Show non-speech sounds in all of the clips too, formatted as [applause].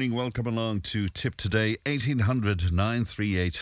morning. Welcome along to Tipp Today, 1800 938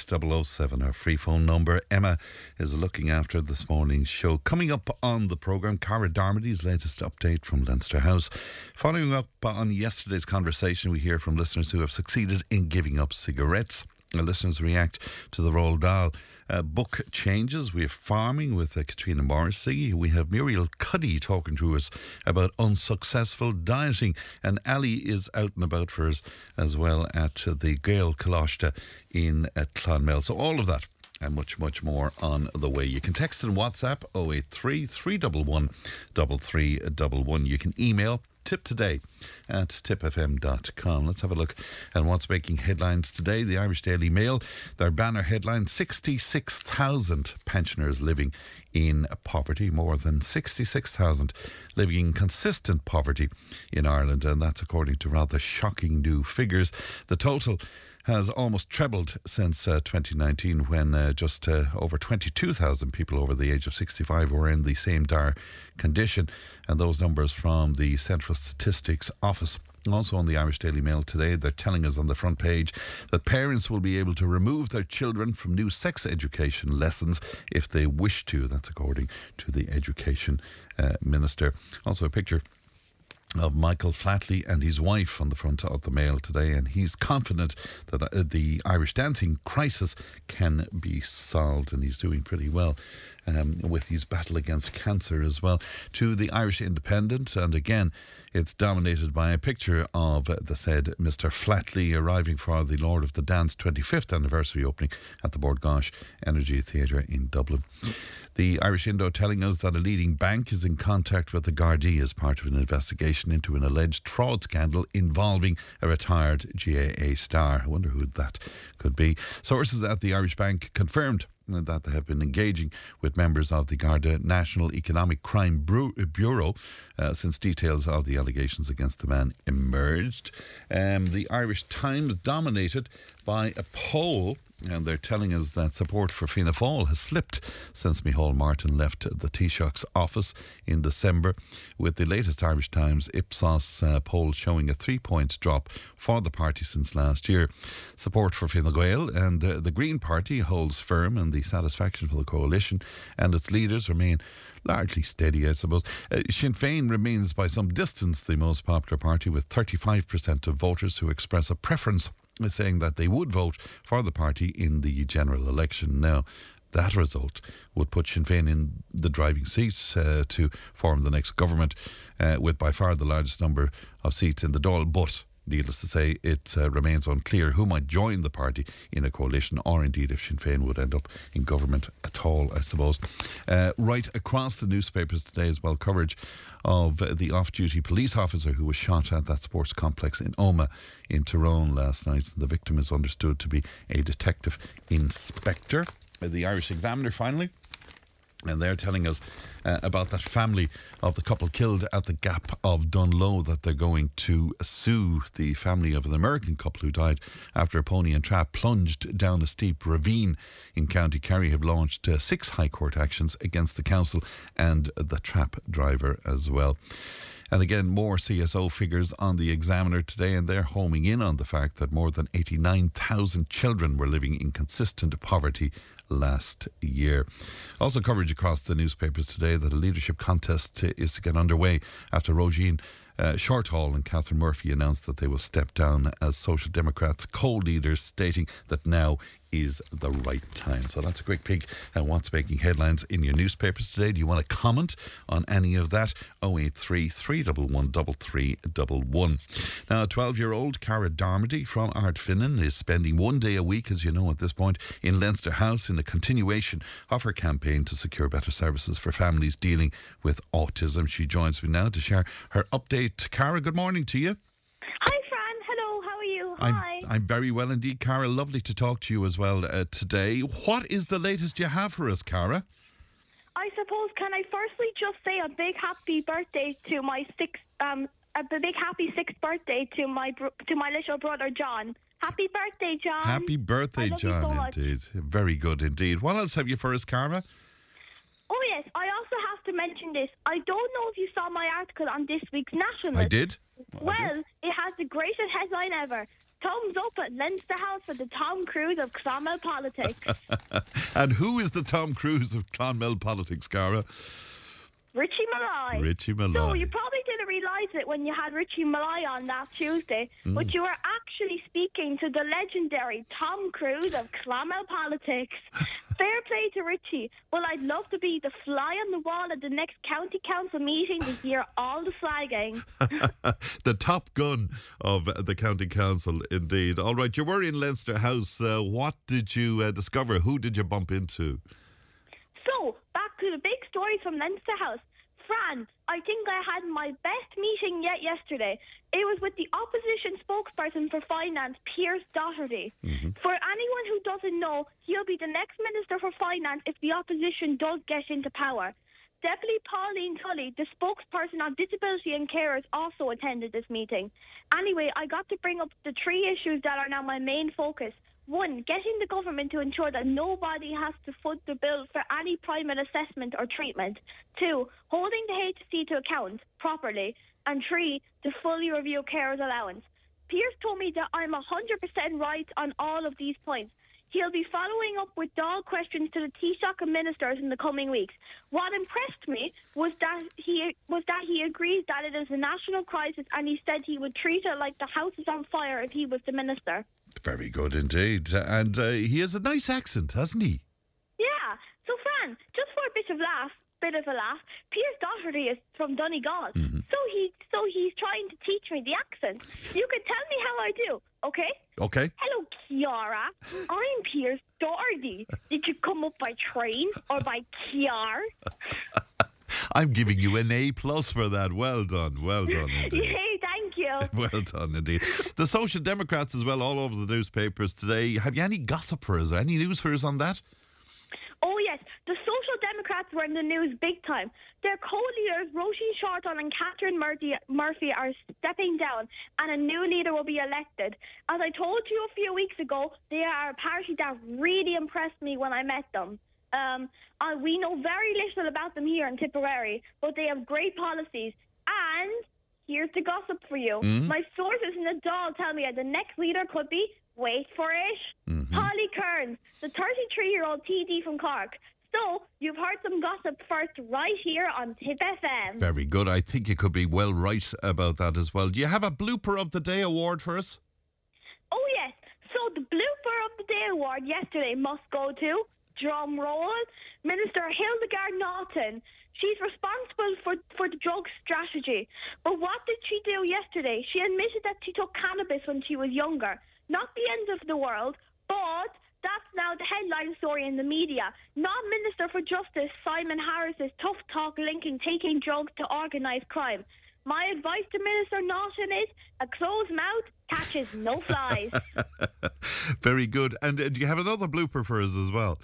007, our free phone number. Emma is looking after this morning's show. Coming up on the programme, Cara Darmody's latest update from Leinster House. Following up on yesterday's conversation, we hear from listeners who have succeeded in giving up cigarettes. Our listeners react to the Roald Dahl uh, book changes. We have farming with uh, Katrina Morrissey. We have Muriel Cuddy talking to us about unsuccessful dieting. And Ali is out and about for us as well at uh, the Gaelcholáiste in uh, Clonmel. So all of that and much, much more on the way. You can text and WhatsApp 083 311 3311. You can email tip today at tippfm.com. Let's have a look at what's making headlines today. The Irish Daily Mail, their banner headline 66,000 pensioners living in poverty, more than 66,000 living in consistent poverty in Ireland, and that's according to rather shocking new figures. The total has almost trebled since uh, 2019 when uh, just uh, over 22,000 people over the age of 65 were in the same dire condition. And those numbers from the Central Statistics Office. Also on the Irish Daily Mail today, they're telling us on the front page that parents will be able to remove their children from new sex education lessons if they wish to. That's according to the Education uh, Minister. Also a picture of Michael Flatley and his wife on the front of the Mail today, and he's confident that uh, the Irish dancing crisis can be solved, and he's doing pretty well. Um, with his battle against cancer as well, to the Irish Independent, and again, it's dominated by a picture of the said Mr. Flatley arriving for the Lord of the Dance 25th anniversary opening at the Bord Gáis Energy Theatre in Dublin. The Irish Indo telling us that a leading bank is in contact with the Gardaí as part of an investigation into an alleged fraud scandal involving a retired GAA star. I wonder who that could be. Sources at the Irish Bank confirmed that they have been engaging with members of the Garda National Economic Crime Bureau uh, since details of the allegations against the man emerged. Um, the Irish Times dominated by a poll and they're telling us that support for Fianna Fáil has slipped since Micheál Martin left the Taoiseach's office in December, with the latest Irish Times Ipsos uh, poll showing a three point drop for the party since last year. Support for Fine Gael and uh, the Green Party holds firm, and the satisfaction for the coalition and its leaders remain largely steady, I suppose. Uh, Sinn Féin remains by some distance the most popular party, with 35% of voters who express a preference saying that they would vote for the party in the general election. Now, that result would put Sinn Féin in the driving seats uh, to form the next government, uh, with by far the largest number of seats in the Dáil. But needless to say, it uh, remains unclear who might join the party in a coalition, or indeed if Sinn Féin would end up in government at all, I suppose. Uh, right across the newspapers today as well, coverage of the off duty police officer who was shot at that sports complex in Omagh in Tyrone last night. The victim is understood to be a detective inspector. The Irish Examiner finally and they're telling us uh, about that family of the couple killed at the Gap of Dunloe that they're going to sue the family of an American couple who died after a pony and trap plunged down a steep ravine in County Kerry. Have launched uh, six High Court actions against the council and the trap driver as well. And again, more CSO figures on the Examiner today, and they're homing in on the fact that more than 89,000 children were living in consistent poverty last year. Also, coverage across the newspapers today that a leadership contest is to get underway after Roisin. Uh, Shortall and Catherine Murphy announced that they will step down as Social Democrats co leaders, stating that now is the right time. So that's a quick peek at what's making headlines in your newspapers today. Do you want to comment on any of that? 083 311 3311. Now, 12 year old Cara Darmody from Ardfinnan is spending one day a week, as you know at this point, in Leinster House in a continuation of her campaign to secure better services for families dealing with autism. She joins me now to share her update. Cara, good morning to you. Hi, Fran. Hello. How are you? I'm, I'm very well indeed, Cara. Lovely to talk to you as well uh, today. What is the latest you have for us, Cara? I suppose can I firstly just say a big happy birthday to my sixth um a big happy sixth birthday to my bro- to my little brother John. Happy birthday, John. Happy birthday, I John, so indeed. Very good indeed. What else have you for us, Cara? Oh yes, I also have to mention this. I don't know if you saw my article on this week's National. I did. Well, it has the greatest headline ever. Thumbs up at Leinster House for the Tom Cruise of Clonmel politics. [laughs] And who is the Tom Cruise of Clonmel politics, Cara? Richie Molloy. Richie So Molloy. you probably realise it when you had Richie Molloy on last Tuesday, Mm. but you were actually speaking to the legendary Tom Cruise of Clonmel politics. [laughs] Fair play to Richie. Well, I'd love to be the fly on the wall at the next county council meeting to hear all the flagging. [laughs] the top gun of the county council, indeed. All right, you were in Leinster House. Uh, what did you uh, discover? Who did you bump into? So, back to the big story from Leinster House. Fran, I think I had my best meeting yet yesterday. It was with the opposition spokesperson for finance, Pearse Doherty. Mm-hmm. For anyone who doesn't know, he'll be the next Minister for Finance if the opposition does get into power. Deputy Pauline Tully, the spokesperson on disability and carers, also attended this meeting. Anyway, I got to bring up the three issues that are now my main focus. One, getting the government to ensure that nobody has to foot the bill for any private assessment or treatment. Two, holding the HSE to account properly. And three, to fully review carers allowance. Pearse told me that I'm 100% right on all of these points. He'll be following up with dog questions to the Taoiseach and ministers in the coming weeks. What impressed me was that he was that he agrees that it is a national crisis, and he said he would treat it like the house is on fire if he was the minister. Very good indeed. And uh, he has a nice accent, hasn't he? Yeah. So, Fran, just for a bit of laugh, bit of a laugh, Pearse Doherty is from Donegal. So he, so he's trying to teach me the accent. You can tell me how I do, okay? Okay. Hello, Kiara. I'm Pearse Doherty. Did you come up by train or by Kiar? [laughs] I'm giving you an A plus for that. Well done. Well done. [laughs] Indeed. Yay, you. [laughs] Well done indeed. The Social Democrats as well, all over the newspapers today. Have you any gossip for us? Any news for us on that? Oh, yes, the Social Democrats were in the news big time. Their co-leaders, Roisin Shortall and Catherine Murphy, Murphy, are stepping down, and a new leader will be elected. As I told you a few weeks ago, they are a party that really impressed me when I met them. Um, uh, we know very little about them here in Tipperary, but they have great policies. And here's the gossip for you. Hmm? My sources in the Dáil tell me that the next leader could be, wait for it, mm-hmm. Holly Cairns, the 33-year-old TD from Cork. So, you've heard some gossip first right here on Tipp FM. Very good. I think you could be well right about that as well. Do you have a blooper of the day award for us? Oh, yes. So, the blooper of the day award yesterday must go to, drum roll, Minister Hildegard Naughton. She's responsible for, for the drug strategy. But what did she do yesterday? She admitted that she took cannabis when she was younger. Not the end of the world, but that's now the headline story in the media. Not Minister for Justice Simon Harris's tough talk linking taking drugs to organised crime. My advice to Minister Naughton is a closed mouth catches no flies. [laughs] Very good. And uh, do you have another blooper for us as well?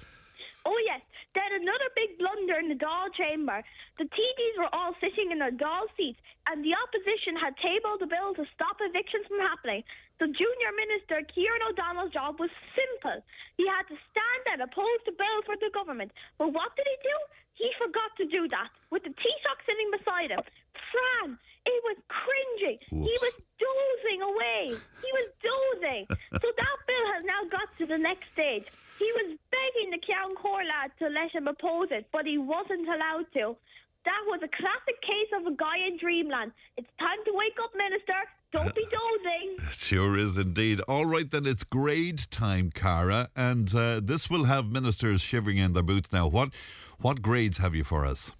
Then another big blunder in the Dáil chamber. The TDs were all sitting in their Dáil seats, and the opposition had tabled a bill to stop evictions from happening. The junior minister, Kieran O'Donnell's job was simple. He had to stand and oppose the bill for the government. But what did he do? He forgot to do that, with the Taoiseach sitting beside him. Fran, it was cringing. He was dozing away. He was dozing. so that bill has now got to the next stage. He was begging the Cian lad to let him oppose it, but he wasn't allowed to. That was a classic case of a guy in dreamland. It's time to wake up, Minister. Don't be dozing. It sure is indeed. All right, then it's grade time, Cara, and uh, this will have ministers shivering in their boots now. What, what grades have you for us?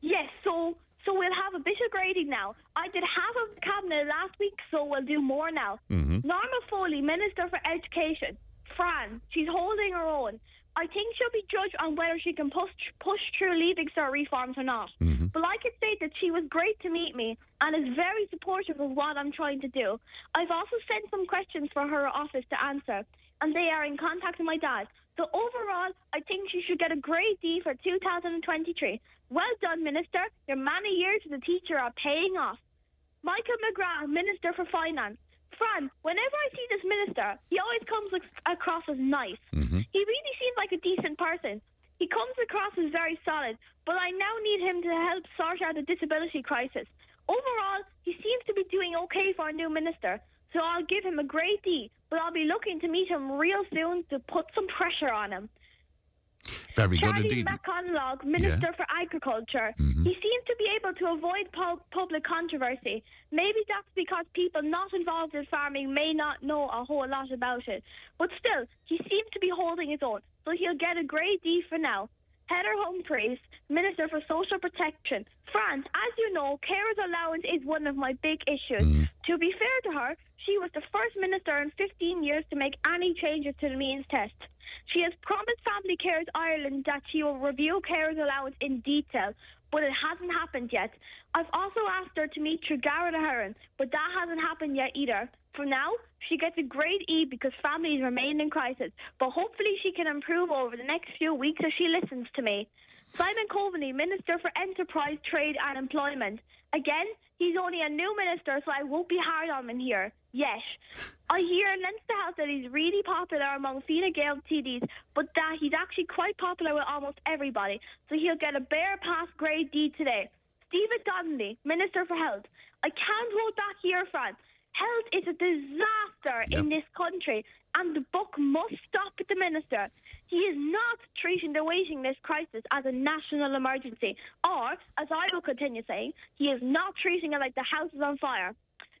Yes, so so we'll have a bit of grading now. I did half of the cabinet last week, so we'll do more now. Norma Foley, Minister for Education. Fran, she's holding her own. I think she'll be judged on whether she can push push through leaving cert reforms or not. Mm-hmm. But I could say that she was great to meet me and is very supportive of what I'm trying to do. I've also sent some questions for her office to answer, and they are in contact with my dad. So overall, I think she should get a grade D for 2023. Well done, Minister. Your many years as a teacher are paying off. Michael McGrath, Minister for Finance. Fran, whenever I see this minister, he always comes across as nice. Mm-hmm. He really seems like a decent person. He comes across as very solid, but I now need him to help sort out the disability crisis. Overall, he seems to be doing okay for a new minister, so I'll give him a grade D, but I'll be looking to meet him real soon to put some pressure on him. Very good Charlie indeed. McConalogue, Minister for Agriculture. Mm-hmm. He seems to be able to avoid pu- public controversy. Maybe that's because people not involved in farming may not know a whole lot about it. But still, he seems to be holding his own, so he'll get a grade D for now. Heather Humphreys, Minister for Social Protection. France, as you know, carers allowance is one of my big issues. To be fair to her, she was the first minister in 15 years to make any changes to the means test. She has promised Family Carers Ireland that she will review carers allowance in detail, but it hasn't happened yet. I've also asked her to meet Tregarra Heron, but that hasn't happened yet either. For now, she gets a grade E because families remain in crisis, but hopefully she can improve over the next few weeks if she listens to me. Simon Coveney, Minister for Enterprise, Trade and Employment. Again, he's only a new minister, so I won't be hard on him here. Yes. I hear in Leinster House that he's really popular among Fine Gael TDs, but that he's actually quite popular with almost everybody, so he'll get a bare pass grade D today. Stephen Donnelly, Minister for Health. I can't hold back here, Fran. Health is a disaster Yep. in this country, and the buck must stop with the minister. He is not treating the waiting list crisis as a national emergency, or, as I will continue saying, he is not treating it like the house is on fire.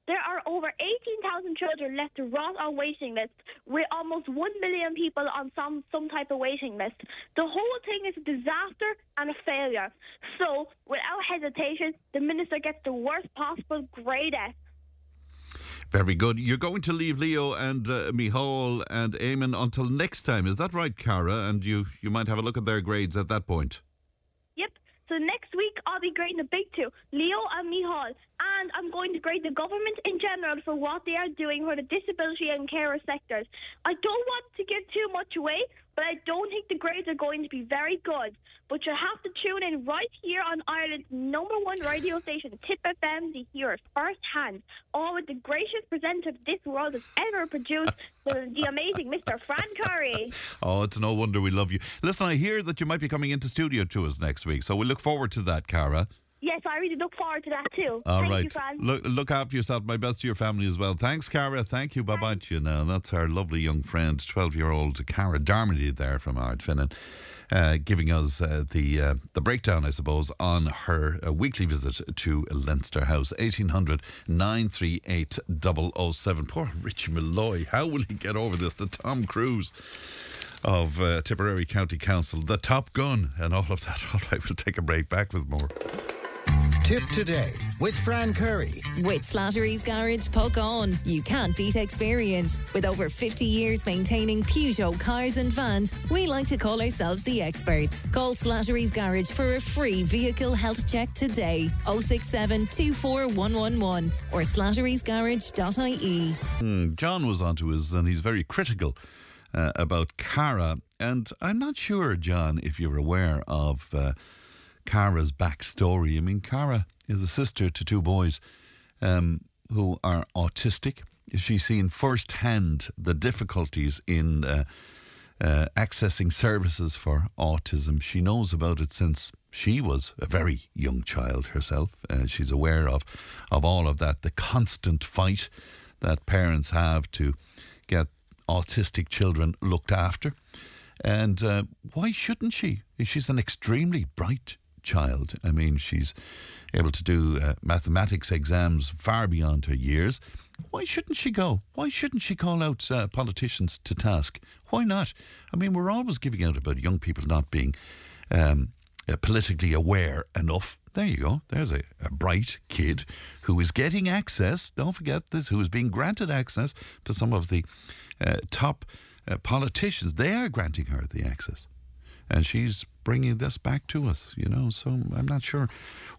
There are over 18,000 children left to rot on waiting lists, with almost 1 million people on some, some type of waiting list. The whole thing is a disaster and a failure. So, without hesitation, the minister gets the worst possible grade S. Very good. You're going to leave Leo and uh, Micheál and Eamon until next time. Is that right, Cara? And you, you might have a look at their grades at that point. So next week I'll be grading the big two, Leo and Micheál, and I'm going to grade the government in general for what they are doing for the disability and carer sectors. I don't want to give too much away, but I don't think the grades are going to be very good. But you'll have to tune in right here on Ireland's number one radio station, Tipp FM, to hear it firsthand, all with the gracious presenter this world has ever produced, [laughs] the, the amazing Mr. Fran Curry. Oh, it's no wonder we love you. Listen, I hear that you might be coming into studio to us next week, so we look forward to that, Cara. Yes, I really look forward to that too. All Thank right. you. Look, look after yourself. My best to your family as well. Thanks, Cara. Thank you. Bye bye to you now. That's our lovely young friend, 12 year old Cara Darmody there from Ardfinnan. Uh, giving us uh, the uh, the breakdown, I suppose, on her uh, weekly visit to Leinster House. 1800 938 007. Poor Richie Molloy. How will he get over this? The Tom Cruise of uh, Tipperary County Council, the Top Gun, and all of that. [laughs] All right, we'll take a break. Back with more. Tipp today with Fran Curry. With Slattery's Garage, Puckane. You can't beat experience. With over 50 years maintaining Peugeot cars and vans, we like to call ourselves the experts. Call Slattery's Garage for a free vehicle health check today. 067 24111 or slatterysgarage.ie. Mm, John was onto us, and he's very critical uh, about Cara. And I'm not sure, John, if you're aware of uh, Cara's backstory. I mean, Cara is a sister to two boys um, who are autistic. She's seen firsthand the difficulties in uh, uh, accessing services for autism. She knows about it since she was a very young child herself. Uh, she's aware of, of all of that, the constant fight that parents have to get autistic children looked after. And uh, why shouldn't she? She's an extremely bright child. I mean, she's able to do uh, mathematics exams far beyond her years. Why shouldn't she go? Why shouldn't she call out uh, politicians to task? Why not? I mean, we're always giving out about young people not being um, uh, politically aware enough. There you go. There's a, a bright kid who is getting access, don't forget this, who is being granted access to some of the uh, top uh, politicians, they are granting her the access. And she's bringing this back to us, you know, so I'm not sure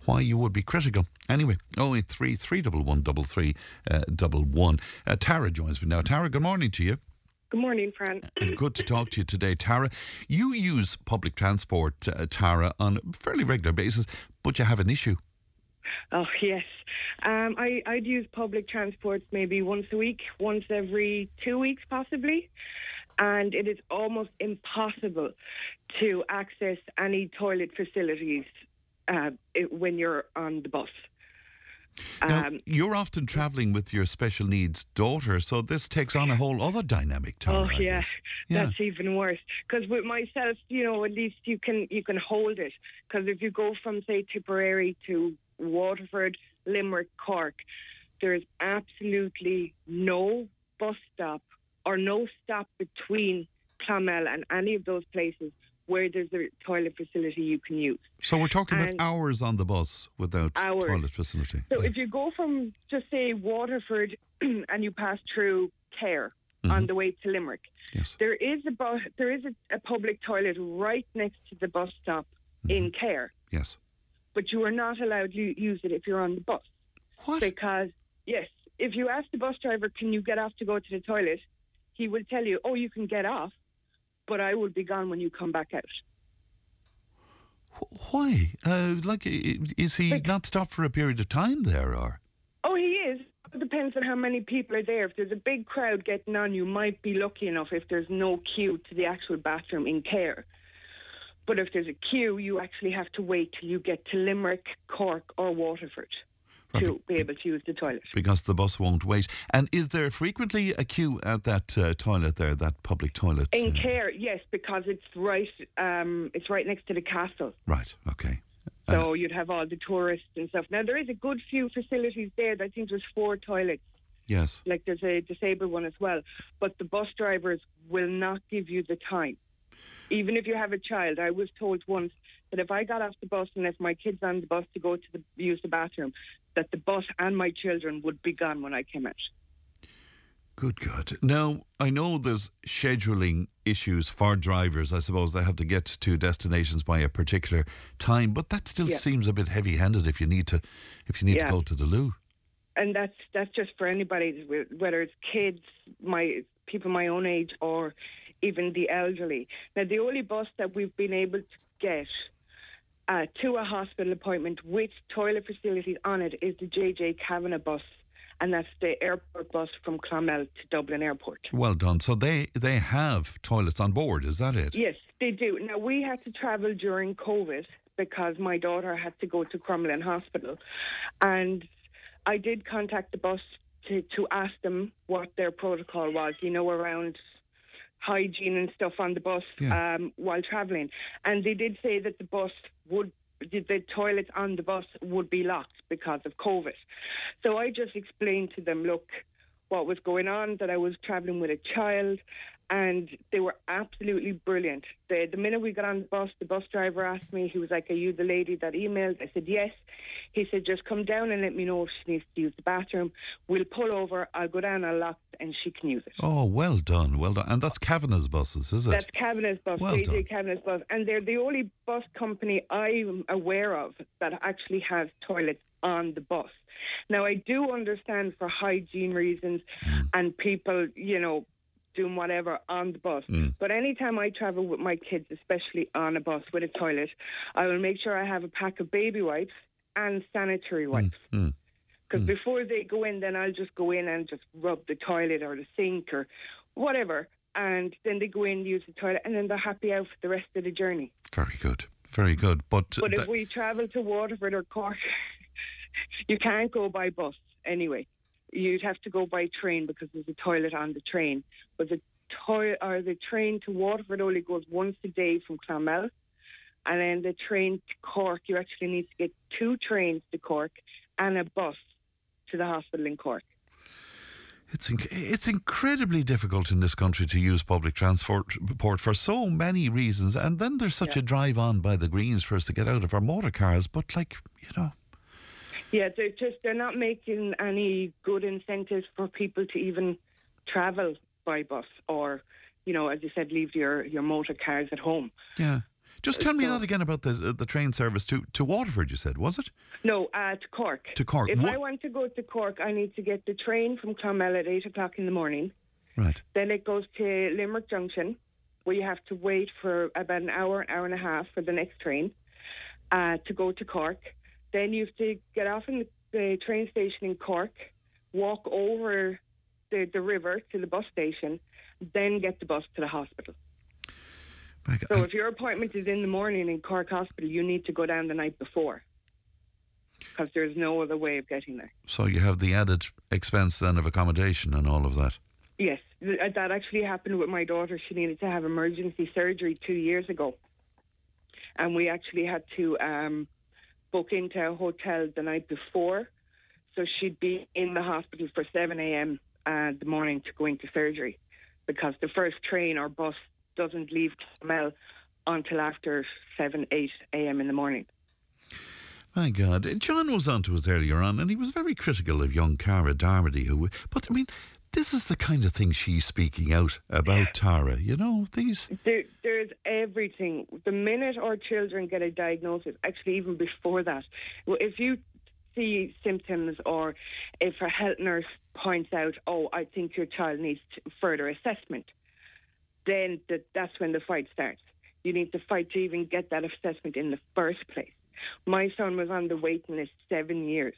why you would be critical. Anyway, 083 311 three uh, double one. Uh, Tara joins me now. Tara, good morning to you. Good morning, Fran. [clears throat] And good to talk to you today, Tara. You use public transport, uh, Tara, on a fairly regular basis, but you have an issue. Oh yes, um, I I'd use public transport maybe once a week, once every two weeks possibly, and it is almost impossible to access any toilet facilities uh, when you're on the bus. Now, Um, you're often travelling with your special needs daughter, so this takes on a whole other dynamic, Tara. Oh yeah, yeah. that's even worse. Because with myself, you know, at least you can you can hold it. Because if you go from say Tipperary to Waterford, Limerick, Cork, there is absolutely no bus stop or no stop between Clonmel and any of those places where there's a toilet facility you can use. So we're talking about hours on the bus without Hours. toilet facility. So Yeah. if you go from just say Waterford [clears throat] and you pass through Cahir Mm-hmm. on the way to Limerick, yes. there is a bu- there is a, a public toilet right next to the bus stop in Cahir, Yes. but you are not allowed to use it if you're on the bus What? because yes, if you ask the bus driver, "Can you get off to go to the toilet?" He will tell you, "Oh, you can get off." But I will be gone when you come back out. Why? Uh, like, is he Like- not stopped for a period of time there, or? Oh, he is. It depends on how many people are there. If there's a big crowd getting on, you might be lucky enough if there's no queue to the actual bathroom in Cahir. But if there's a queue, you actually have to wait till you get to Limerick, Cork, or Waterford to be able to use the toilet. Because the bus won't wait. And is there frequently a queue at that uh, toilet there, that public toilet? In uh, Cahir, yes, because it's right, um, it's right next to the castle. Right, okay. So you'd have all the tourists and stuff. Now there is a good few facilities there. I think there's four toilets. Yes. Like there's a disabled one as well. But the bus drivers will not give you the time. Even if you have a child, I was told once that if I got off the bus and left my kids on the bus to go to the, use the bathroom, that the bus and my children would be gone when I came out. Good God. Now, I know there's scheduling issues for drivers. I suppose they have to get to destinations by a particular time, but that still Yeah. seems a bit heavy-handed if you need to if you need Yeah. to go to the loo. and that's that's just for anybody, whether it's kids, my people my own age, or even the elderly. Now, the only bus that we've been able to get uh, to a hospital appointment with toilet facilities on it is the JJ Kavanagh bus, and that's the airport bus from Clonmel to Dublin Airport. Well done. So they they have toilets on board, is that it? Yes, they do. Now, we had to travel during COVID because my daughter had to go to Crumlin Hospital. And I did contact the bus to, to ask them what their protocol was, you know, around hygiene and stuff on the bus Yeah. um, while travelling. And they did say that the bus would. The the toilets on the bus would be locked because of COVID. So I just explained to them, look, what was going on, that I was travelling with a child, and they were absolutely brilliant. The, the minute we got on the bus, the bus driver asked me, he was like, Are you the lady that emailed? I said, Yes. He said, Just come down and let me know if she needs to use the bathroom. We'll pull over, I'll go down, I'll lock and she can use it. Oh, well done, well done. And that's Kavanagh's buses, is it? That's Kavanagh's bus, Well JJ done. Kavanagh's bus. And they're the only bus company I'm aware of that actually has toilets on the bus. Now, I do understand for hygiene reasons Mm. and people, you know, doing whatever on the bus. Mm. But anytime I travel with my kids, especially on a bus with a toilet, I will make sure I have a pack of baby wipes and sanitary wipes. Mm. Because before they go in, then I'll just go in and just rub the toilet or the sink or whatever. And then they go in, use the toilet, and then they're happy out for the rest of the journey. Very good, very good. But, But if we travel to Waterford or Cork, [laughs] you can't go by bus anyway. You'd have to go by train because there's a toilet on the train. But the toilet or the train to Waterford only goes once a day from Clonmel. And then the train to Cork, you actually need to get two trains to Cork and a bus to the hospital in Cork. It's inc- it's incredibly difficult in this country to use public transport for so many reasons, and then there's such Yeah. a drive on by the Greens for us to get out of our motor cars. But like you know, Yeah, they're just they're not making any good incentives for people to even travel by bus or you know, as you said, leave your, your motor cars at home. Yeah. Just tell me So- that again about the the train service to, to Waterford, you said, was it? No, uh, to Cork. To Cork. If What- I want to go to Cork, I need to get the train from Clonmel at 8 o'clock in the morning. Right. Then it goes to Limerick Junction, where you have to wait for about an hour, hour and a half for the next train uh, to go to Cork. Then you have to get off in the train station in Cork, walk over the, the river to the bus station, then get the bus to the hospital. So if your appointment is in the morning in Cork Hospital, you need to go down the night before because there's no other way of getting there. So you have the added expense then of accommodation and all of that. Yes, th- uh, that actually happened with my daughter. She needed to have emergency surgery two years ago. And we actually had to um, book into a hotel the night before. So she'd be in the hospital for 7 a.m. Uh, the morning to go into surgery because the first train or bus doesn't leave Clonmel until after 7, 8 a.m. in the morning. My God. John was on to us earlier on and he was very critical of young Cara Darmody who but I mean this is the kind of thing she's speaking out about Tara, you know, these There, there's everything. The minute our children get a diagnosis, actually even before that, well, if you see symptoms or if a health nurse points out, oh, I think your child needs further assessment, then that that's when the fight starts. You need to fight to even get that assessment in the first place. My son was on the waiting list seven years.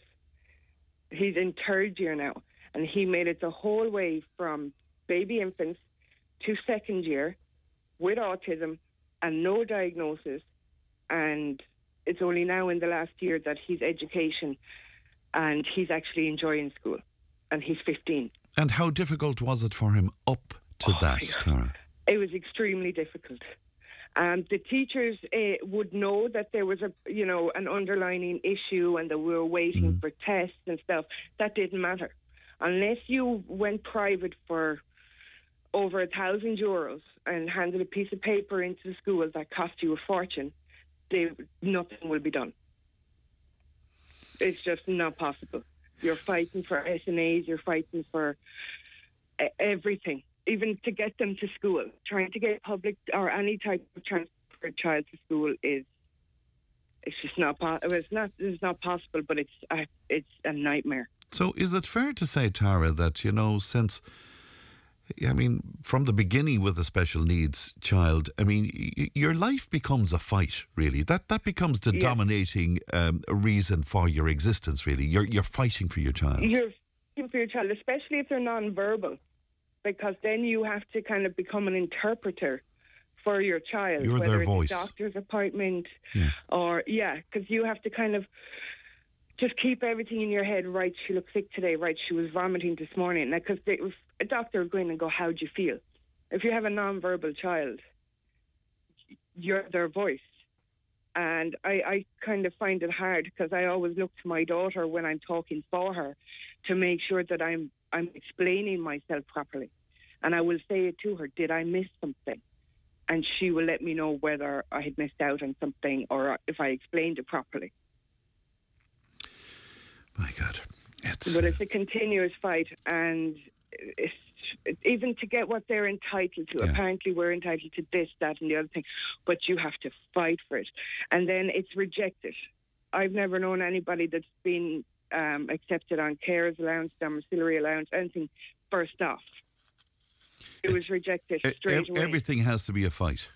He's in third year now, and he made it the whole way from baby infants to second year with autism and no diagnosis. And it's only now in the last year that he's education and he's actually enjoying school. And he's 15. and how difficult was it for him up to Oh, that. Tara? It was extremely difficult. Um, the teachers uh, would know that there was a, you know, an underlining issue and that we were waiting for tests and stuff. That didn't matter, unless you went private for over a thousand euros and handed a piece of paper into the school that cost you a fortune. They, nothing will be done. It's just not possible. You're fighting for SNAs. You're fighting for everything, even to get them to school. Trying to get public or any type of transport child to school is it's just not po- it's not it's not possible, but it's uh, it's a nightmare. So is it fair to say, Tara, that, you know, since I mean, from the beginning with a special needs child, I mean, y- your life becomes a fight, really. That that becomes the Yeah. dominating um, reason for your existence, really. You're you're fighting for your child. You're fighting for your child, especially if they're non-verbal, because then you have to kind of become an interpreter for your child. You're whether their it's voice. A doctor's appointment, Yeah. or yeah, because you have to kind of just keep everything in your head. Right, she looked sick today. Right, she was vomiting this morning. Because a doctor would go in and go, "How do you feel?" If you have a non-verbal child, you're their voice. And I, I kind of find it hard because I always look to my daughter when I'm talking for her to make sure that I'm I'm explaining myself properly. And I will say it to her, did I miss something? And she will let me know whether I had missed out on something or if I explained it properly. My God. It's, But it's a continuous fight, and it's, even to get what they're entitled to. Yeah. Apparently, we're entitled to this, that, and the other thing, but you have to fight for it, and then it's rejected. I've never known anybody that's been um, accepted on carers allowance, domiciliary allowance, anything first off. It was rejected straight e- away everything has to be a fight.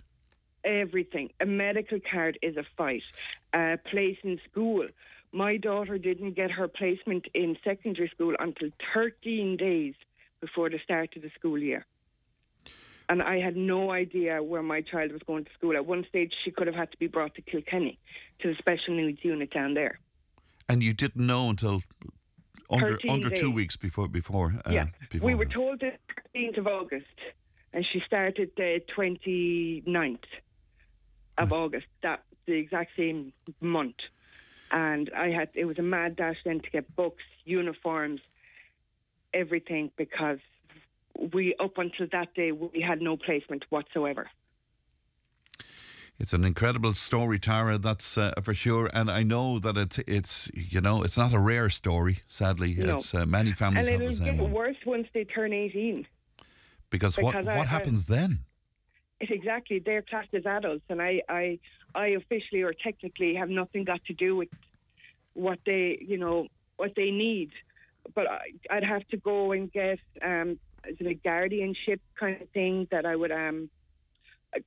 everything. A medical card is a fight. A place in school. My daughter didn't get her placement in secondary school until 13 days before the start of the school year. And I had no idea where my child was going to school. At one stage, she could have had to be brought to Kilkenny, to the special needs unit down there. And you didn't know until under 13 under two weeks before before. Uh, yeah, before we were told the 13th of August, and she started the 29th of August. That the exact same month, and I had it was a mad dash then to get books, uniforms, everything because we up until that day we had no placement whatsoever. It's an incredible story, Tara. That's uh, for sure. And I know that it's it's you know it's not a rare story. Sadly, No. it's uh, many families And have the it'll same get one. worse once they turn 18. Because, what, Because what I- I- happens then? Exactly, they're classed as adults, and I, I, I officially or technically have nothing got to do with what they, you know, what they need. But I, I'd have to go and get um, is it a guardianship kind of thing that I would um,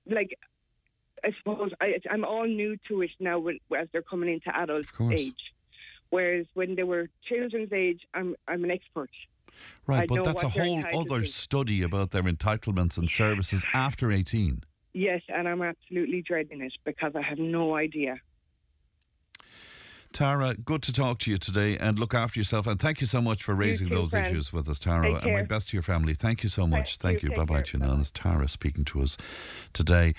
like. I suppose I, I'm all new to it now when, as they're coming into adult age. Whereas when they were children's age, I'm I'm an expert. Right, I but that's a whole other study about their entitlements and services after 18. Yes, and I'm absolutely dreading it because I have no idea. Tara, good to talk to you today and look after yourself. And thank you so much for raising too, those Fran. issues with us, Tara. And my best to your family. Thank you so much. Thank, Thank you. Bye bye. Janan. It's Tara speaking to us today.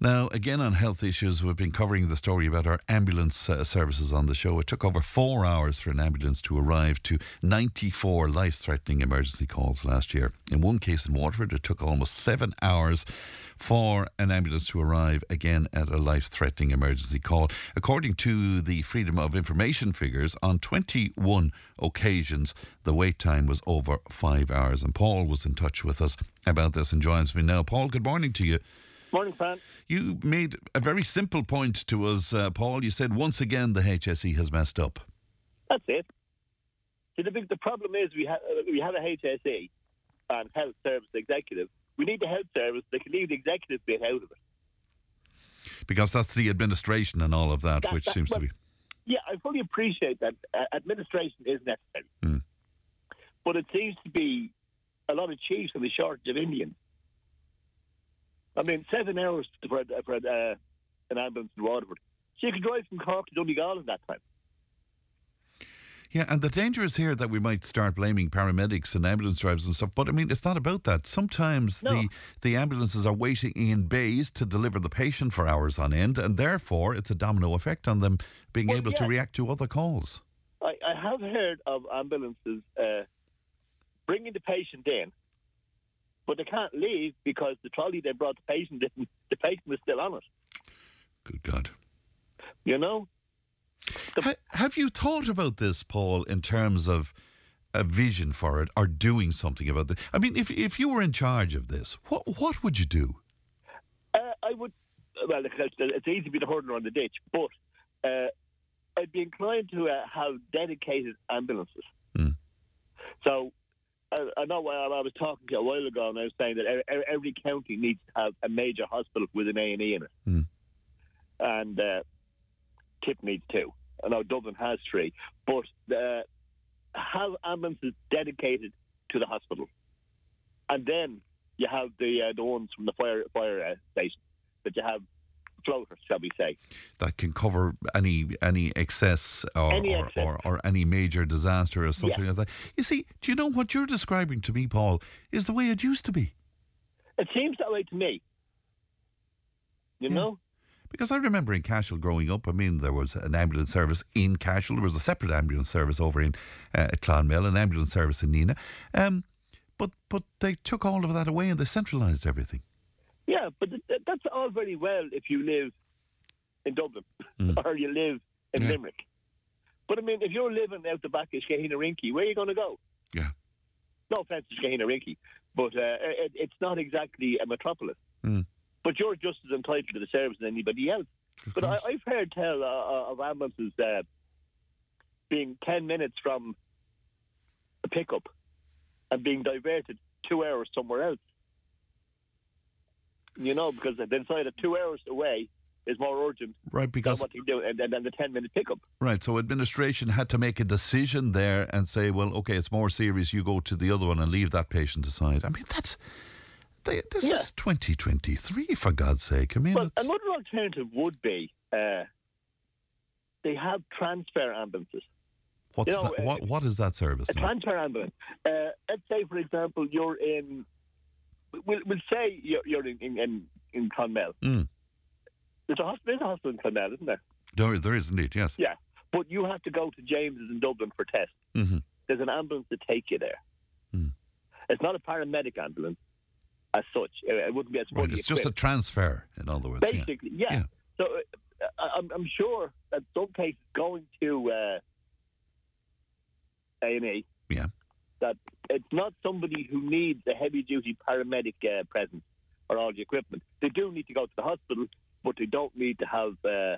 Now, again, on health issues, we've been covering the story about our ambulance uh, services on the show. It took over four hours for an ambulance to arrive to 94 life threatening emergency calls last year. In one case in Waterford, it took almost seven hours for an ambulance to arrive again at a life threatening emergency call. According to the Freedom of Information figures, on 21 occasions, the wait time was over five hours. And Paul was in touch with us about this and joins me now. Paul, good morning to you. Morning, Fran. You made a very simple point to us, uh, Paul. You said once again the HSE has messed up. That's it. See, the big the problem is we have we have a HSE and health service executive. We need the health service They can leave the executive bit out of it. Because that's the administration and all of that, That- which that- seems to be. Yeah, I fully appreciate that uh, administration is necessary, Mm. but it seems to be a lot of chiefs and the shortage of Indians. I mean, seven hours for, for uh, an ambulance in Waterford. So you can drive from Cork to Donegal in that time. Yeah, and the danger is here that we might start blaming paramedics and ambulance drivers and stuff. But I mean, it's not about that. Sometimes No. the the ambulances are waiting in bays to deliver the patient for hours on end, and therefore it's a domino effect on them being Well, able to react to other calls. I, I have heard of ambulances uh, bringing the patient in, but they can't leave because the trolley they brought the patient in, [laughs] the patient was still on it. Good God. You know? Ha- have you thought about this, Paul, in terms of a vision for it or doing something about it? I mean, if if you were in charge of this, what what would you do? Uh, I would, well, it's, easy to be the hurdler on the ditch, but uh, I'd be inclined to uh, have dedicated ambulances. Hmm. So I, I know I, I was talking to you a while ago, and I was saying that every, county needs to have a major hospital with an A and E in it, Hmm. and uh, Tip needs two. I know Dublin has three, but uh, have ambulances dedicated to the hospital, and then you have the uh, the ones from the fire fire uh, station that you have floaters, shall we say? That can cover any any excess or Any or, excess. or, or any major disaster or something Yeah. like that. You see, do you know what you're describing to me, Paul, is the way it used to be? It seems that way to me. You Yeah. know? Because I remember in Cashel growing up, I mean, there was an ambulance service in Cashel. There was a separate ambulance service over in uh, Clonmel, an ambulance service in Nenagh. Um, but but they took all of that away and they centralised everything. Yeah, but th- th- that's all very well if you live in Dublin Mm. [laughs] or you live in Yeah. Limerick. But I mean, if you're living out the back of Skahina Rinky, where are you going to go? Yeah. No offense to Skahina Rinky, but uh, it, it's not exactly a metropolis. Mm. But you're just as entitled to the service as anybody else. But I, I've heard tell uh, of ambulances uh, being 10 minutes from a pickup and being diverted two hours somewhere else. You know, because they decide that two hours away is more urgent right, than because what they do and than the 10 minute pickup. right, so administration had to make a decision there and say, well, okay, it's more serious. You go to the other one and leave that patient aside. I mean, that's they, this Yeah. is 2023 for God's sake. I mean, Well, another alternative would be uh, they have transfer ambulances. what's you know, that, what what is that service? A now? transfer ambulance. Uh, let's say, for example, you're in. We'll, we'll say you're, you're in in, in, in Clonmel. Mm. There's a hospital. There's a hospital in Clonmel, isn't there? There, there is indeed, yes. Yeah, but you have to go to James's in Dublin for tests. hmm There's an ambulance to take you there. Mm. It's not a paramedic ambulance as such. Uh, It wouldn't be as Right, it's just a transfer, in other words. Basically, yeah. Yeah. So uh, I- I'm, I'm sure that some cases going to uh, A and E Yeah. that it's not somebody who needs a heavy duty paramedic uh, presence or all the equipment. They do need to go to the hospital, but they don't need to have. Uh,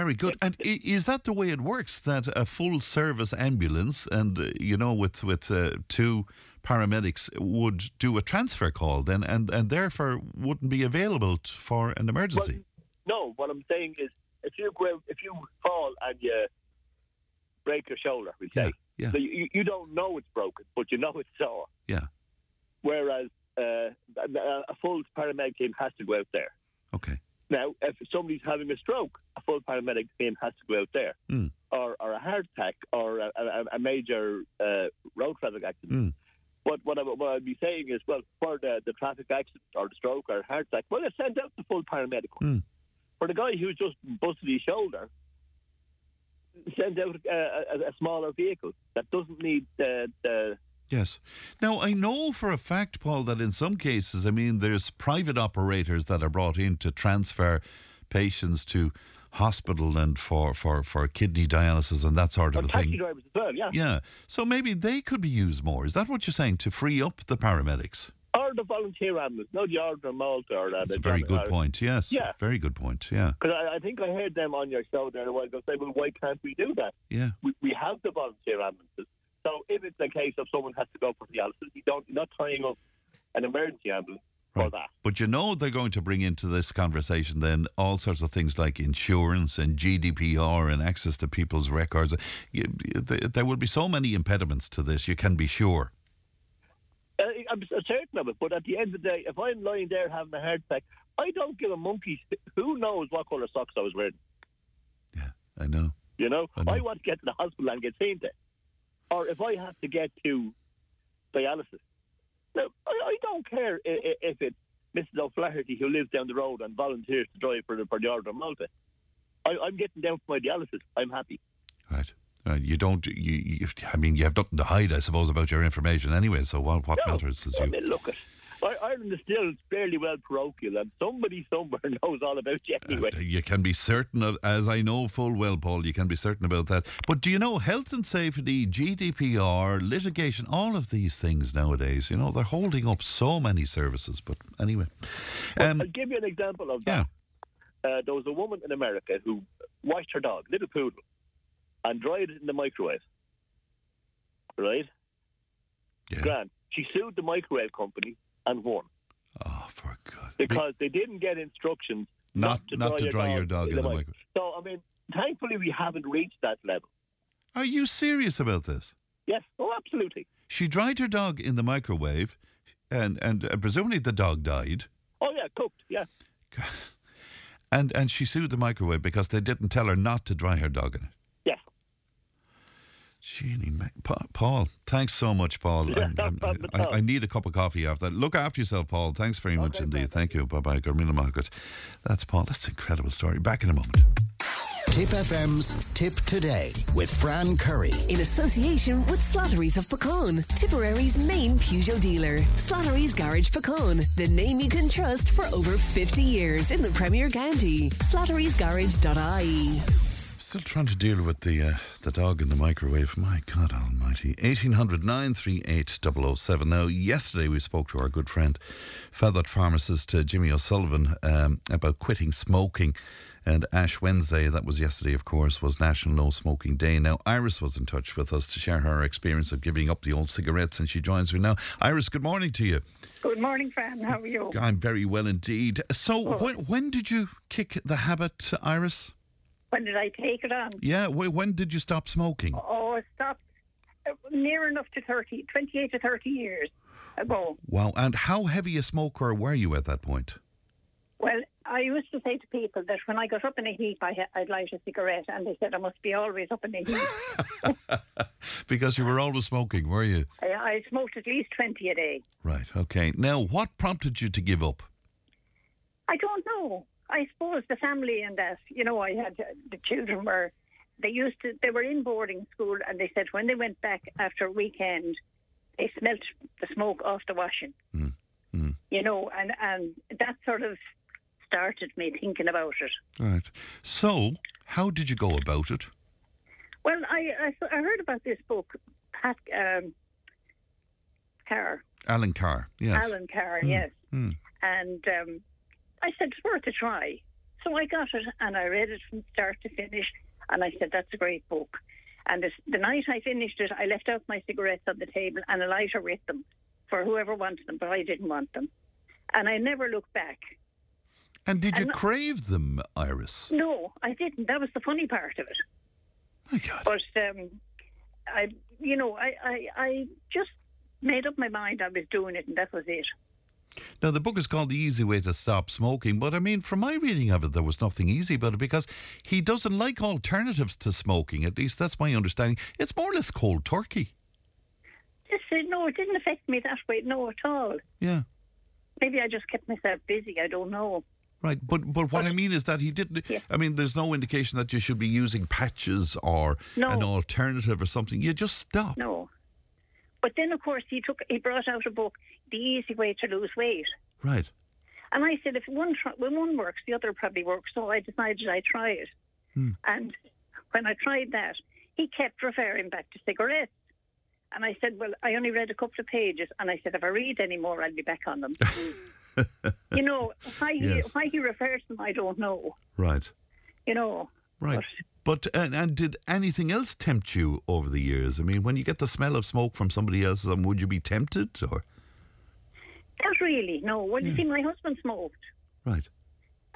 Very good. And is that the way it works? That a full service ambulance and uh, you know with with uh, two paramedics would do a transfer call then, and and therefore wouldn't be available t- for an emergency. no, what I'm saying is, if you go, if you fall and you break your shoulder, we say, yeah. so you, you don't know it's broken, but you know it's sore. Yeah. Whereas uh, a a full paramedic team has to go out there. Okay. Now, if somebody's having a stroke, a full paramedic team has to go out there, Mm. or, or a heart attack, or a, a, a major uh, road traffic accident. Mm. But what, I, what I'd be saying is, well, for the, the traffic accident or the stroke or heart attack, well, they send out the full paramedic. Mm. For the guy who's just busted his shoulder, send out uh, a, a smaller vehicle that doesn't need the, the Yes. Now, I know for a fact, Paul, that in some cases, I mean, there's private operators that are brought in to transfer patients to hospital and for, for, for kidney dialysis and that sort of thing. drivers as well, yeah. Yeah. So maybe they could be used more. Is that what you're saying? To free up the paramedics? Or the volunteer ambulance, not the Order of Malta or uh, That's the a very good or- point. Yes. Yeah. Very good point. Yeah. Because I, I think I heard them on your show there a while ago say, well, why can't we do that? Yeah. We, we have the volunteer ambulances. So if it's a case of someone has to go for dialysis, you don't, you're not tying up an emergency ambulance for Right. that. But you know they're going to bring into this conversation then all sorts of things like insurance and GDPR and access to people's records. There there will be so many impediments to this, you can be sure. Uh, I'm certain of it, but at the end of the day, if I'm lying there having a heart attack, I don't give a monkey's who knows what colour socks I was wearing. Yeah, I know. You know? I know. I want to get to the hospital and get seen to. Or if I have to get to dialysis. Now, I, I don't care i- i- if it's Mrs. O'Flaherty who lives down the road and volunteers to drive for the, for the Order of Malta. I, I'm getting down for my dialysis. I'm happy. Right. Uh, you don't. You, you. I mean, you have nothing to hide, I suppose, about your information anyway. So what, what No, matters is I you. mean, look, at, Ireland is still fairly well parochial, and somebody somewhere [laughs] knows all about you anyway. Uh, you can be certain of, as I know full well, Paul, you can be certain about that. But do you know health and safety, GDPR, litigation, all of these things nowadays, you know, they're holding up so many services. But anyway. Um, I'll give you an example of yeah. that. Uh, there was a woman in America who washed her dog, little poodle, and dried it in the microwave. Right? Yeah. Grand. She sued the microwave company and won Oh, for God. because they didn't get instructions Not- not, to, not dry, to your your dog in the mic- microwave. So, I mean, thankfully we haven't reached that level. Are you serious about this? Yes, oh, absolutely. She dried her dog in the microwave, and and uh, presumably the dog died. Oh, yeah, cooked, yeah. [laughs] And and she sued the microwave because they didn't tell her not to dry her dog in it. Yes. Jeannie, Ma- Pa- Paul, thanks so much, Paul. Yeah, I'm- I'm- I. I need a cup of coffee after that. Look after yourself, Paul. Thanks very much Okay, indeed. Thank you. Bye bye. Gormina Margaret. That's Paul. That's an incredible story. Back in a moment. Tipp FM's Tipp Today with Fran Curry. in association with Slattery's of Puckane, Tipperary's main Peugeot dealer. Slattery's Garage Puckane, the name you can trust for over 50 years in the Premier County. Slattery'sGarage.ie. Still trying to deal with the uh, the dog in the microwave. My God Almighty! Eighteen hundred nine three eight 007. Now, yesterday we spoke to our good friend, Fethard pharmacist uh, Jimmy O'Sullivan, um, about quitting smoking. And Ash Wednesday, that was yesterday, of course, was National No Smoking Day. Now, Iris was in touch with us to share her experience of giving up the old cigarettes, and she joins me now. Iris, good morning to you. Good morning, Fran. How are you? I'm very well indeed. So, Oh. when, when did you kick the habit, Iris? When did I take it on? Yeah, when did you stop smoking? Oh, it stopped uh, near enough to 30, 28 to 30 years ago. Wow. And how heavy a smoker were you at that point? Well, I used to say to people that when I got up in a heap, I, I'd light a cigarette, and they said I must be always up in a heap. [laughs] Because you were always smoking, were you? I, I smoked at least 20 a day. Right. Okay. Now, what prompted you to give up? I don't know. I suppose the family and that, you know, I had uh, the children were, they used to, they were in boarding school and they said when they went back after a weekend, they smelt the smoke off the washing. Mm, mm. You know, and, and that sort of started me thinking about it. Right. So, how did you go about it? Well, I, I, I heard about this book, Pat um, Carr, Allen Carr. Yes. Allen Carr, Mm, yes. mm. And um, I said it's worth a try. So I got it and I read it from start to finish. And I said that's a great book. And this, the night I finished it, I left out my cigarettes on the table and a lighter with them for whoever wanted them, but I didn't want them. And I never looked back. And did you And- crave them, Iris? No, I didn't. That was the funny part of it. My God. But um, I, you know, I, I, I just made up my mind I was doing it, and that was it. Now, the book is called The Easy Way to Stop Smoking, but I mean, from my reading of it, there was nothing easy about it because he doesn't like alternatives to smoking. At least that's my understanding. It's more or less cold turkey. Just uh, said, no, it didn't affect me that way, no, at all. Yeah. Maybe I just kept myself busy. I don't know. Right, but but what I mean is that he didn't. Yeah. I mean, there's no indication that you should be using patches or No. an alternative or something. You just stop. No. But then, of course, he took he brought out a book, The Easy Way to Lose Weight. Right. And I said, if one try, when one works, the other probably works. So I decided I'd try it. Hmm. And when I tried that, he kept referring back to cigarettes. And I said, well, I only read a couple of pages. And I said, if I read any more, I'll be back on them. [laughs] you know, why he, Yes. why he refers to them, I don't know. Right. You know. Right. But and, and did anything else tempt you over the years? I mean, when you get the smell of smoke from somebody else's, um, would you be tempted or? Not really, no. Well, you see, my husband smoked. Right.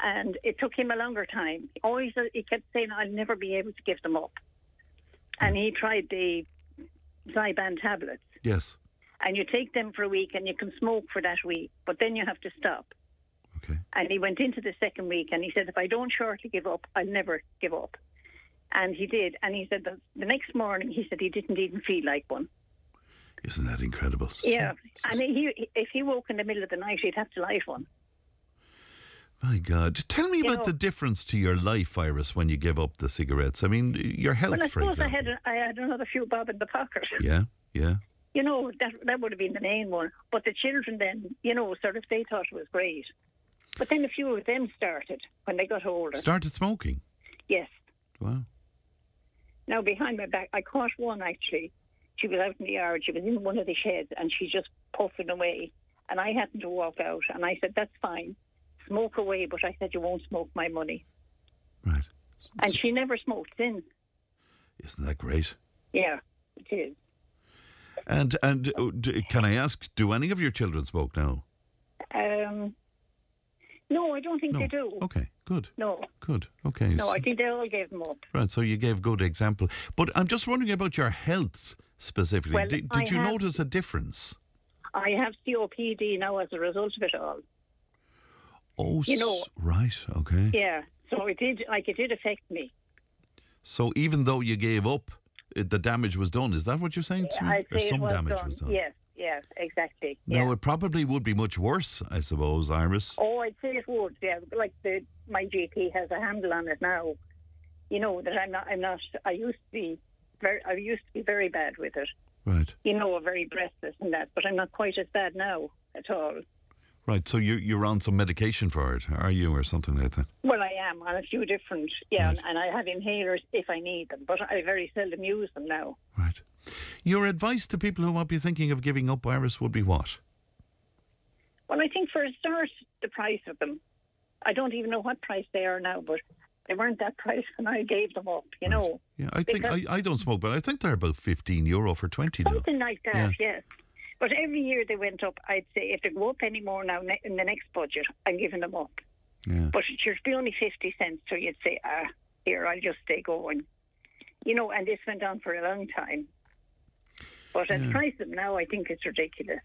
and it took him a longer time. Always, uh, he kept saying, "I'll never be able to give them up." And he tried the Zyban tablets, Yes. and you take them for a week, and you can smoke for that week, but then you have to stop. Okay. And he went into the second week, and he said, "If I don't shortly give up, I'll never give up." And he did, and he said that the next morning, he said he didn't even feel like one. Isn't that incredible? Yeah, and he, if he woke in the middle of the night, he'd have to light one. My God. Tell me You about know- the difference to your life, Iris, when you give up the cigarettes. I mean, your health, Well, I for suppose I example. had I had another few bob in the pocket. Yeah. Yeah. you know, that that would have been the main one. But the children then, you know, sort of they thought it was great. But then a few of them started when they got older. Started smoking. yes. Wow. Now behind my back, I caught one actually. She was out in the yard. She was in one of the sheds, and she just puffing away. And I happened to walk out, and I said, "That's fine, smoke away." But I said, "You won't smoke my money." Right. And she never smoked since. Isn't that great? Yeah, it is. And and uh, can I ask, do any of your children smoke now? Um, no, I don't think No. they do. Okay. Good. No, Good. Okay. no, so- I think they all gave them up. Right, so you gave good example. But I'm just wondering about your health specifically. Well, did did you have- notice a difference? I have COPD now as a result of it all. Oh, You know- right, okay. Yeah, so it did, like, it did affect me. So even though you gave up, it, the damage was done. Is that what you're saying? To me? Or some was damage done. was done. Yes, yes, exactly. Now yeah. it probably would be much worse, I suppose, Iris. Oh, I'd say it would. Yeah, like the my GP has a handle on it now. You know that I'm not. I'm not. I used to be very. I used to be very bad with it. Right, You know, very breathless and that. But I'm not quite as bad now at all. Right. So you you're on some medication for it, are you, or something like that? Well, I am on a few different. Yeah, Right. and I have inhalers if I need them, but I very seldom use them now. Right. Your advice to people who might be thinking of giving up, Iris, would be what? Well, I think for a start, the price of them. I don't even know what price they are now, but they weren't that [laughs] price when I gave them up, you know. Yeah, I think I, I don't smoke, but I think they're about fifteen euro for twenty now. Something like that, Yeah. yes. But every year they went up. I'd say if they go up any more now ne- in the next budget, I'm giving them up. Yeah. But it should be only 50 cents, so you'd say, ah, here, I'll just stay going. You know, and this went on for a long time. But at the Yeah. price of them now, I think it's ridiculous.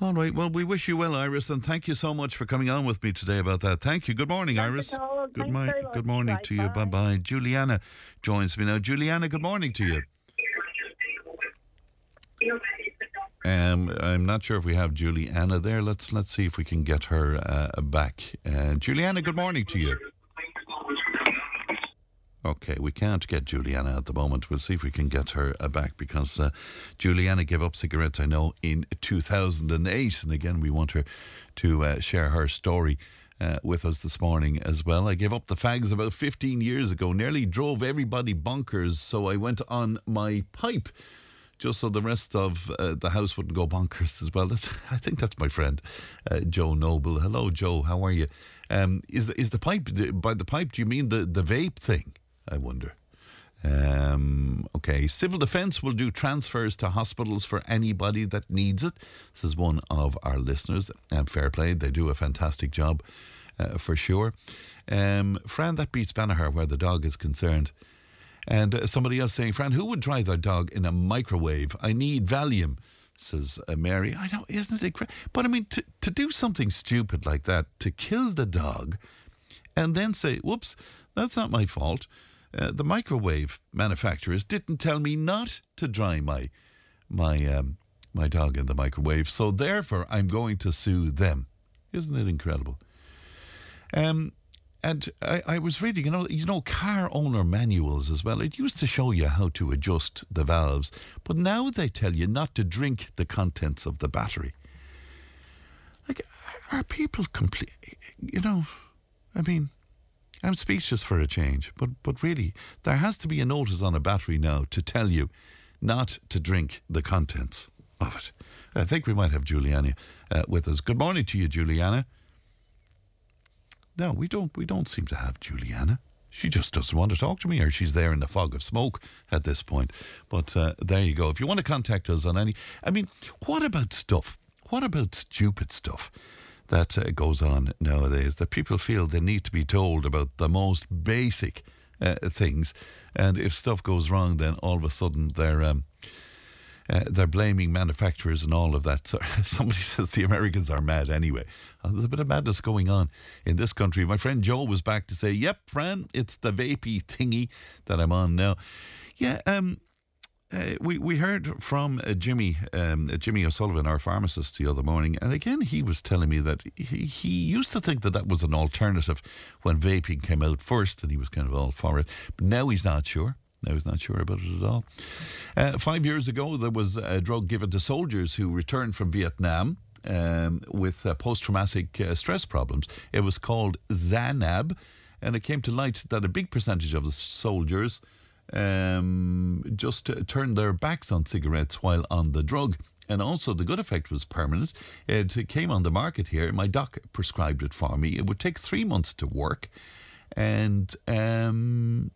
All right. Well, we wish you well, Iris, and thank you so much for coming on with me today about that. Thank you. Good morning, Not Iris. Good Thanks morning. Good morning Right, to you. Bye bye. bye. Juliana joins me now. Juliana, good morning to you. Um, I'm not sure if we have Juliana there. Let's let's see if we can get her uh, back. Uh, Juliana, good morning to you. Okay, we can't get Juliana at the moment. We'll see if we can get her uh, back because uh, Juliana gave up cigarettes, I know, in 2008. And again, we want her to uh, share her story uh, with us this morning as well. I gave up the fags about 15 years ago, nearly drove everybody bonkers, so I went on my pipe. Just so the rest of uh, the house wouldn't go bonkers as well. That's, [laughs] I think that's my friend, uh, Joe Noble. Hello, Joe. How are you? Um, is the, is the pipe by the pipe? Do you mean the the vape thing? I wonder. Um, okay, civil defence will do transfers to hospitals for anybody that needs it, says one of our listeners. And fair play, they do a fantastic job uh, for sure. Um, Fran, that beats Banagher where the dog is concerned. And uh, somebody else saying, Fran, who would try their dog in a microwave? I need Valium, says uh, Mary. I know, isn't it? But I mean, to, to do something stupid like that, to kill the dog, and then say, whoops, that's not my fault. Uh, the microwave manufacturers didn't tell me not to dry my my um, my dog in the microwave, so therefore I'm going to sue them. Isn't it incredible? Um, and I, I, was reading, you know, you know, car owner manuals as well. It used to show you how to adjust the valves, but now they tell you not to drink the contents of the battery. Like, are people complete? You know, I mean, I'm speechless for a change, but but really, there has to be a notice on a battery now to tell you not to drink the contents of it. I think we might have Juliana uh, with us. Good morning to you, Juliana. No, we don't. We don't seem to have Juliana. She just doesn't want to talk to me, or she's there in the fog of smoke at this point. But uh, there you go. If you want to contact us on any, I mean, what about stuff? What about stupid stuff that uh, goes on nowadays that people feel they need to be told about the most basic uh, things, and if stuff goes wrong, then all of a sudden they're um, uh, they're blaming manufacturers and all of that. So [laughs] somebody says the Americans are mad anyway. Uh, there's a bit of madness going on in this country. My friend Joe was back to say, "Yep, Fran, it's the vapey thingy that I'm on now." Yeah, um, uh, we we heard from uh, Jimmy um, uh, Jimmy O'Sullivan, our pharmacist, the other morning, and again he was telling me that he, he used to think that that was an alternative when vaping came out first, and he was kind of all for it. But now he's not sure. I was not sure about it at all. Uh, five years ago, there was a drug given to soldiers who returned from Vietnam um, with uh, post traumatic uh, stress problems. It was called Zyban, and it came to light that a big percentage of the soldiers um, just turned their backs on cigarettes while on the drug. And also, the good effect was permanent. It came on the market here. My doc prescribed it for me. It would take three months to work. And um,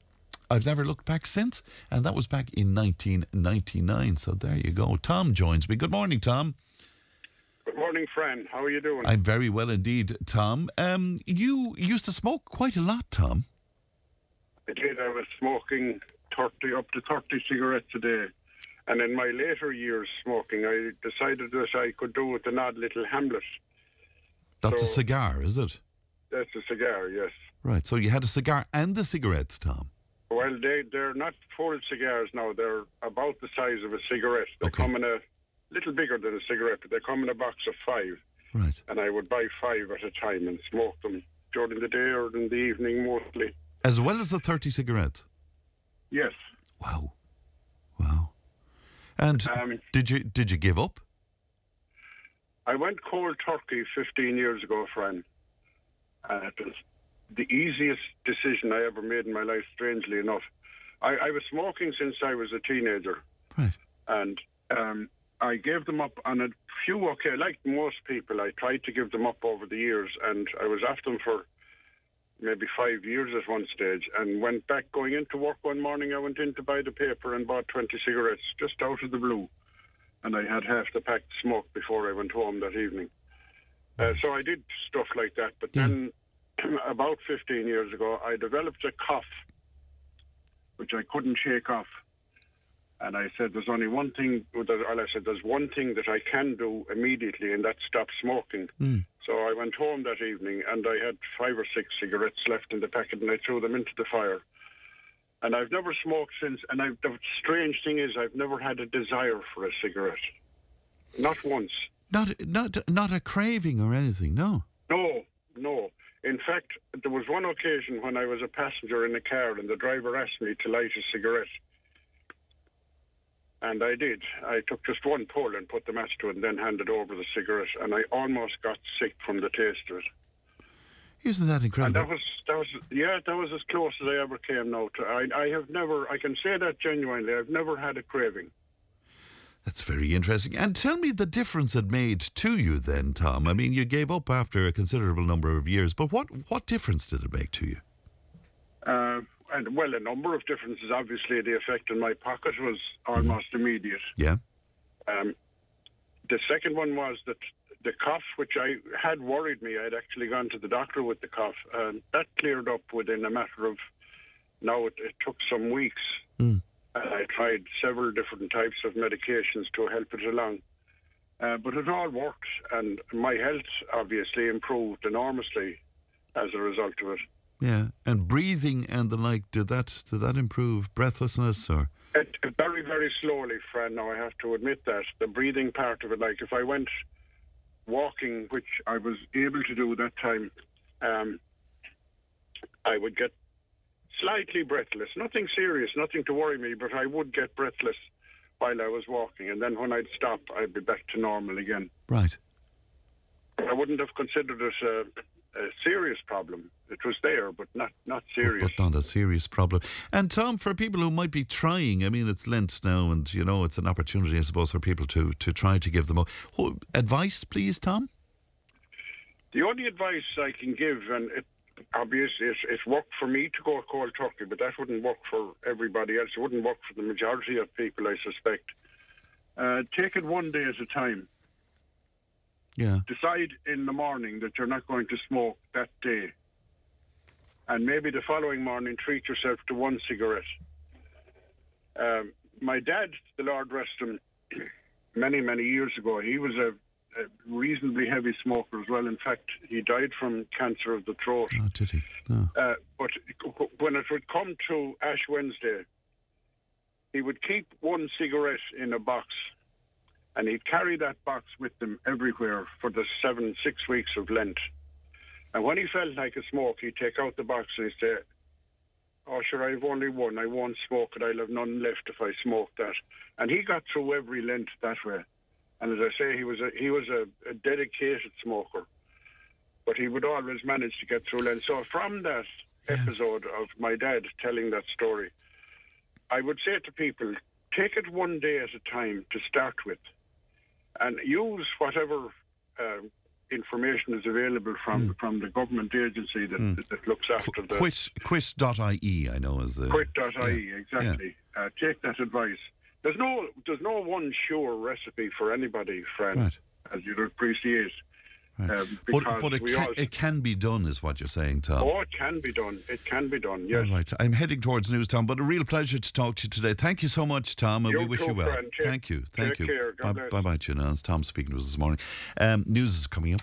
I've never looked back since, and that was back in 1999. So there you go. Tom joins me. Good morning, Tom. Good morning, friend. How are you doing? I'm very well indeed, Tom. Um, you used to smoke quite a lot, Tom. I did. I was smoking 30 up to 30 cigarettes a day. And in my later years smoking, I decided that I could do with an odd little Hamlet. That's so, a cigar, is it? That's a cigar, yes. Right. So you had a cigar and the cigarettes, Tom. Well, they they're not full cigars now. They're about the size of a cigarette. They okay. come in a little bigger than a cigarette, but they come in a box of five. Right. And I would buy five at a time and smoke them during the day or in the evening mostly. As well as the thirty cigarettes. Yes. Wow. Wow. And um, did you did you give up? I went cold turkey 15 years ago, friend. And it was the easiest decision I ever made in my life, strangely enough. I, I was smoking since I was a teenager. Right. And um, I gave them up on a few, okay, like most people, I tried to give them up over the years, and I was after them for maybe five years at one stage, and went back going into work one morning. I went in to buy the paper and bought 20 cigarettes just out of the blue. And I had half the pack smoked before I went home that evening. Uh, so I did stuff like that, but yeah. then about 15 years ago, I developed a cough, which I couldn't shake off. And I said, there's only one thing, well, I said, there's one thing that I can do immediately, and that's stop smoking. Mm. So I went home that evening, and I had five or six cigarettes left in the packet, and I threw them into the fire. And I've never smoked since. And I've, the strange thing is, I've never had a desire for a cigarette. Not once. Not, not, not a craving or anything, no? No, no. In fact, there was one occasion when I was a passenger in a car and the driver asked me to light a cigarette. And I did. I took just one pull and put the match to it and then handed over the cigarette. And I almost got sick from the taste of it. Isn't that incredible? And that was that was yeah, that was as close as I ever came now to I I have never I can say that genuinely, I've never had a craving. That's very interesting. And tell me the difference it made to you then, Tom. I mean, you gave up after a considerable number of years, but what, what difference did it make to you? Uh, and well, a number of differences. Obviously, the effect on my pocket was almost immediate. Yeah. Um, the second one was that the cough, which I had worried me, I'd actually gone to the doctor with the cough, and that cleared up within a matter of. Now it, it took some weeks. Mm. And I tried several different types of medications to help it along. Uh, but it all worked, and my health obviously improved enormously as a result of it. Yeah, and breathing and the like. Did that did that improve breathlessness or? It, very very slowly, Fran. Now I have to admit that the breathing part of it, like if I went walking, which I was able to do that time, um, I would get slightly breathless. Nothing serious, nothing to worry me, but I would get breathless while I was walking, and then when I'd stop, I'd be back to normal again. Right. I wouldn't have considered it a, a serious problem. It was there, but not not serious. But not a serious problem. And Tom, for people who might be trying, I mean, it's Lent now, and you know, it's an opportunity, I suppose, for people to to try to give them a, advice, please, Tom. The only advice I can give, and it obviously it's, it's worked for me to go cold turkey, but that wouldn't work for everybody else. It wouldn't work for the majority of people, I suspect. Uh, take it one day at a time. Yeah. Decide in the morning that you're not going to smoke that day. And maybe the following morning, treat yourself to one cigarette. Um, my dad, the Lord rest him, [clears throat] many, many years ago, he was a, a reasonably heavy smoker as well. In fact, he died from cancer of the throat. Oh, did he? No. Uh, but when it would come to Ash Wednesday, he would keep one cigarette in a box and he'd carry that box with him everywhere for the seven, six weeks of Lent. And when he felt like a smoke, he'd take out the box and he'd say, Oh, sure, I've only one. I won't smoke it. I'll have none left if I smoke that. And he got through every Lent that way. And as I say, he was a, he was a, a dedicated smoker. But he would always manage to get through Lent. So from that episode of my dad telling that story, I would say to people, take it one day at a time to start with and use whatever uh, information is available from from the government agency that, Mm. that, that looks after the Quit, quit.ie, I know, is the. quit.ie exactly. Uh, take that advice. There's no there's no one sure recipe for anybody, friend, Right. as you'd appreciate. Right. Um, But, but it, can, all, it can be done, is what you're saying, Tom. oh, it can be done. It can be done. Yes. All right. I'm heading towards news, Tom, but a real pleasure to talk to you today. Thank you so much, Tom, and You we wish you well. friend. Thank you. Thank take you. care. Bye bye, you now. It's Tom speaking to us this morning. Um, news is coming up.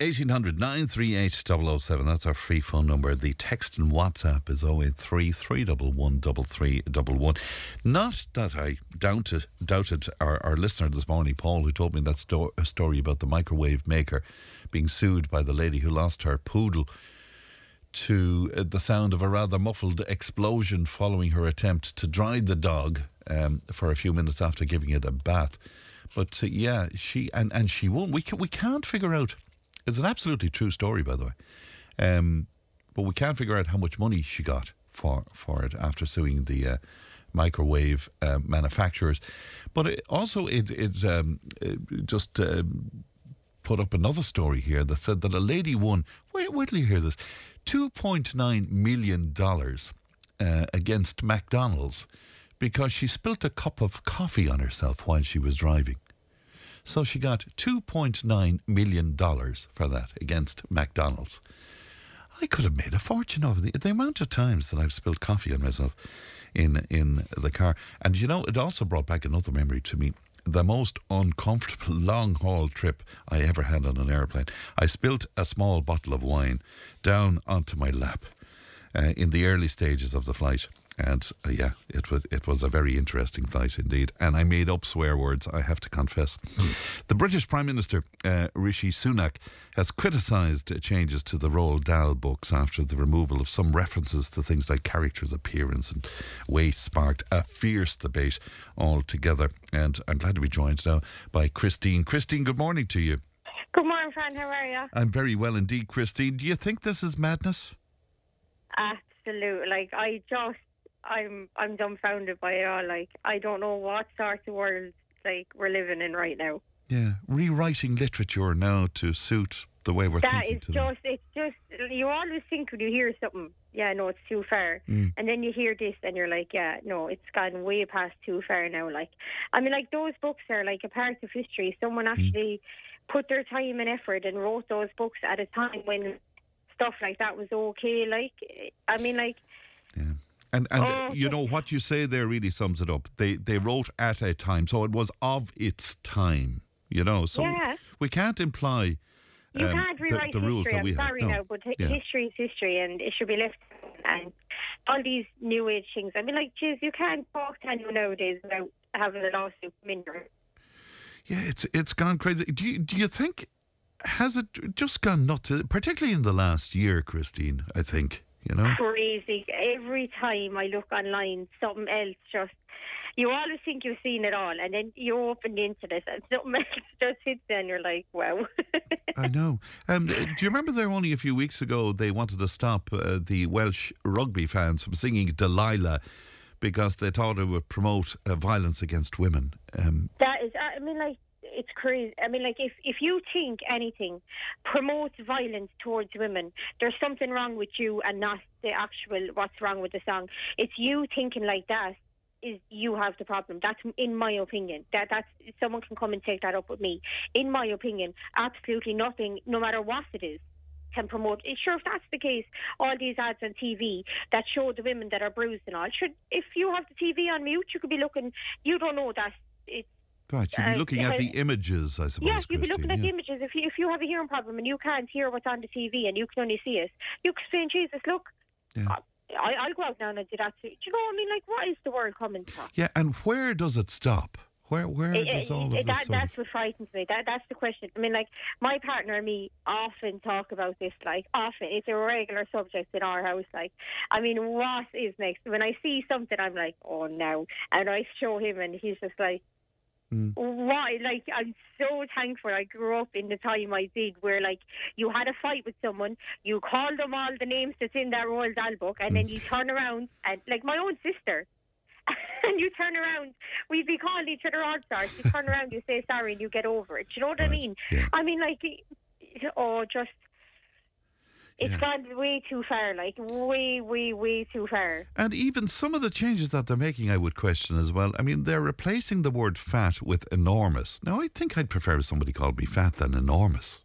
1800 938 007. That's our free phone number. The text and WhatsApp is 083 311 3311. Not that I doubted, doubted our, our listener this morning, Paul, who told me that sto- story about the microwave maker being sued by the lady who lost her poodle to uh, the sound of a rather muffled explosion following her attempt to dry the dog um, for a few minutes after giving it a bath. But uh, yeah, she and, and she won. We can, we can't figure out. It's an absolutely true story, by the way. Um, but we can't figure out how much money she got for for it after suing the uh, microwave uh, manufacturers. But it, also, it it, um, it just. Um, put up another story here that said that a lady won, wait, wait till you hear this, $2.9 million uh, against McDonald's because she spilt a cup of coffee on herself while she was driving. So she got $2.9 million for that against McDonald's. I could have made a fortune over the, the amount of times that I've spilled coffee on myself in in the car. And you know, it also brought back another memory to me. The most uncomfortable [laughs] long haul trip I ever had on an airplane. I spilt a small bottle of wine down onto my lap uh, in the early stages of the flight. And uh, yeah, it was it was a very interesting flight indeed. And I made up swear words, I have to confess. the British Prime Minister uh, Rishi Sunak has criticised changes to the Roald Dahl books after the removal of some references to things like characters' appearance and weight sparked a fierce debate altogether. And I'm glad to be joined now by Christine. Christine, good morning to you. Good morning, Fran. How are you? I'm very well indeed, Christine. Do you think this is madness? Absolutely. Like I just, I'm, I'm dumbfounded by it all. Like I don't know what sort of world like we're living in right now. Yeah, rewriting literature now to suit the way we're That thinking is today. just, it's just, you always think when you hear something, yeah, no, it's too far. Mm. And then you hear this and you're like, yeah, no, it's gone way past too far now. Like, I mean, like those books are like a part of history. Someone Mm. actually put their time and effort and wrote those books at a time when stuff like that was okay. Like, I mean, like, And and Oh, you know what you say there really sums it up. They they wrote at a time, so it was of its time. You know, so Yeah. we can't imply You um, can't rewrite the, rules history. that I'm we sorry have. now, but Yeah. history is history, and it should be left. And all these new age things. I mean, like, geez, you can't talk to anyone nowadays without having a lawsuit come in. there. Yeah, it's it's gone crazy. Do you do you think has it just gone nuts? Particularly in the last year, Christine. I think you know. Crazy. Every time I look online, something else just. You always think you've seen it all, and then you open the internet and something [laughs] else just hits you, and you're like, wow. I know. Um, do you remember there only a few weeks ago they wanted to stop uh, the Welsh rugby fans from singing Delilah because they thought it would promote uh, violence against women. Um, That is, I mean, like, it's crazy. I mean, like, if, if you think anything promotes violence towards women, there's something wrong with you and not the actual what's wrong with the song. It's you thinking like that is you have the problem. That's in my opinion. That that's someone can come and take that up with me. In my opinion, absolutely nothing, no matter what it is. Can promote. Sure, if that's the case, all these ads on TV that show the women that are bruised and all. Should if you have the TV on mute, you could be looking. You don't know that it's right, you'd be Uh, looking at uh, the images, I suppose. yeah, you'd be looking at the images. If you, if you have a hearing problem and you can't hear what's on the TV and you can only see it, you can say, Jesus, look, Yeah. I, I'll go out now and i do that too. Do you know what I mean? Like, what is the world coming to? Yeah, and where does it stop? Where where It- does it- all of it- this that, of- that's what frightens me. That that's the question. I mean, like my partner and me often talk about this. Like often, it's a regular subject in our house. Like, I mean, what is next? When I see something, I'm like, oh no, and I show him, and he's just like. Mm. Why? Like, I'm so thankful I grew up in the time I did, where like you had a fight with someone, you called them all the names that's in that Roald Dahl book, and Mm. then you turn around and like my own sister, [laughs] and you turn around, we'd be calling each other all sorts. You turn around, you say sorry, and you get over it. Do you know what I mean? yeah. I mean, like, oh, just. It's Yeah. gone way too far, like way, way, way too far. And even some of the changes that they're making, I would question as well. I mean, they're replacing the word fat with enormous. Now, I think I'd prefer if somebody called me fat than enormous.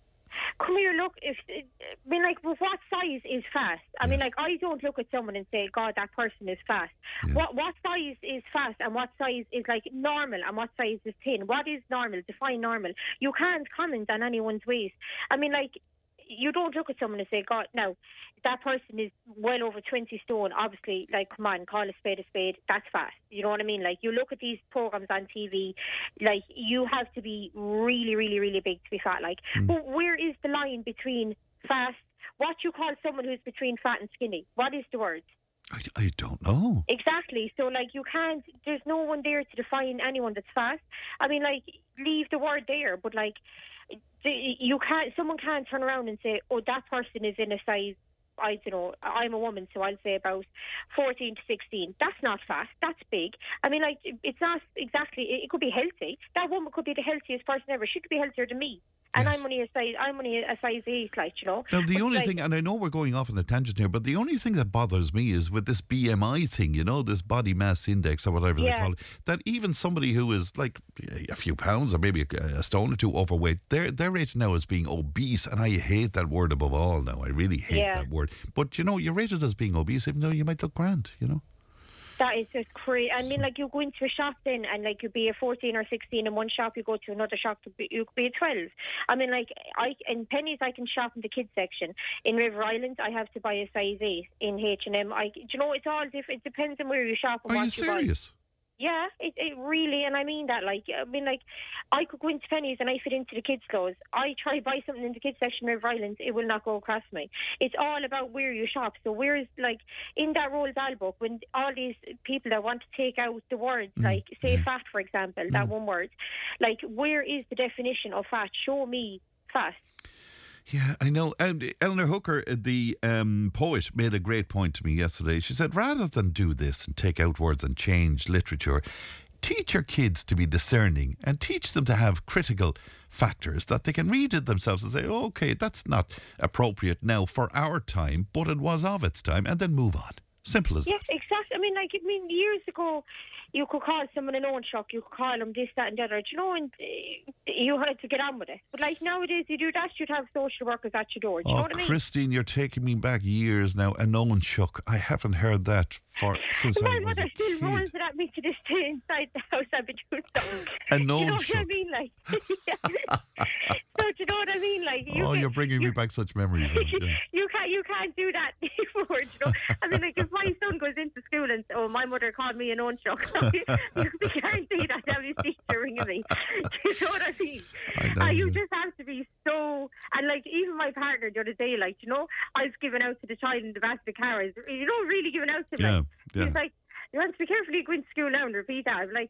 Come here, look. If I mean, like, well, what size is fat? I mean, like, I don't look at someone and say, "God, that person is fat." What what size is fat, and what size is like normal, and what size is thin? What is normal? Define normal. You can't comment on anyone's weight. I mean, like, you don't look at someone and say, "God, no, that person is well over twenty stone." Obviously, like, come on, call a spade a spade. That's fat. You know what I mean? Like, you look at these programs on TV, like, you have to be really, really, really big to be fat. Like, hmm. but where is the line between fat? What you call someone who's between fat and skinny? What is the word? I, I don't know. Exactly. So, like, you can't. There's no one there to define anyone that's fat. I mean, like, leave the word there, but like, you can't. Someone can't turn around and say, "Oh, that person is in a size." I don't know. I'm a woman, so I'll say about 14 to 16. That's not fat. That's big. I mean, like, it's not exactly. It, it could be healthy. That woman could be the healthiest person ever. She could be healthier than me. And I'm only a size. I'm only a size eight, like you know. Now, the But, only like, thing, and I know we're going off on a tangent here, but the only thing that bothers me is with this BMI thing, you know, this body mass index or whatever they call it, that even somebody who is like a few pounds or maybe a, a stone or two overweight, they're, they're rated now as being obese. And I hate that word above all now. I really hate Yeah. that word. But, you know, you're rated as being obese even though you might look grand, you know? That is just crazy. I mean, like you go into a shop then, and like you be a fourteen or sixteen in one shop, you go to another shop, you be- you could be a twelve. I mean, like I in Penneys, I can shop in the kids section. In River Island, I have to buy a size eight. In H and M, I do you know it's all different. It depends on where you shop and Are what you buy. Yeah, it, it really, and I mean that. Like, I mean, like, I could go into Penneys and I fit into the kids' clothes. I try to buy something in the kids' section of River Island, it will not go across me. It's all about where you shop. So, where's like in that Roald Dahl book, when all these people that want to take out the words, mm. like say fat, for example, that mm. one word, like, where is the definition of fat? Show me fat. Yeah, I know. And Eleanor Hooker, uh, the um, poet, made a great point to me yesterday. She said, rather than do this and take out words and change literature, teach your kids to be discerning and teach them to have critical factors that they can read it themselves and say, okay, that's not appropriate now for our time, but it was of its time, and then move on. Simple as that. Yes, exactly. I mean, like, I mean, years ago, you could call someone an own shock, you could call them this, that, and the other, do you know, and uh, you had to get on with it. But like nowadays, you do that, you'd have social workers at your door. Do you oh, know what I mean? Christine, you're taking me back years now. A known shook. I haven't heard that for since My I was mother a still kid. rolls it at me to this day inside the house. I've been doing something. A you known know what I mean? Like, [laughs] [laughs] so do you know what I mean? Like, you oh, you're bringing me back such memories. [laughs] yeah. you can't you can't do that anymore. You know, I mean, like if my son goes into school and oh, my mother called me an own shock, you can't that every teacher ringing me. [laughs] Do you know what I mean? I know, Uh, you just have to be so and like even my partner the other day, like you know, I was giving out to the child in the back of the car. is- You know, really giving out to him. Yeah, like, yeah. He's like, you have to be careful. You go into school now and repeat that. I'm like,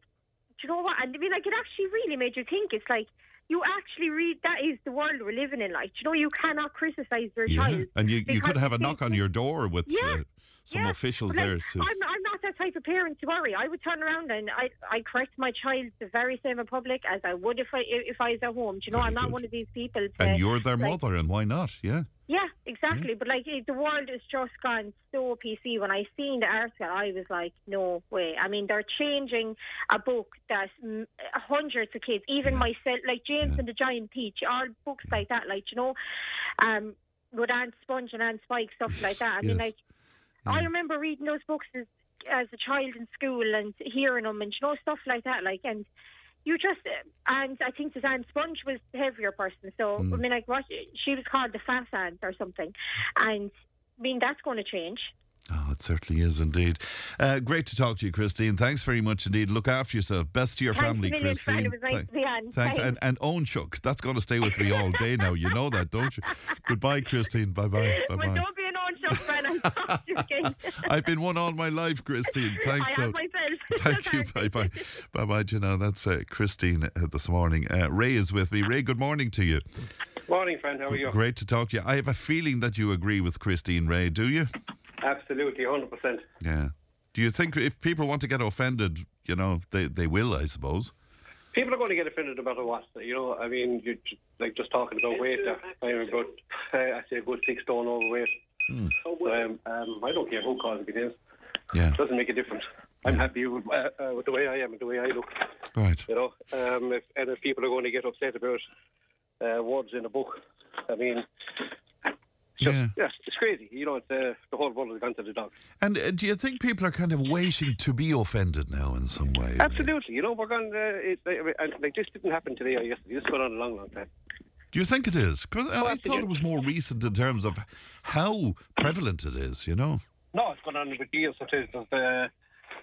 do you know what? And I mean, like it actually really made you think. It's like. You actually read that is the world we're living in. Like, you know, you cannot criticise your Yeah, child. and you, you could have a knock on your door with Yeah, uh, some yeah, officials like, there. To, I'm, I'm not that type of parent to worry. I would turn around and I I correct my child the very same in public as I would if I if I was at home. Do you know, Very I'm not good. one of these people. To, and you're their like- mother, and why not? Yeah. Yeah, exactly. But like the world has just gone so PC. When I seen the article, I was like, no way. I mean, they're changing a book that hundreds of kids, even myself, like James and the Giant Peach, all books like that. Like you know, um, with Aunt Sponge and Aunt Spike, stuff like that. I mean, Yes. Like I remember reading those books as, as a child in school and hearing them and you know stuff like that. Like and you just and I think that Aunt Sponge was the heavier person. So Mm. I mean, like what she was called the fat aunt or something, and I mean that's going to change. Oh, it certainly is indeed. Uh, great to talk to you, Christine. Thanks very much indeed. Look after yourself. Best to your Thanks family. Christine. It was nice Thank- to be on. Thanks. Thanks. And, and own Chuck. That's going to stay with me all day now. You know that, don't you? [laughs] Goodbye, Christine. Bye bye. Bye bye. Don't be an own shop, Fran. I'll talk to you again. I've been one all my life, Christine. Thanks. I so- have myself. [laughs] [laughs] Thank you. Bye bye. Bye bye, Janelle. That's uh, Christine uh, this morning. Uh, Ray is with me. Ray, good morning to you. Morning, friend. How are you? Great to talk to you. I have a feeling that you agree with Christine Ray, do you? Absolutely, 100%. Yeah. Do you think if people want to get offended, you know, they, they will, I suppose? People are going to get offended no matter what. You know, I mean, you like just talking about weight. uh, I'm about, uh, I say, a good six stone overweight. Hmm. Um, um, I don't care who calls me this. Yeah. It doesn't make a difference. I'm happy with, uh, uh, with the way I am and the way I look. Right. You know, um, if, and if people are going to get upset about uh, words in a book, I mean, Yeah. yeah, it's crazy. You know, it's, uh, the whole world has gone to the dog. And uh, do you think people are kind of waiting to be offended now in some way? Absolutely. You know, we're going. Uh, it, and, like this didn't happen today or yesterday. This gone on a long, long time. Do you think it is? 'Cause I- I thought it was more recent in terms of how prevalent it is, you know? No, it's gone on with years. It is. There's, uh,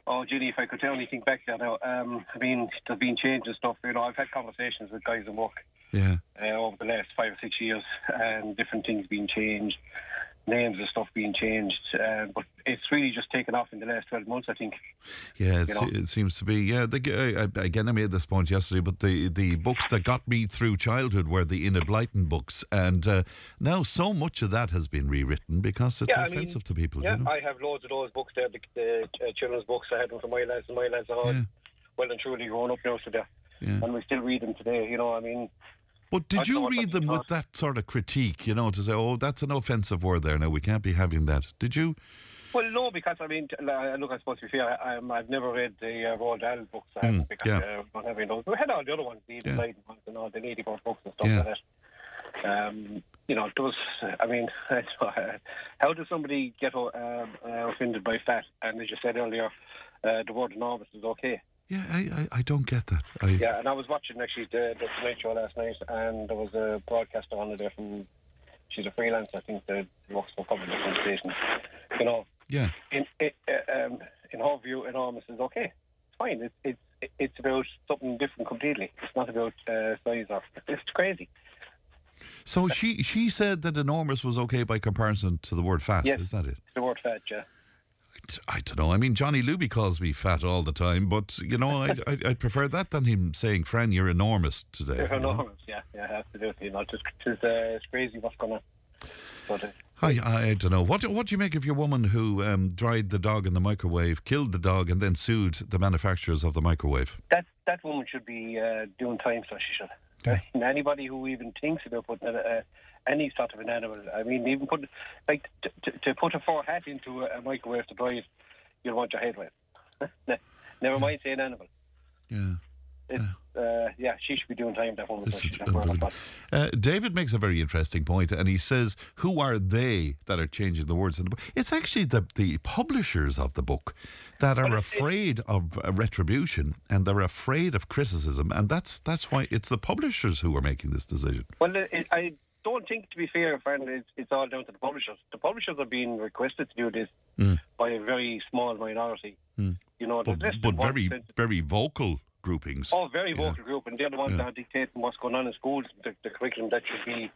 oh, Ginny, if I could tell anything back there now, um, I mean, there's been changes and stuff. You know, I've had conversations with guys in work Yeah. uh, over the last five or six years, and different things being changed, names and stuff being changed. Uh, but it's really just taken off in the last 12 months, I think. Yeah, it, You se- know? it seems to be. Yeah, the, again, I made this point yesterday, but the, the books that got me through childhood were the Enid Blyton books, and uh, now so much of that has been rewritten because it's Yeah, I mean, offensive to people. Yeah, you know? I have loads of those books there, the, the uh, children's books. I had them for my lads, and my lads are all Yeah. well and truly grown up now, so they're, Yeah. and we still read them today. You know, I mean, But did you read them with that sort of critique? You know, to say, "Oh, that's an offensive word there. Now we can't be having that." Did you? Well, no, because I mean, uh, look, I suppose to be fair, I, I've never read the uh, Roald Dahl books. I haven't Mm, because yeah. uh, not having those. We had all the other ones, the Yeah. Ones and all the Ladybird books and stuff Yeah. like that. Um, you know, there was, I mean, [laughs] how does somebody get uh, uh, offended by fat? And as you said earlier, uh, the word enormous is okay. Yeah, I, I, I don't get that. I, Yeah, and I was watching actually the, the Tonight Show last night, and there was a broadcaster on there from. She's a freelancer, I think. That works for a couple of different stations. You know, yeah. in it, uh, um, in her view, enormous is okay. It's fine. It's it's it's about something different completely. It's not about uh, size or it's crazy. So she she said that enormous was okay by comparison to the word fat. Yes. Is that it? The word fat, yeah. I don't know. I mean, Johnny Luby calls me fat all the time, but you know, I [laughs] I I'd prefer that than him saying, "Fran, you're enormous today." They're you know? enormous, yeah, yeah, absolutely. You know, just it's, uh, it's crazy what's going on. But uh, I, I don't know. What what do you make of your woman who um, dried the dog in the microwave, killed the dog, and then sued the manufacturers of the microwave? that that woman should be uh, doing time, so she should. And [laughs] anybody who even thinks about putting a, any sort of an animal, I mean, even put like t- t- to put a fur hat into a, a microwave to dry it, you'll want your head wet. [laughs] Never mind saying animal. Yeah. Uh, yeah, she should be doing time. That woman. so she should have more Unbelievable. like that. Uh, David makes a very interesting point, and he says, "Who are they that are changing the words in the book?" It's actually the the publishers of the book that are afraid of uh, retribution and they're afraid of criticism, and that's that's why it's the publishers who are making this decision. Well, it, I don't think, to be fair, friend, it's, it's all down to the publishers. The publishers are being requested to do this Mm. by a very small minority. Mm. You know, But, but very 1%. very vocal groupings. Oh, very Yeah. vocal group, and they're the ones Yeah. that are dictating what's going on in schools, the, the curriculum that should be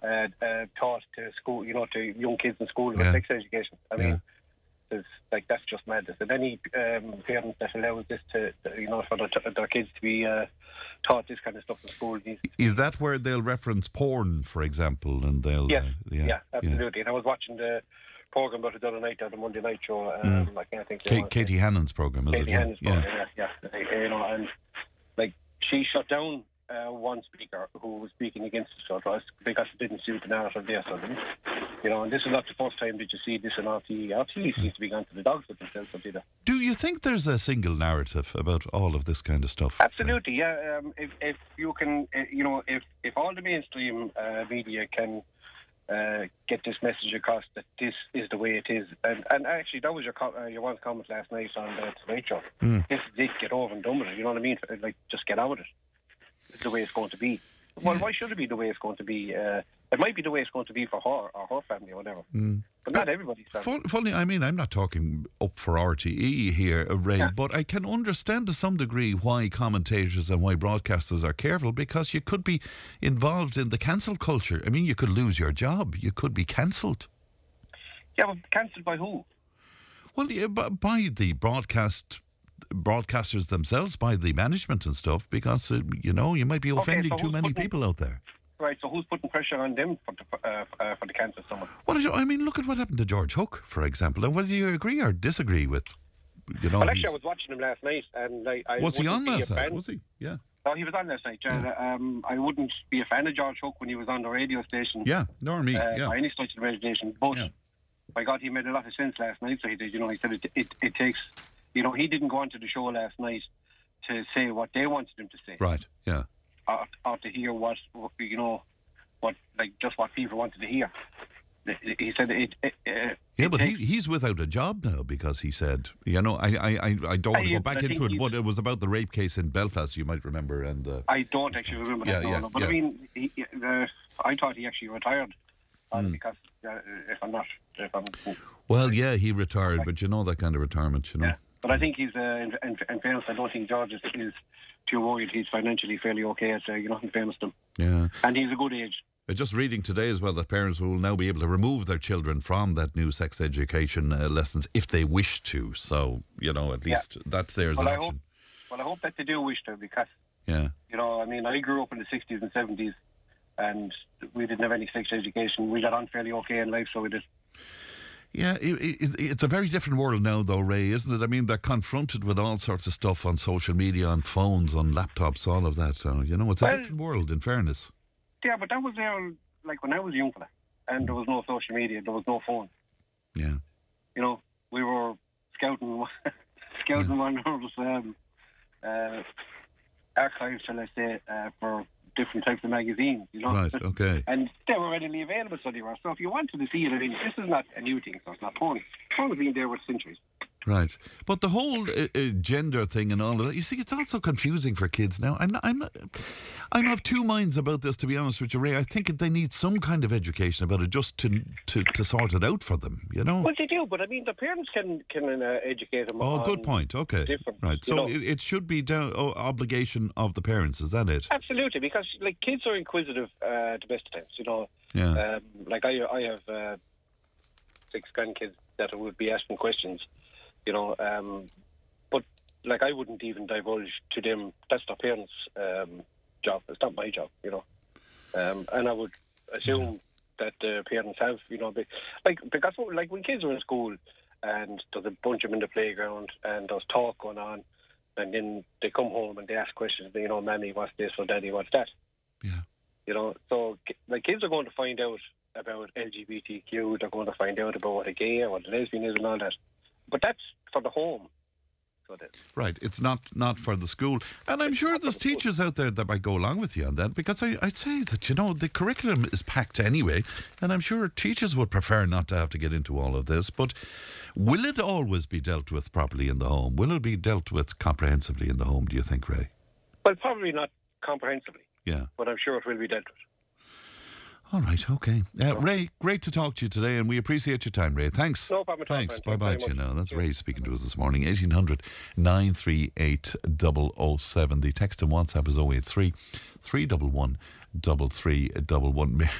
uh, uh, taught to school, you know, to young kids in school Yeah. sex education. I mean, there's, like that's just madness. And any um, parent that allows this to, you know, for their, their kids to be uh, taught this kind of stuff in school, needs Is that where they'll reference porn, for example, and they'll Yes, uh, yeah, yeah, absolutely. And I was watching the program about it the other night, on the Monday night show. Um, Mm. I can't think. Ka- Katie Hannon's program, is Katie it? Yeah. Hannon's yeah. program, yeah, yeah. Uh, You know, and like she shut down uh, one speaker who was speaking against the sort because it didn't suit the narrative there. So, you know, and this is not the first time that you see this in RTE. RTE seems to be gone to the dogs with themselves, don't they? Do you think there's a single narrative about all of this kind of stuff? Absolutely, yeah. Um, if if you can, uh, you know, if if all the mainstream uh, media can uh, get this message across that this is the way it is, and and actually that was your co- uh, your one comment last night on the Tonight Show. Mm. This is it. Get over and done with it. You know what I mean? Like just get on with it. The way it's going to be. Well, why should it be the way it's going to be? Uh, it might be the way it's going to be for her or her family or whatever, Mm. but not everybody's family. Fun, funny, I mean, I'm not talking up for RTE here, uh, Ray, but I can understand to some degree why commentators and why broadcasters are careful because you could be involved in the cancel culture. I mean, you could lose your job, you could be cancelled. Yeah, but cancelled by who? Well, yeah, by the broadcast broadcasters themselves, by the management and stuff, because uh, you know you might be Okay, offending so too many putting- people out there. Right. So who's putting pressure on them for the uh, uh, for the cancer someone? Well, I, I mean, look at what happened to George Hook, for example, and whether you agree or disagree with, you know, well, actually, I was watching him last night, and I, I was he on last night? Was he? Yeah. Oh, he was on last night. Uh, um, I wouldn't be a fan of George Hook when he was on the radio station. Yeah, nor me. uh, yeah. By any stretch of the imagination. But by God, he made a lot of sense last night. So he did. You know, he said it, it, it takes. You know, he didn't go onto the show last night to say what they wanted him to say, Right. Yeah. or, or to hear what you know, what like just what people wanted to hear. He said it. it, Yeah, but he, he's without a job now because he said, you know, I I, I, don't want to go back into it, but it was about the rape case in Belfast, you might remember. And uh, I don't actually remember that. Yeah, no, yeah, no. But yeah. I mean, he, uh, I thought he actually retired uh, Mm. because uh, if I'm not, if I'm, well, yeah, he retired, but you know that kind of retirement, you know. But I think he's uh, in, in, in fairness, I don't think George is, is too worried. He's financially fairly okay. Uh, you know, in fairness to him, Yeah. and he's a good age. Uh, Just reading today as well that parents will now be able to remove their children from that new sex education uh, lessons if they wish to. So, you know, at Yeah. least that's there as Well, an I hope, option. well, I hope that they do wish to because Yeah. you know, I mean, I grew up in the 60s and 70s, and we didn't have any sex education. We got on fairly okay in life, so we did. Yeah, it, it, it's a very different world now, though, Ray, isn't it? I mean, they're confronted with all sorts of stuff on social media, on phones, on laptops, all of that. So, you know, it's a different world, in fairness. Yeah, but that was there like when I was young, fella, and there was no social media, there was no phone. Yeah. You know, we were scouting, [laughs] scouting one of those um, uh, archives, shall I say, uh, for different types of magazines. You know, Right, okay. [laughs] and they were readily available, so they were. So if you wanted to see it, I mean, this is not a new thing, so it's not porn. Porn has been there for centuries. Right, but the whole uh, uh, gender thing and all of that, you see, it's also confusing for kids now. I'm, not, I'm, not, I'm of two minds about this, to be honest with you, Ray. I think they need some kind of education about it just to to, to sort it out for them. You know. Well, they do, but I mean, the parents can can uh, educate them. Oh, on good point. Okay, different, right. So it, it should be down, oh, obligation of the parents. Is that it? Absolutely, because like kids are inquisitive uh, the best of times. You know, Yeah. um, like I, I have uh, six grandkids that would be asking questions. You know, um, but like I wouldn't even divulge to them. That's their parents' um, job. It's not my job. You know, um, and I would assume that the parents have. You know, like because like when kids are in school and there's a bunch of them in the playground and there's talk going on. And then they come home and they ask questions. You know, "Mammy, what's this?" or "Daddy, what's that?" Yeah. You know, so like kids are going to find out about LGBTQ. They're going to find out about what a gay or what a lesbian is and all that. But that's for the home. Right, it's not not for the school, and I'm sure there's teachers out there that might go along with you on that because I, I'd say that you know the curriculum is packed anyway, and I'm sure teachers would prefer not to have to get into all of this. But will it always be dealt with properly in the home? Will it be dealt with comprehensively in the home? Do you think, Ray? well, probably not comprehensively, Yeah. but I'm sure it will be dealt with. All right. Okay. Uh, Ray, great to talk to you today, and we appreciate your time, Ray. Thanks. No problem Thanks. Bye bye you now. That's Ray speaking to us this morning. 1800 938 007. The text and WhatsApp is 083 311 3311. [laughs]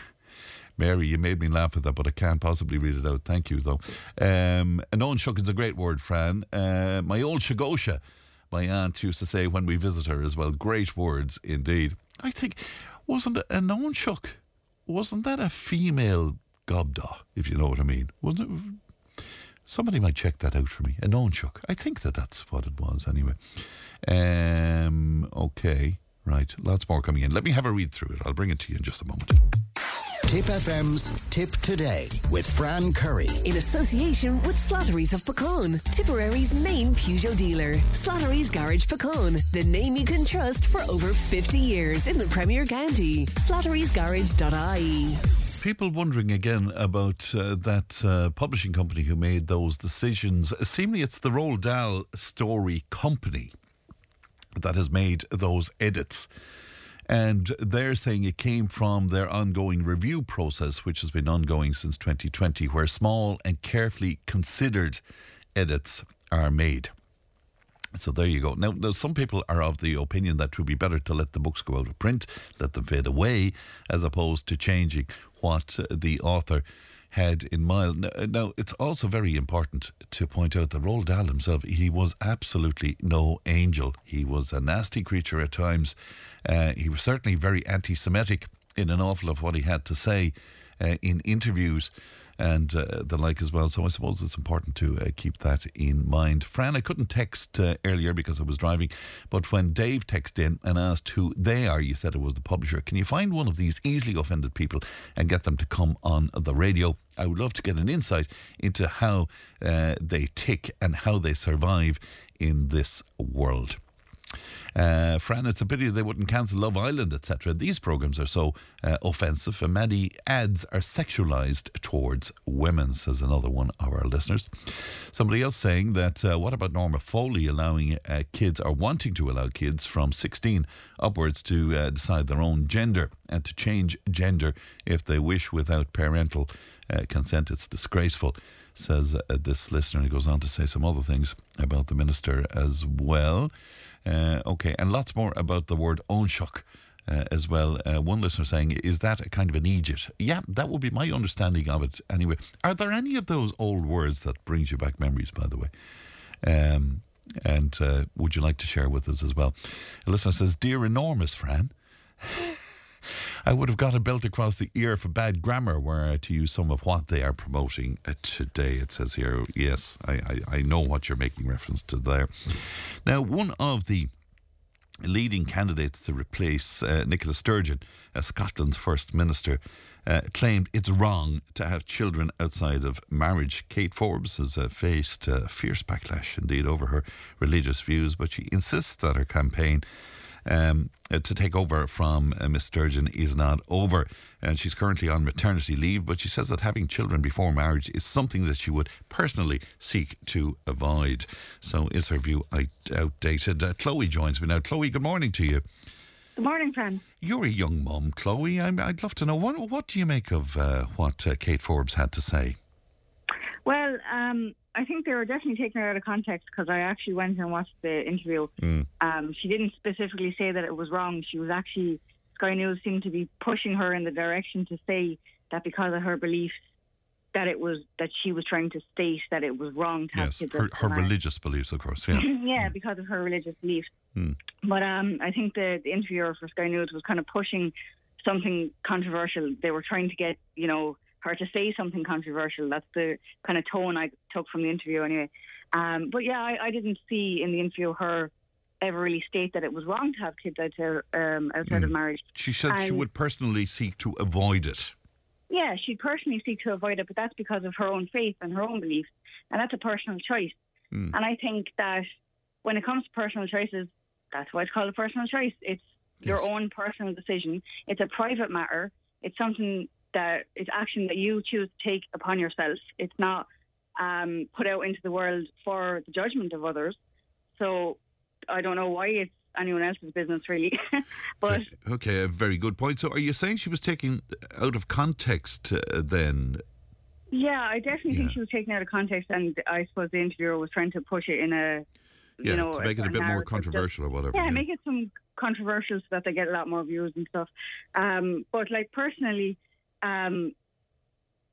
Mary, you made me laugh at that, but I can't possibly read it out. Thank you, though. Um, an own shuck is a great word, Fran. Uh, my old Shagosha, my aunt used to say when we visit her as well. Great words indeed. I think, wasn't it an own shuck? Wasn't that a female gobda, if you know what I mean? Wasn't it? Somebody might check that out for me. A nonchuk. I think that that's what it was anyway. Um, okay, right. Lots more coming in. Let me have a read through it. I'll bring it to you in just a moment. Tipp FM's Tipp Today with Fran Curry. In association with Slattery's of Puckane, Tipperary's main Peugeot dealer. Slattery's Garage Puckane, the name you can trust for over 50 years in the Premier County. Slattery'sGarage.ie. People wondering again about uh, that uh, publishing company who made those decisions. Seemingly, it's the Roald Dahl Story Company that has made those edits. And they're saying it came from their ongoing review process, which has been ongoing since 2020, where small and carefully considered edits are made. So there you go. Now, now, some people are of the opinion that it would be better to let the books go out of print, let them fade away, as opposed to changing what uh, the author had in mind. Now, now, it's also very important to point out that Roald Dahl himself, he was absolutely no angel. He was a nasty creature at times. Uh, he was certainly very anti-Semitic in an awful of what he had to say uh, in interviews and uh, the like as well. So I suppose it's important to uh, keep that in mind. Fran, I couldn't text uh, earlier because I was driving, but when Dave texted in and asked who they are, you said it was the publisher. Can you find one of these easily offended people and get them to come on the radio? I would love to get an insight into how uh, they tick and how they survive in this world. Uh, Fran, it's a pity they wouldn't cancel Love Island, etc. These programs are so uh, offensive, and many ads are sexualized towards women, says another one of our listeners. Somebody else saying that uh, what about Norma Foley allowing uh, kids or wanting to allow kids from 16 upwards to uh, decide their own gender and to change gender if they wish without parental uh, consent? It's disgraceful says uh, this listener. He goes on to say some other things about the minister as well. Uh, okay, and lots more about the word onshuk. Uh, as well, uh, one listener saying, "Is that a kind of an Egypt?" Yeah, that would be my understanding of it. Anyway, are there any of those old words that brings you back memories? By the way, um, and uh, would you like to share with us as well? A listener says, "Dear enormous Fran." [laughs] I would have got a belt across the ear for bad grammar were I to use some of what they are promoting uh, today. It says here, yes, I, I, I know what you're making reference to there. Now, one of the leading candidates to replace uh, Nicola Sturgeon as Scotland's First Minister uh, claimed it's wrong to have children outside of marriage. Kate Forbes has uh, faced uh, fierce backlash indeed over her religious views, but she insists that her campaign um, uh, to take over from uh, Miss Sturgeon is not over. And she's currently on maternity leave, but she says that having children before marriage is something that she would personally seek to avoid. So is her view outdated? Uh, Chloe joins me now. Chloe, good morning to you. Good morning, Fran. You're a young mum, Chloe. i would love to know what, what do you make of uh, what uh, Kate Forbes had to say? Well, um, I think they were definitely taking her out of context because I actually went and watched the interview. Mm. Um, she didn't specifically say that it was wrong. She was actually Sky News seemed to be pushing her in the direction to say that because of her beliefs, that it was that she was trying to state that it was wrong to yes, have. Her, her religious beliefs, of course. Yeah, [laughs] yeah, because of her religious beliefs. Mm. But um, I think the, the interviewer for Sky News was kind of pushing something controversial. They were trying to get you know her to say something controversial. That's the kind of tone I took from the interview, anyway. Um, but yeah, I, I, didn't see in the interview her ever really state that it was wrong to have kids outside, um, outside mm. of marriage. She said and she would personally seek to avoid it. Yeah, she'd personally seek to avoid it, but that's because of her own faith and her own beliefs, and that's a personal choice. Mm. And I think that when it comes to personal choices, that's why it's called a personal choice. It's yes. your own personal decision. It's a private matter. It's something that it's action that you choose to take upon yourself. It's not um, put out into the world for the judgment of others. So I don't know why it's anyone else's business, really. [laughs] but okay, a very good point. So are you saying she was taken out of context uh, then? Yeah, I definitely yeah. think she was taken out of context, and I suppose the interviewer was trying to push it in a yeah, you know, to make it a, a bit more controversial just, or whatever. Yeah, yeah, make it some controversial so that they get a lot more views and stuff. Um, but like personally, um,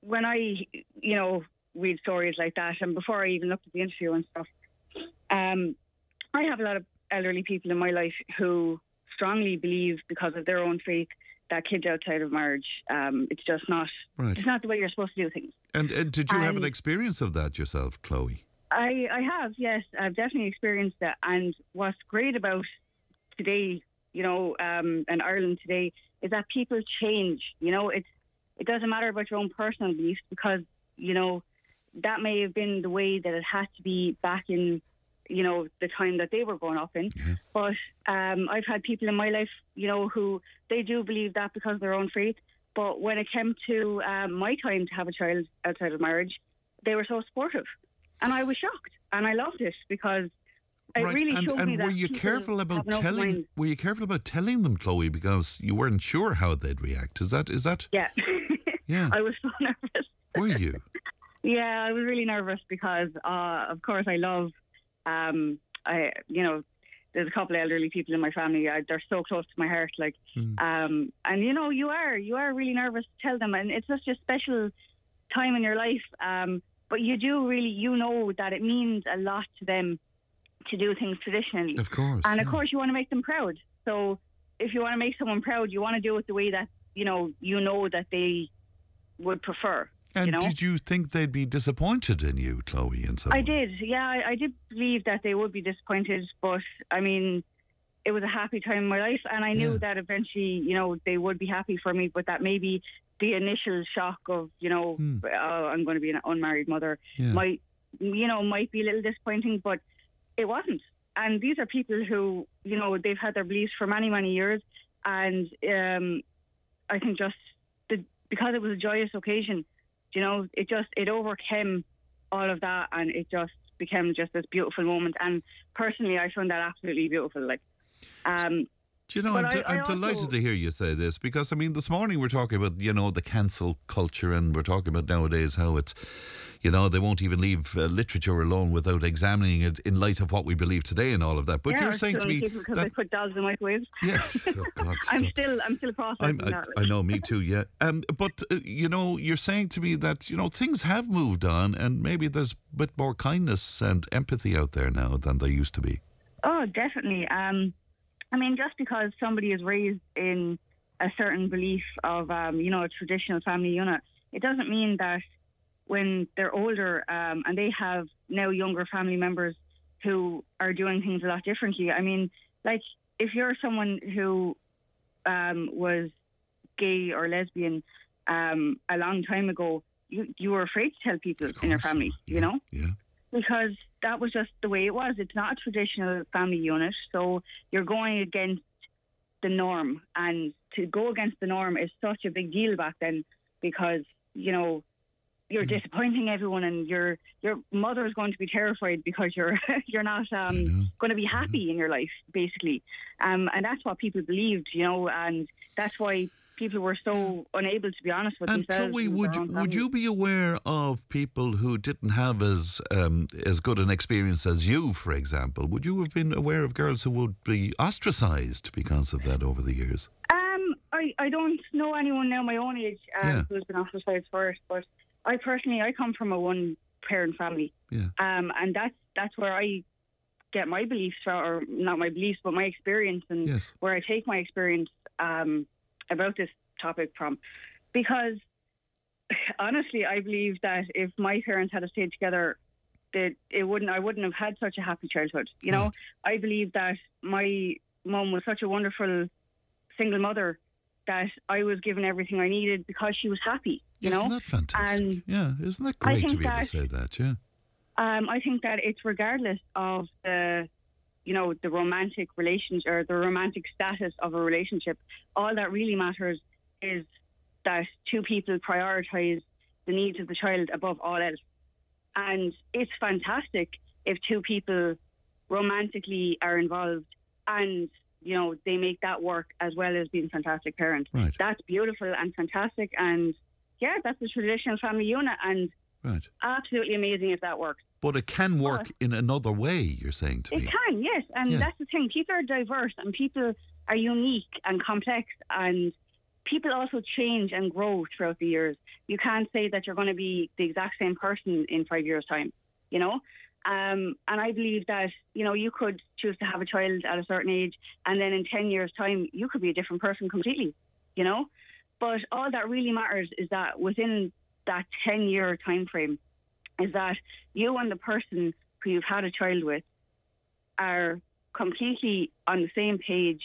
when I, you know, read stories like that, and before I even looked at the interview and stuff, um, I have a lot of elderly people in my life who strongly believe, because of their own faith, that kids outside of marriage, um, it's just not, right. it's not the way you're supposed to do things. And, and did you and have an experience of that yourself, Chloe? I, I have, yes, I've definitely experienced that. And what's great about today, you know, um, and Ireland today, is that people change. You know, it's it doesn't matter about your own personal beliefs because, you know, that may have been the way that it had to be back in, you know, the time that they were growing up in. But um, I've had people in my life, you know, who they do believe that because of their own faith. But when it came to um, my time to have a child outside of marriage, they were so supportive. And I was shocked. And I loved it because it right. really and, showed and me were that you careful about telling? Mind. Were you careful about telling them, Chloe, because you weren't sure how they'd react? Is that is that? Yeah. yeah. [laughs] I was so [laughs] nervous. Were you? yeah, I was really nervous because, uh, of course, I love. Um, I you know, there's a couple of elderly people in my family. I, they're so close to my heart, like, mm. um, and you know, you are you are really nervous to tell them, and it's such a special time in your life. Um, but you do really, you know, that it means a lot to them to do things traditionally. Of course. And of course, you want to make them proud. So if you want to make someone proud, you want to do it the way that you know you know that they would prefer. And you know? did you think they'd be disappointed in you, Chloe? And so I did. Yeah, I, I did believe that they would be disappointed. But I mean, it was a happy time in my life, and I knew yeah. that eventually, you know, they would be happy for me. But that maybe the initial shock of, you know, hmm. oh, I'm going to be an unmarried mother yeah. might, you know, might be a little disappointing. But it wasn't. And these are people who, you know, they've had their beliefs for many, many years. And um, I think just the, because it was a joyous occasion, you know, it just, it overcame all of that and it just became just this beautiful moment. And personally, I found that absolutely beautiful. Like, um, do you know, I'm, I, am delighted to hear you say this because, I mean, this morning we're talking about, you know, the cancel culture and we're talking about nowadays how it's, you know, they won't even leave uh, literature alone without examining it in light of what we believe today and all of that. But yeah, you're saying to me because that, they put dolls in microwaves. [laughs] Yes, oh God, [laughs] I'm still, I'm still processing I'm, I, that. I know, me too. Yeah, um, but uh, you know, you're saying to me that you know things have moved on, and maybe there's a bit more kindness and empathy out there now than there used to be. Oh, definitely. Um, I mean, just because somebody is raised in a certain belief of, um, you know, a traditional family unit, it doesn't mean that when they're older um, and they have now younger family members who are doing things a lot differently. I mean, like if you're someone who um, was gay or lesbian um, a long time ago, you, you were afraid to tell people in your family, yeah, you know? Yeah. Because that was just the way it was. It's not a traditional family unit. So you're going against the norm, and to go against the norm is such a big deal back then because you know you're disappointing everyone, and your your mother is going to be terrified because you're [laughs] you're not um, going to be happy in your life, basically. Um, and that's what people believed, you know, and that's why people were so unable to be honest with And themselves. Chloe, would you, would you be aware of people who didn't have as um, as good an experience as you, for example? Would you have been aware of girls who would be ostracised because of that over the years? Um, I, I don't know anyone now my own age um, Yeah. who's been ostracized for it, but I personally I come from a one parent family, Yeah. um, and that's that's where I get my beliefs from, or not my beliefs, but my experience, and Yes. where I take my experience um, about this topic from, because [sighs] honestly, I believe that if my parents had stayed together, that it wouldn't I wouldn't have had such a happy childhood. You know, I believe that my mom was such a wonderful single mother that I was given everything I needed because she was happy. You Isn't know, that fantastic? and Yeah, isn't that great to be able to say that? Yeah. um, I think that it's regardless of the, you know, the romantic relationship or the romantic status of a relationship. All that really matters is that two people prioritize the needs of the child above all else. And it's fantastic if two people romantically are involved and you know they make that work as well as being fantastic parents. Right. That's beautiful and fantastic, and yeah, that's a traditional family unit, and Right. absolutely amazing if that works. But it can work in another way, you're saying to It me. It can, yes, and Yeah. that's the thing. People are diverse, and people are unique and complex, and people also change and grow throughout the years. You can't say that you're going to be the exact same person in five years' time, you know. Um, and I believe that you know you could choose to have a child at a certain age, and then in ten years' time you could be a different person completely, you know. But all that really matters is that within that ten-year time frame, is that you and the person who you've had a child with are completely on the same page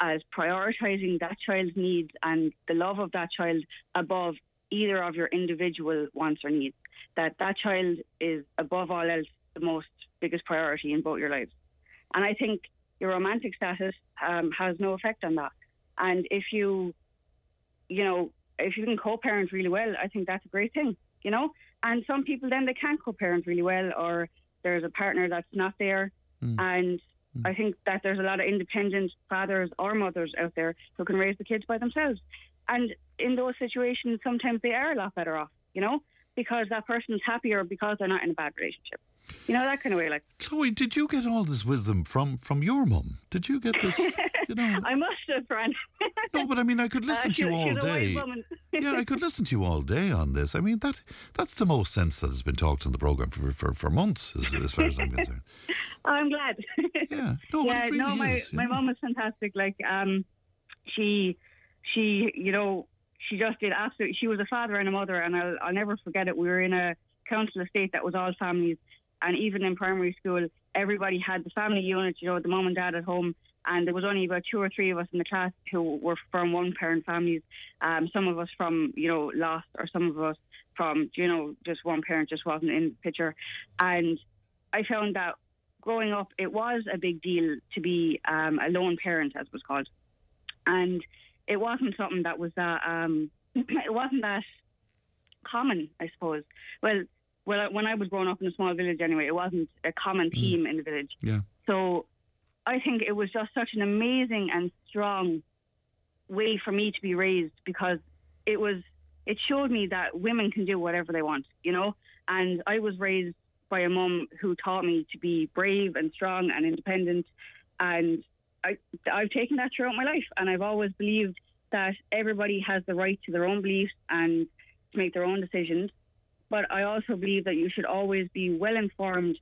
as prioritizing that child's needs and the love of that child above either of your individual wants or needs. That that child is above all else the most biggest priority in both your lives. And I think your romantic status um, has no effect on that. And if you, you know, if you can co-parent really well, I think that's a great thing, you know. And some people then they can't co-parent really well, or there's a partner that's not there, and I think that there's a lot of independent fathers or mothers out there who can raise the kids by themselves. And in those situations, sometimes they are a lot better off, you know, because that person's happier because they're not in a bad relationship. You know, that kind of way. Like, Chloe, did you get all this wisdom from from your mum? Did you get this? You know, [laughs] I must have, Fran. [laughs] no, but I mean, I could listen Uh, to you all she's a wise day. [laughs] yeah, I could listen to you all day on this. I mean, that that's the most sense that has been talked in the program for for, for months, as, as far as I'm concerned. I'm glad. Yeah, no, yeah, it no, my is, my mom was fantastic. Like, um, she, she, you know, she just did absolutely. She was a father and a mother, and I'll I'll never forget it. We were in a council estate that was all families, and even in primary school, everybody had the family unit. You know, the mom and dad at home. And there was only about two or three of us in the class who were from one parent families. Um, some of us from, you know, lost, or some of us from, you know, just one parent just wasn't in the picture. And I found that growing up, it was a big deal to be um, a lone parent, as it was called, and it wasn't something that was that um, [clears throat] it wasn't that common, I suppose. Well, well, when I was growing up in a small village, anyway, it wasn't a common mm. theme in the village. Yeah. So I think it was just such an amazing and strong way for me to be raised because it was it showed me that women can do whatever they want, you know. And I was raised by a mum who taught me to be brave and strong and independent, and I I've taken that throughout my life, and I've always believed that everybody has the right to their own beliefs and to make their own decisions. But I also believe that you should always be well informed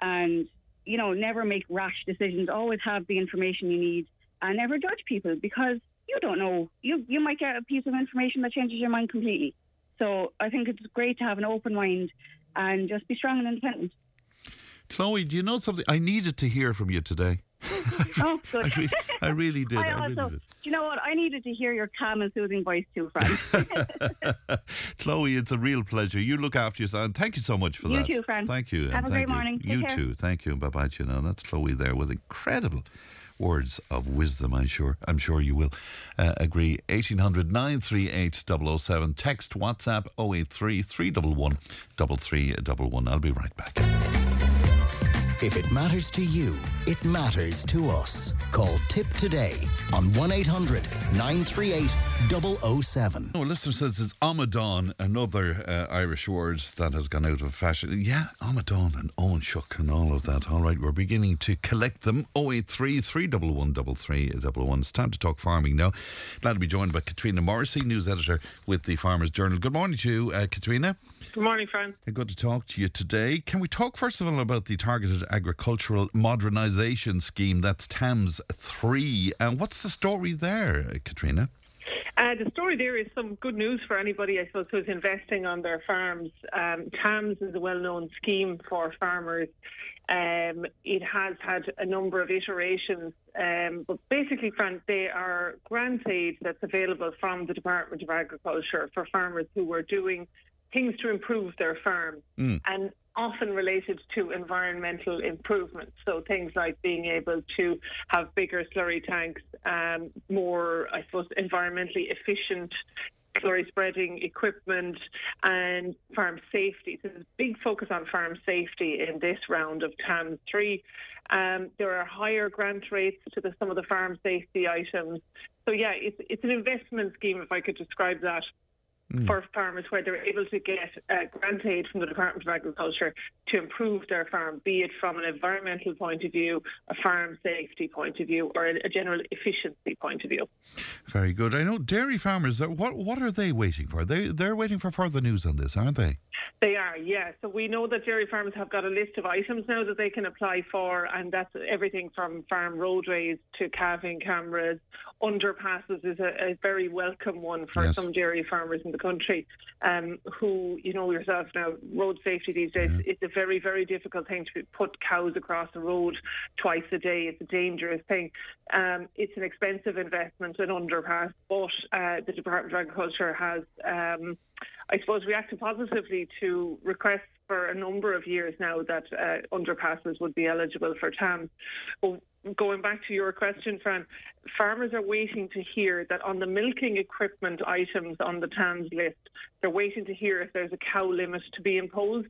and you know never make rash decisions. Always have the information you need and never judge people because you don't know. You you might get a piece of information that changes your mind completely. So I think it's great to have an open mind and just be strong and independent. Chloe, do you know something? I needed to hear from you today. [laughs] oh, good. I, re- I really did. I I, also, really do you know what? I needed to hear your calm and soothing voice too, Fran. [laughs] Chloe, it's a real pleasure. You look after yourself, and thank you so much for You that. too, Fran. Thank you. Have a great you. morning. Take you care. too. Thank you. Bye bye. You know, that's Chloe there with incredible words of wisdom. I'm sure. I'm sure you will uh, agree. 1800 938 007. Text WhatsApp 083 311 3311. I'll be right back. If it matters to you, it matters to us. Call Tipp today on 1 800 938 007. Oh, a listener says it's Amadon, another uh, Irish word that has gone out of fashion. Yeah, Amadon and Owen Shook and all of that. All right, we're beginning to collect them. 083 311 3311. It's time to talk farming now. Glad to be joined by Katrina Morrissey, news editor with the Farmers Journal. Good morning to you, uh, Katrina. Good morning, Fran. Good to talk to you today. Can we talk first of all about the targeted agricultural modernisation scheme? That's TAMS 3. And what's the story there, Katrina? Uh, the story there is some good news for anybody, I suppose, who's investing on their farms. Um, TAMS is a well known scheme for farmers. Um, it has had a number of iterations, um, but basically, Fran, they are grant aid that's available from the Department of Agriculture for farmers who are doing things to improve their farm Mm. and often related to environmental improvements. So things like being able to have bigger slurry tanks, um, more, I suppose, environmentally efficient slurry spreading equipment and farm safety. So there's a big focus on farm safety in this round of TAMS 3. Um, there are higher grant rates to the, some of the farm safety items. So yeah, it's, it's an investment scheme, if I could describe that for farmers where they're able to get uh, grant aid from the Department of Agriculture to improve their farm, be it from an environmental point of view, a farm safety point of view, or a, a general efficiency point of view. Very good. I know dairy farmers, uh, what, what are they waiting for? They, they're waiting for further news on this, aren't they? They are, yeah. So we know that dairy farmers have got a list of items now that they can apply for, and that's everything from farm roadways to calving cameras. Underpasses is a, a very welcome one for Yes. some dairy farmers in the country um, who, you know yourself now, road safety these days, it's a very, very difficult thing to put cows across the road twice a day. It's a dangerous thing. Um, it's an expensive investment, an underpass, but uh, the Department of Agriculture has, um, I suppose, reacted positively to requests for a number of years now that uh, underpasses would be eligible for TAMS. Well, going back to your question, Fran, farmers are waiting to hear that on the milking equipment items on the TAMS list, they're waiting to hear if there's a cow limit to be imposed.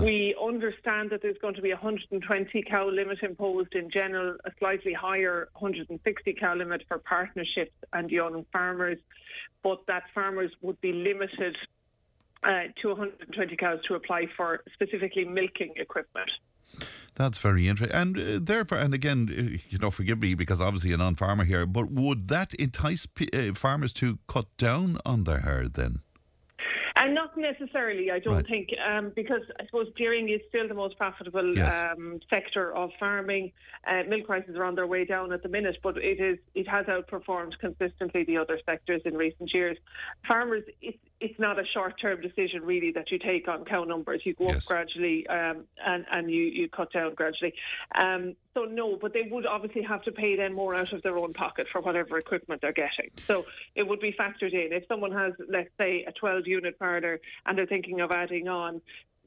We understand that there's going to be a 120 cow limit imposed in general, a slightly higher 160 cow limit for partnerships and young farmers, but that farmers would be limited uh, to 120 cows to apply for specifically milking equipment. That's very interesting. And uh, therefore, and again, uh, you know, forgive me because obviously a non-farmer here, but would that entice p- uh, farmers to cut down on their herd then? And not necessarily, I don't Right. think, um, because I suppose dairying is still the most profitable Yes. um, sector of farming. Uh, milk prices are on their way down at the minute, but it is it has outperformed consistently the other sectors in recent years. Farmers, it's it's not a short term decision really that you take on cow numbers. You go up gradually um, and and you you cut down gradually. Um, so no, but they would obviously have to pay then more out of their own pocket for whatever equipment they're getting. So it would be factored in. If someone has, let's say, a 12 unit parlour and they're thinking of adding on,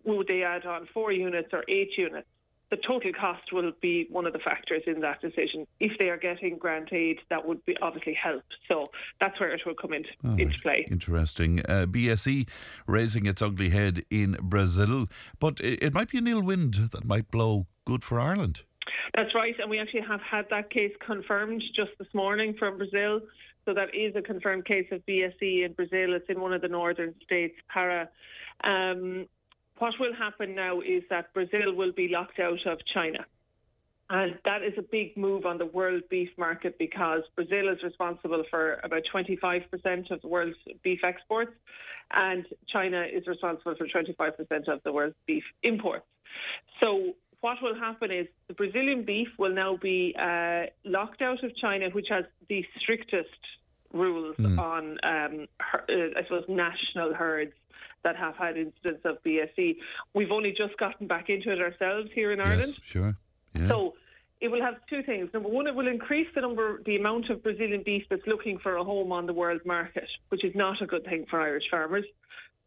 would they add on four units or eight units? The total cost will be one of the factors in that decision. If they are getting grant aid, that would be obviously help. So that's where it will come into, right. into play. Interesting. Uh, BSE raising its ugly head in Brazil, but it, it might be an ill wind that might blow good for Ireland. That's right, and we actually have had that case confirmed just this morning from Brazil. So that is a confirmed case of BSE in Brazil. It's in one of the northern states, Para. Um, what will happen now is that Brazil will be locked out of China. And that is a big move on the world beef market because Brazil is responsible for about 25% of the world's beef exports, and China is responsible for 25% of the world's beef imports. So, what will happen is the Brazilian beef will now be uh, locked out of China, which has the strictest rules on, um, her, uh, I suppose, national herds that have had incidents of BSE. We've only just gotten back into it ourselves here in Ireland. Yes, sure. Yeah. So it will have two things. Number one, it will increase the number, the amount of Brazilian beef that's looking for a home on the world market, which is not a good thing for Irish farmers.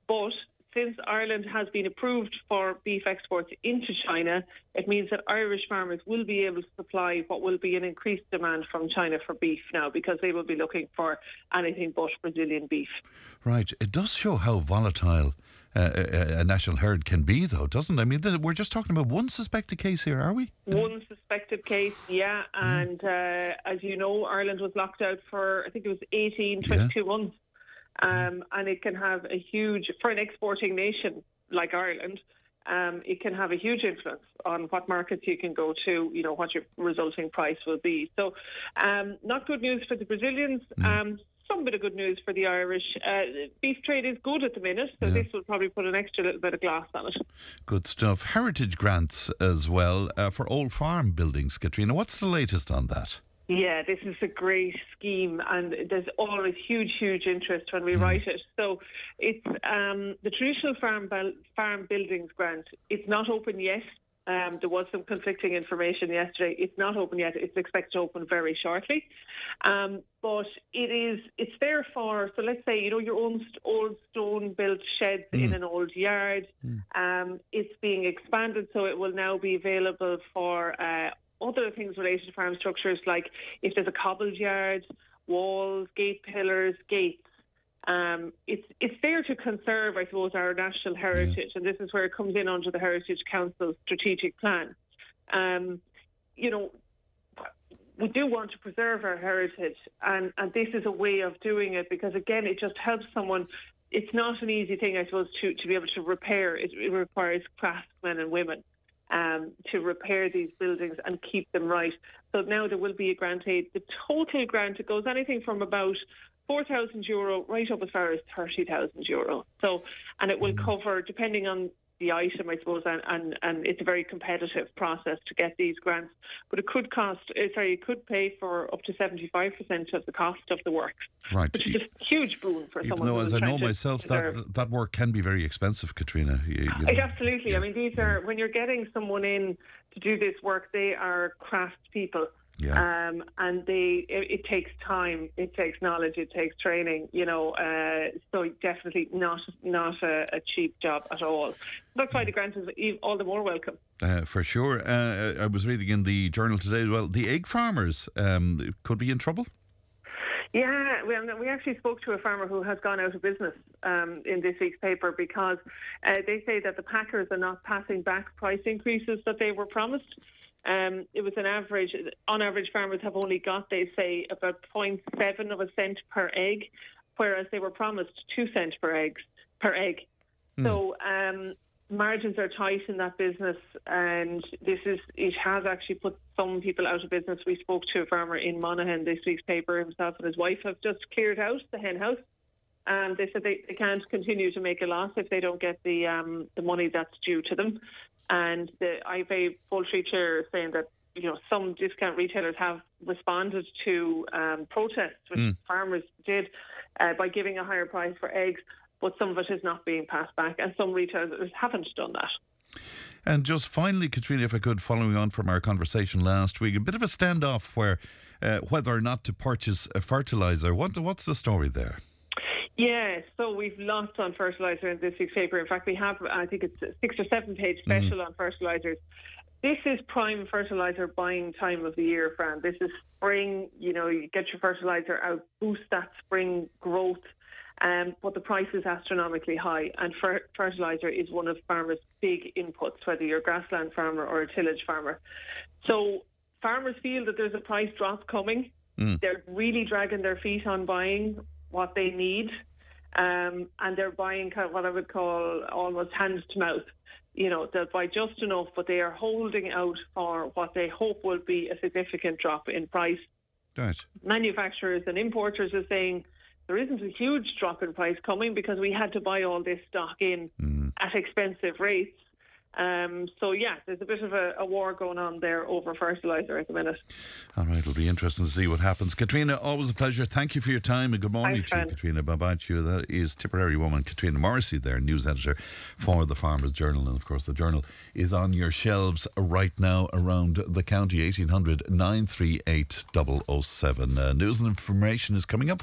But since Ireland has been approved for beef exports into China, it means that Irish farmers will be able to supply what will be an increased demand from China for beef now because they will be looking for anything but Brazilian beef. Right. It does show how volatile uh, a, a national herd can be, though, doesn't it? I mean, th- we're just talking about one suspected case here, are we? One suspected case, yeah. And uh, as you know, Ireland was locked out for, I think it was 18, 22 months. Um, and it can have a huge, for an exporting nation like Ireland, um, it can have a huge influence on what markets you can go to, you know, what your resulting price will be. So, um, not good news for the Brazilians. Um, some bit of good news for the Irish. Uh, beef trade is good at the minute, so this will probably put an extra little bit of glass on it. Good stuff. Heritage grants as well uh, for old farm buildings, Katrina. What's the latest on that? Yeah, this is a great scheme, and there's always huge, huge interest when we write it. So it's um, the traditional farm farm buildings grant. It's not open yet. Um, there was some conflicting information yesterday. It's not open yet. It's expected to open very shortly. Um, but it is. It's there for. So let's say you know your own st- old stone built sheds in an old yard. Um, it's being expanded, so it will now be available for. Uh, other things related to farm structures, like if there's a cobbled yard, walls, gate pillars, gates. Um, it's it's there to conserve, I suppose, our national heritage, and this is where it comes in under the Heritage Council's strategic plan. Um, you know, we do want to preserve our heritage, and, and this is a way of doing it because, again, it just helps someone. It's not an easy thing, I suppose, to, to be able to repair. It, it requires craftsmen and women um, to repair these buildings and keep them right. So now there will be a grant aid. The total grant it goes anything from about four thousand euro right up as far as thirty thousand euro. So, and it will cover depending on the item, I suppose, and, and, and it's a very competitive process to get these grants. But it could cost, uh, sorry, it could pay for up to 75% of the cost of the work, Right. which is a huge boon for Even someone though, as I know myself, that that work can be very expensive, Katrina. You- you know. absolutely. I mean, these are when you're getting someone in to do this work, they are craft people. Um, and they, it, it takes time, it takes knowledge, it takes training, you know. Uh, so definitely not not a, a cheap job at all. That's why the grant is all the more welcome. Uh, for sure. Uh, I was reading in the journal today well. The egg farmers um, could be in trouble. Yeah, well, we actually spoke to a farmer who has gone out of business um, in this week's paper because uh, they say that the packers are not passing back price increases that they were promised. Um, it was an average, on average, farmers have only got, they say, about 0.7 of a cent per egg, whereas they were promised two cent per eggs per egg. So um, margins are tight in that business, and this is it has actually put some people out of business. We spoke to a farmer in Monaghan this week's paper. Himself and his wife have just cleared out the hen house. And they said they, they can't continue to make a loss if they don't get the um, the money that's due to them. And the IFA poultry chair is saying that you know some discount retailers have responded to um, protests, which Mm. farmers did, uh, by giving a higher price for eggs. But some of it is not being passed back, and some retailers haven't done that. And just finally, Katrina, if I could, following on from our conversation last week, a bit of a standoff where uh, whether or not to purchase a fertilizer. What, what's the story there? Yeah, so we've lots on fertiliser in this week's paper. In fact, we have, I think it's a six or seven page special on fertilisers. This is prime fertiliser buying time of the year, Fran. This is spring, you know, you get your fertiliser out, boost that spring growth. Um, but the price is astronomically high, and fer- fertiliser is one of farmers' big inputs, whether you're a grassland farmer or a tillage farmer. So farmers feel that there's a price drop coming. They're really dragging their feet on buying what they need, um, and they're buying kind of what I would call almost hand to mouth. You know, they'll buy just enough, but they are holding out for what they hope will be a significant drop in price. Right. Manufacturers and importers are saying there isn't a huge drop in price coming because we had to buy all this stock in at expensive rates. Um, so yeah, there's a bit of a, a war going on there over fertiliser at the minute. All right, it'll be interesting to see what happens. Katrina, always a pleasure. Thank you for your time and good morning Thanks, to you, Katrina. Bye bye to you. That is Tipperary woman Katrina Morrissey, there, news editor for the Farmers Journal. And of course, the journal is on your shelves right now around the county. 1800 938 007. Uh, news and information is coming up.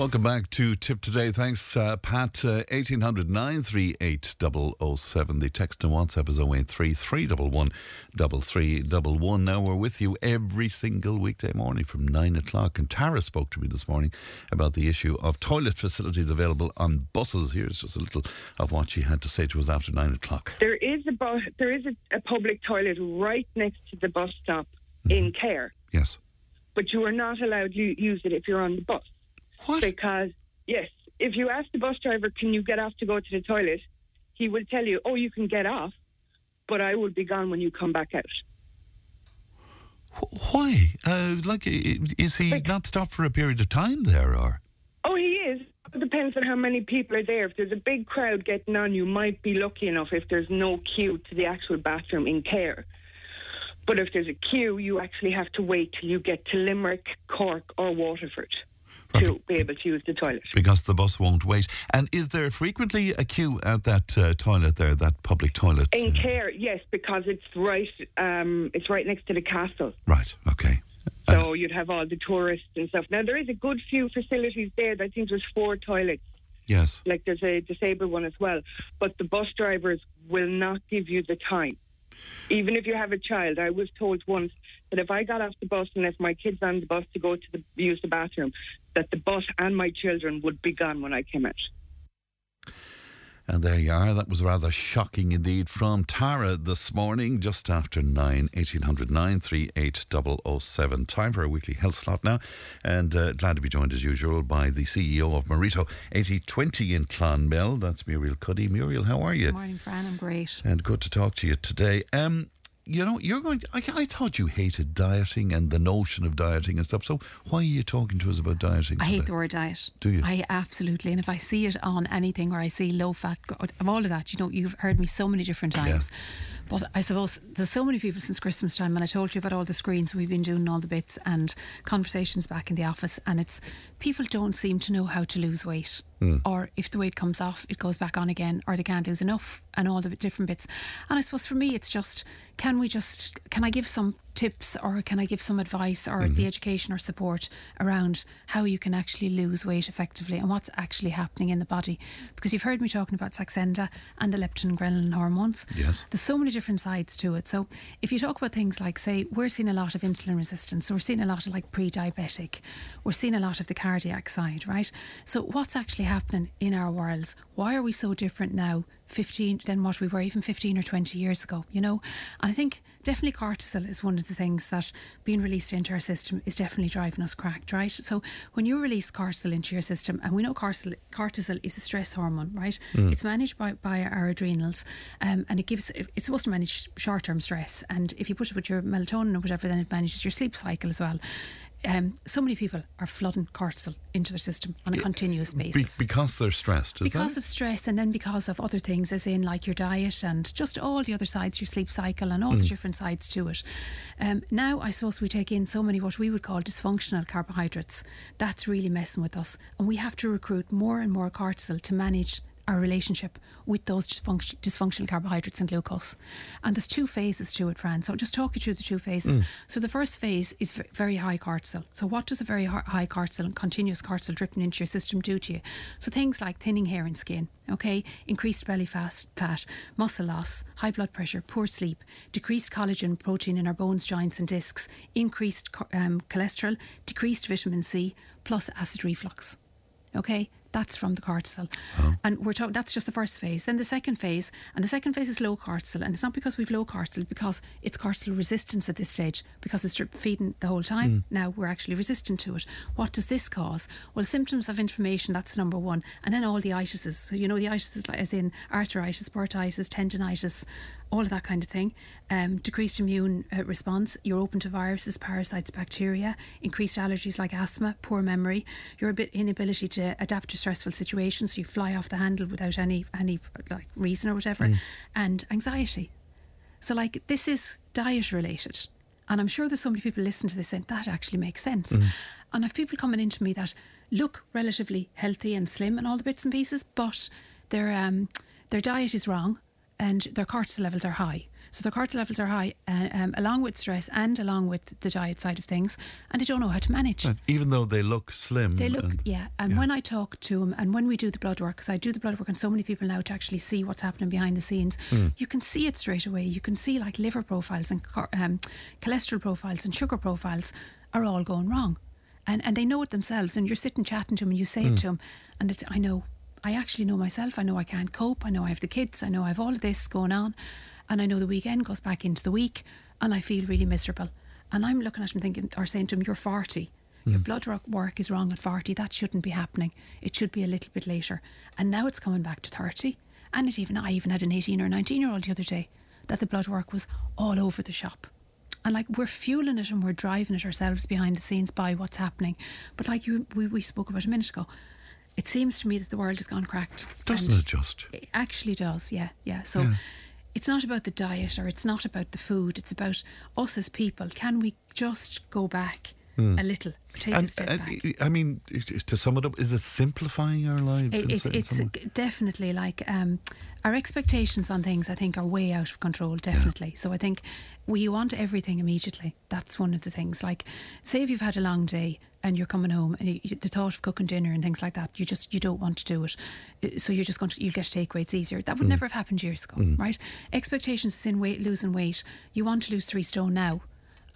Welcome back to Tipp Today. Thanks, uh, Pat. Uh, 1800 938 007. The text and WhatsApp is 083 311 3311. Now, we're with you every single weekday morning from 9 o'clock. And Tara spoke to me this morning about the issue of toilet facilities available on buses. Here's just a little of what she had to say to us after 9 o'clock. There is a bu- there is a, a public toilet right next to the bus stop in Cahir, Yes. but you are not allowed to use it if you're on the bus. What? Because yes, if you ask the bus driver, "Can you get off to go to the toilet?" he will tell you, "Oh, you can get off, but I will be gone when you come back out." Why? Uh, like, is he not stopped for a period of time there, or? Oh, he is. It depends on how many people are there. If there's a big crowd getting on, you might be lucky enough if there's no queue to the actual bathroom in Cahir. But if there's a queue, you actually have to wait till you get to Limerick, Cork, or Waterford to be able to use the toilet. Because the bus won't wait. And is there frequently a queue at that uh, toilet there, that public toilet? In Cahir, yes, because it's right. Um, it's right next to the castle. Right. Okay. So you'd have all the tourists and stuff. Now there is a good few facilities there. I think there's four toilets. Yes. Like there's a disabled one as well. But the bus drivers will not give you the time. Even if you have a child, I was told once that if I got off the bus and if my kids on the bus to go to the, use the bathroom, that the bus and my children would be gone when I came out. And there you are. That was rather shocking indeed from Tara this morning, just after 9, 1800 938 Time for a weekly health slot now. And uh, glad to be joined as usual by the CEO of Marito 8020 in Clonmel. That's Muriel Cuddy. Muriel, how are you? Good morning, Fran. I'm great. And good to talk to you today. Um, you know, you're going. I, I thought you hated dieting and the notion of dieting and stuff. So why are you talking to us about dieting? I hate the word diet. Do you? I absolutely. And if I see it on anything or I see low fat, of all of that, you know, you've heard me so many different times. But I suppose there's so many people since Christmas time, and I told you about all the screens we've been doing, all the bits, and conversations back in the office. And it's people don't seem to know how to lose weight. Mm. Or if the weight comes off, it goes back on again, or they can't lose enough, and all the different bits. And I suppose for me, it's just can we just, can I give some tips, or can I give some advice, or the education or support around how you can actually lose weight effectively and what's actually happening in the body? Because you've heard me talking about Saxenda and the leptin and ghrelin hormones. Yes. There's so many different sides to it. So if you talk about things like, say, we're seeing a lot of insulin resistance, so we're seeing a lot of like pre-diabetic, we're seeing a lot of the cardiac side, right? So what's actually happening in our worlds? Why are we so different now? 15 than what we were even 15 or 20 years ago, you know? And I think definitely cortisol is one of the things that being released into our system is definitely driving us cracked, right? So when you release cortisol into your system, and we know cortisol, cortisol is a stress hormone, right? Mm. It's managed by, by our adrenals um, and it gives, it's supposed to manage short term stress. And if you put it with your melatonin or whatever, then it manages your sleep cycle as well. Um, so many people are flooding cortisol into their system on a continuous Be- basis because they're stressed, is because that? of stress and then because of other things as in like your diet and just all the other sides your sleep cycle and all the Mm. different sides to it um, now i suppose we take in so many what we would call dysfunctional carbohydrates that's really messing with us and we have to recruit more and more cortisol to manage our relationship with those dysfunction, dysfunctional carbohydrates and glucose. And there's two phases to it, Fran. So I'll just talk you through the two phases. Mm. So the first phase is very high cortisol. So what does a very hi- high cortisol and continuous cortisol dripping into your system do to you? So things like thinning hair and skin, okay, increased belly fat, fat, muscle loss, high blood pressure, poor sleep, decreased collagen protein in our bones, joints, and discs, increased um, cholesterol, decreased vitamin C, plus acid reflux. Okay, that's from the cortisol, and we're talking. That's just the first phase. Then the second phase, and the second phase is low cortisol, and it's not because we've low cortisol, because it's cortisol resistance at this stage, because it's feeding the whole time. Mm. Now we're actually resistant to it. What does this cause? Well, symptoms of inflammation. That's number one, and then all the itises. So you know the itises, like as in arthritis, bursitis, tendonitis, all of that kind of thing. Um, decreased immune uh, response. You're open to viruses, parasites, bacteria. Increased allergies like asthma, poor memory. Your bit inability to adapt to stressful situations. So you fly off the handle without any any like reason or whatever. Mm. And anxiety. So like this is diet related. And I'm sure there's so many people listening to this saying that actually makes sense. Mm. And I've people coming into me that look relatively healthy and slim and all the bits and pieces, but their um, their diet is wrong and their cortisol levels are high. So their cortisol levels are high, uh, um, along with stress and along with the diet side of things, and they don't know how to manage. Right. Even though they look slim. They look, and- yeah. And when I talk to them, and when we do the blood work, because I do the blood work on so many people now to actually see what's happening behind the scenes, Mm. you can see it straight away. You can see like liver profiles and um, cholesterol profiles and sugar profiles are all going wrong, and and they know it themselves. And you're sitting chatting to them, and you say it Mm. to them, and it's I know. I actually know myself. I know I can't cope. I know I have the kids. I know I have all of this going on. And I know the weekend goes back into the week and I feel really miserable. And I'm looking at him thinking, or saying to him, You're 40. Your mm-hmm. blood work- work is wrong at 40. That shouldn't be happening. It should be a little bit later. And now it's coming back to 30. And it even I even had an 18 or 19 year old the other day that the blood work was all over the shop. And like we're fueling it and we're driving it ourselves behind the scenes by what's happening. But like you, we, we spoke about a minute ago, it seems to me that the world has gone cracked. Doesn't it just? It actually does, yeah, yeah. So Yeah. it's not about the diet or it's not about the food. It's about us as people. Can we just go back Hmm. a little, take a step and, back? I mean, to sum it up, is it simplifying our lives? It, it, it's definitely like um, our expectations on things. I think are way out of control. Definitely. So I think we want everything immediately. That's one of the things. Like, say if you've had a long day and you're coming home and you, the thought of cooking dinner and things like that, you just you don't want to do it. Uh, So you're just going to you get takeaway. It's easier. That would Mm. never have happened years ago, Mm. right? Expectations is in weight losing weight. You want to lose three stone now.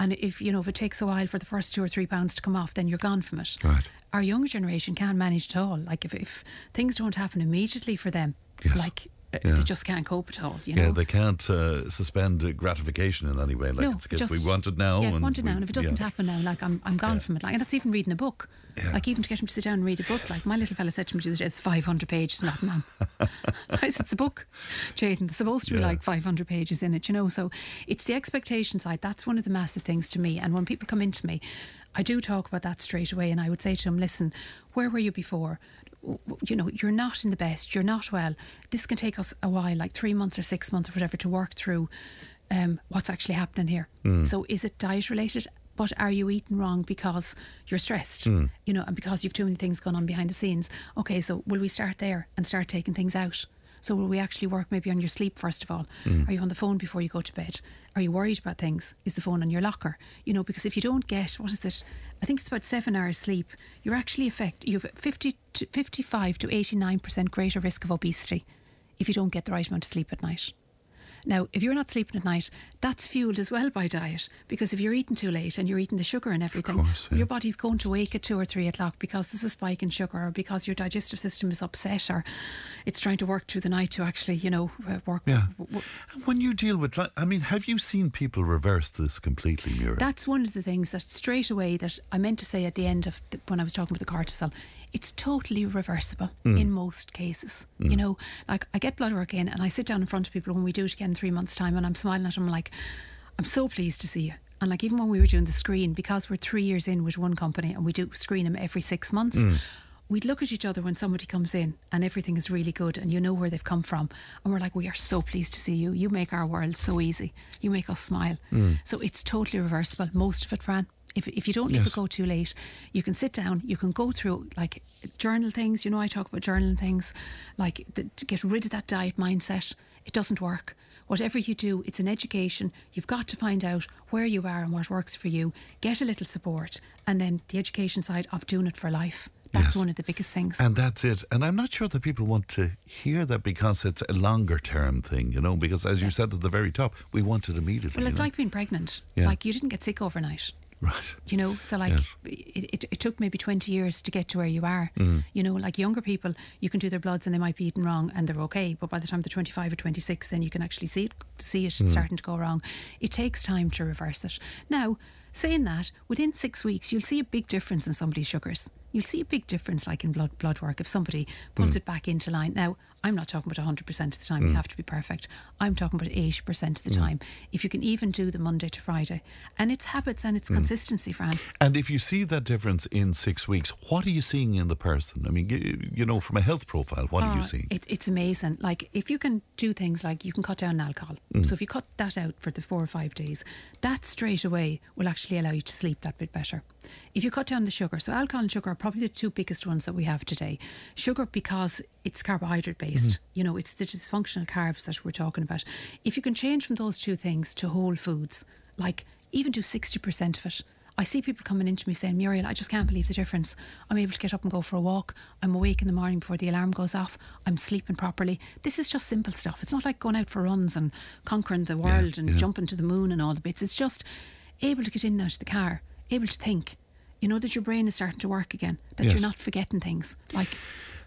And if you know if it takes a while for the first two or three pounds to come off, then you're gone from it Right. our younger generation can't manage at all. Like if, if things don't happen immediately for them, like uh, Yeah. they just can't cope at all. You know. yeah, they can't uh, suspend gratification in any way. Like no, it's just, we want it now. Yeah, and want it now. And if it doesn't yeah. happen now, like I'm, I'm gone from it. Like, and that's even reading a book. Like even to get him to sit down and read a book. Like my little fella said to me the other day, it's 500 pages, not man. I said, it's a book, Jaden. There's supposed to be like 500 pages in it, you know. So it's the expectation side. That's one of the massive things to me. And when people come into me, I do talk about that straight away. And I would say to them, listen, where were you before? You know, you're not in the best. You're not well. This can take us a while, like three months or six months or whatever, to work through um, what's actually happening here. Mm. So is it diet related? But are you eating wrong because you're stressed? Mm. You know, and because you've too many things going on behind the scenes. Okay, so will we start there and start taking things out? So will we actually work maybe on your sleep first of all? Mm. Are you on the phone before you go to bed? Are you worried about things? Is the phone on your locker? You know, because if you don't get what is it? I think it's about seven hours sleep. You're actually affect you've 50 to 55 to 89 percent greater risk of obesity if you don't get the right amount of sleep at night. Now, if you're not sleeping at night, that's fueled as well by diet because if you're eating too late and you're eating the sugar and everything, your body's going to wake at two or three o'clock because there's a spike in sugar or because your digestive system is upset or it's trying to work through the night to actually, you know, work. Yeah. w- w- And when you deal with, I mean, have you seen people reverse this completely, Muriel? That's one of the things that straight away that I meant to say at the end of the, when I was talking about the cortisol. It's totally reversible Mm. in most cases. Mm. You know, like I get blood work in and I sit down in front of people when we do it again in three months' time and I'm smiling at them like, I'm so pleased to see you. And like even when we were doing the screen, because we're three years in with one company and we do screen them every six months, Mm. we'd look at each other when somebody comes in and everything is really good and you know where they've come from. And we're like, we are so pleased to see you. You make our world so easy. You make us smile. Mm. So it's totally reversible. Most of it, Fran. If, if you don't leave Yes. it go too late, you can sit down, you can go through like journal things. You know, I talk about journaling things, like the, to get rid of that diet mindset. It doesn't work. Whatever you do, it's an education. You've got to find out where you are and what works for you. Get a little support, and then the education side of doing it for life. That's Yes. one of the biggest things. And that's it. And I'm not sure that people want to hear that because it's a longer term thing, you know, because as you said at the very top, we want it immediately. Well, it's you know? like being pregnant. Yeah. Like you didn't get sick overnight. Right. You know, so like Yes. it, it, it took maybe 20 years to get to where you are. Mm. You know, like younger people, you can do their bloods and they might be eating wrong and they're okay. But by the time they're 25 or 26, then you can actually see it, see it Mm. starting to go wrong. It takes time to reverse it. Now, saying that, within six weeks, you'll see a big difference in somebody's sugars. You'll see a big difference, like in blood blood work, if somebody pulls Mm. it back into line. Now, I'm not talking about 100% of the time. You Mm. have to be perfect. I'm talking about 80% of the Mm. time. If you can even do the Monday to Friday. And it's habits and it's Mm. consistency, Fran. And if you see that difference in six weeks, what are you seeing in the person? I mean, you, you know, from a health profile, what are you Oh, seeing? It, it's amazing. Like if you can do things like you can cut down alcohol. Mm. So if you cut that out for the four or five days, that straight away will actually allow you to sleep that bit better. If you cut down the sugar, so alcohol and sugar are probably the two biggest ones that we have today. Sugar because it's carbohydrate based. Mhm. You know, it's the dysfunctional carbs that we're talking about. If you can change from those two things to whole foods, like even do sixty percent of it. I see people coming into me saying, Muriel, I just can't believe the difference. I'm able to get up and go for a walk. I'm awake in the morning before the alarm goes off. I'm sleeping properly. This is just simple stuff. It's not like going out for runs and conquering the world and yeah. jumping to the moon and all the bits. It's just able to get in and out of the car, able to think. You know that your brain is starting to work again, that Yes. you're not forgetting things. Like,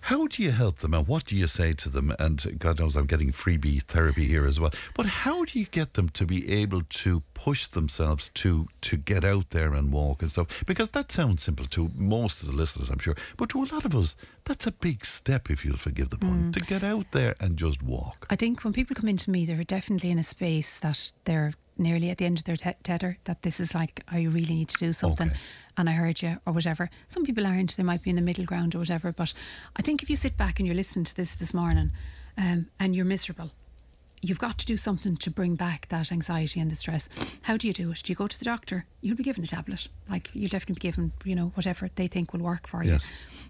How do you help them and what do you say to them? And God knows I'm getting freebie therapy here as well. But how do you get them to be able to push themselves to to get out there and walk and stuff? Because that sounds simple to most of the listeners, I'm sure. But to a lot of us, that's a big step, if you'll forgive the pun, Mm. to get out there and just walk. I think when people come into me, they're definitely in a space that they're nearly at the end of their te- tether, that this is like, I really need to do something. And I heard you, or whatever. Some people aren't, they might be in the middle ground or whatever. But I think if you sit back and you're listening to this this morning um, and you're miserable, you've got to do something to bring back that anxiety and the stress. How do you do it? Do you go to the doctor? You'll be given a tablet. Like, you'll definitely be given, you know, whatever they think will work for you. Yes.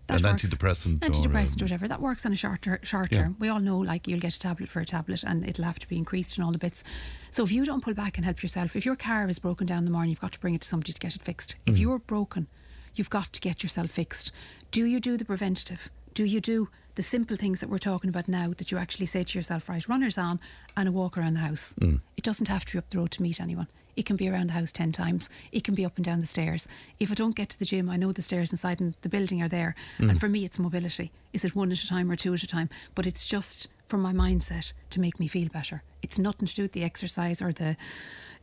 That An works. antidepressant or, Antidepressant um, or whatever. That works on a short, ter- short Yeah. term. We all know, like, you'll get a tablet for a tablet and it'll have to be increased and all the bits. So if you don't pull back and help yourself, if your car is broken down in the morning, you've got to bring it to somebody to get it fixed. If Mm. you're broken, you've got to get yourself fixed. Do you do the preventative? Do you do the simple things that we're talking about now that you actually say to yourself, right, runners on and a walk around the house? Mm. It doesn't have to be up the road to meet anyone. It can be around the house 10 times. It can be up and down the stairs. If I don't get to the gym, I know the stairs inside and the building are there. Mm. And for me, it's mobility. Is it one at a time or two at a time? But it's just for my mindset to make me feel better. It's nothing to do with the exercise or the,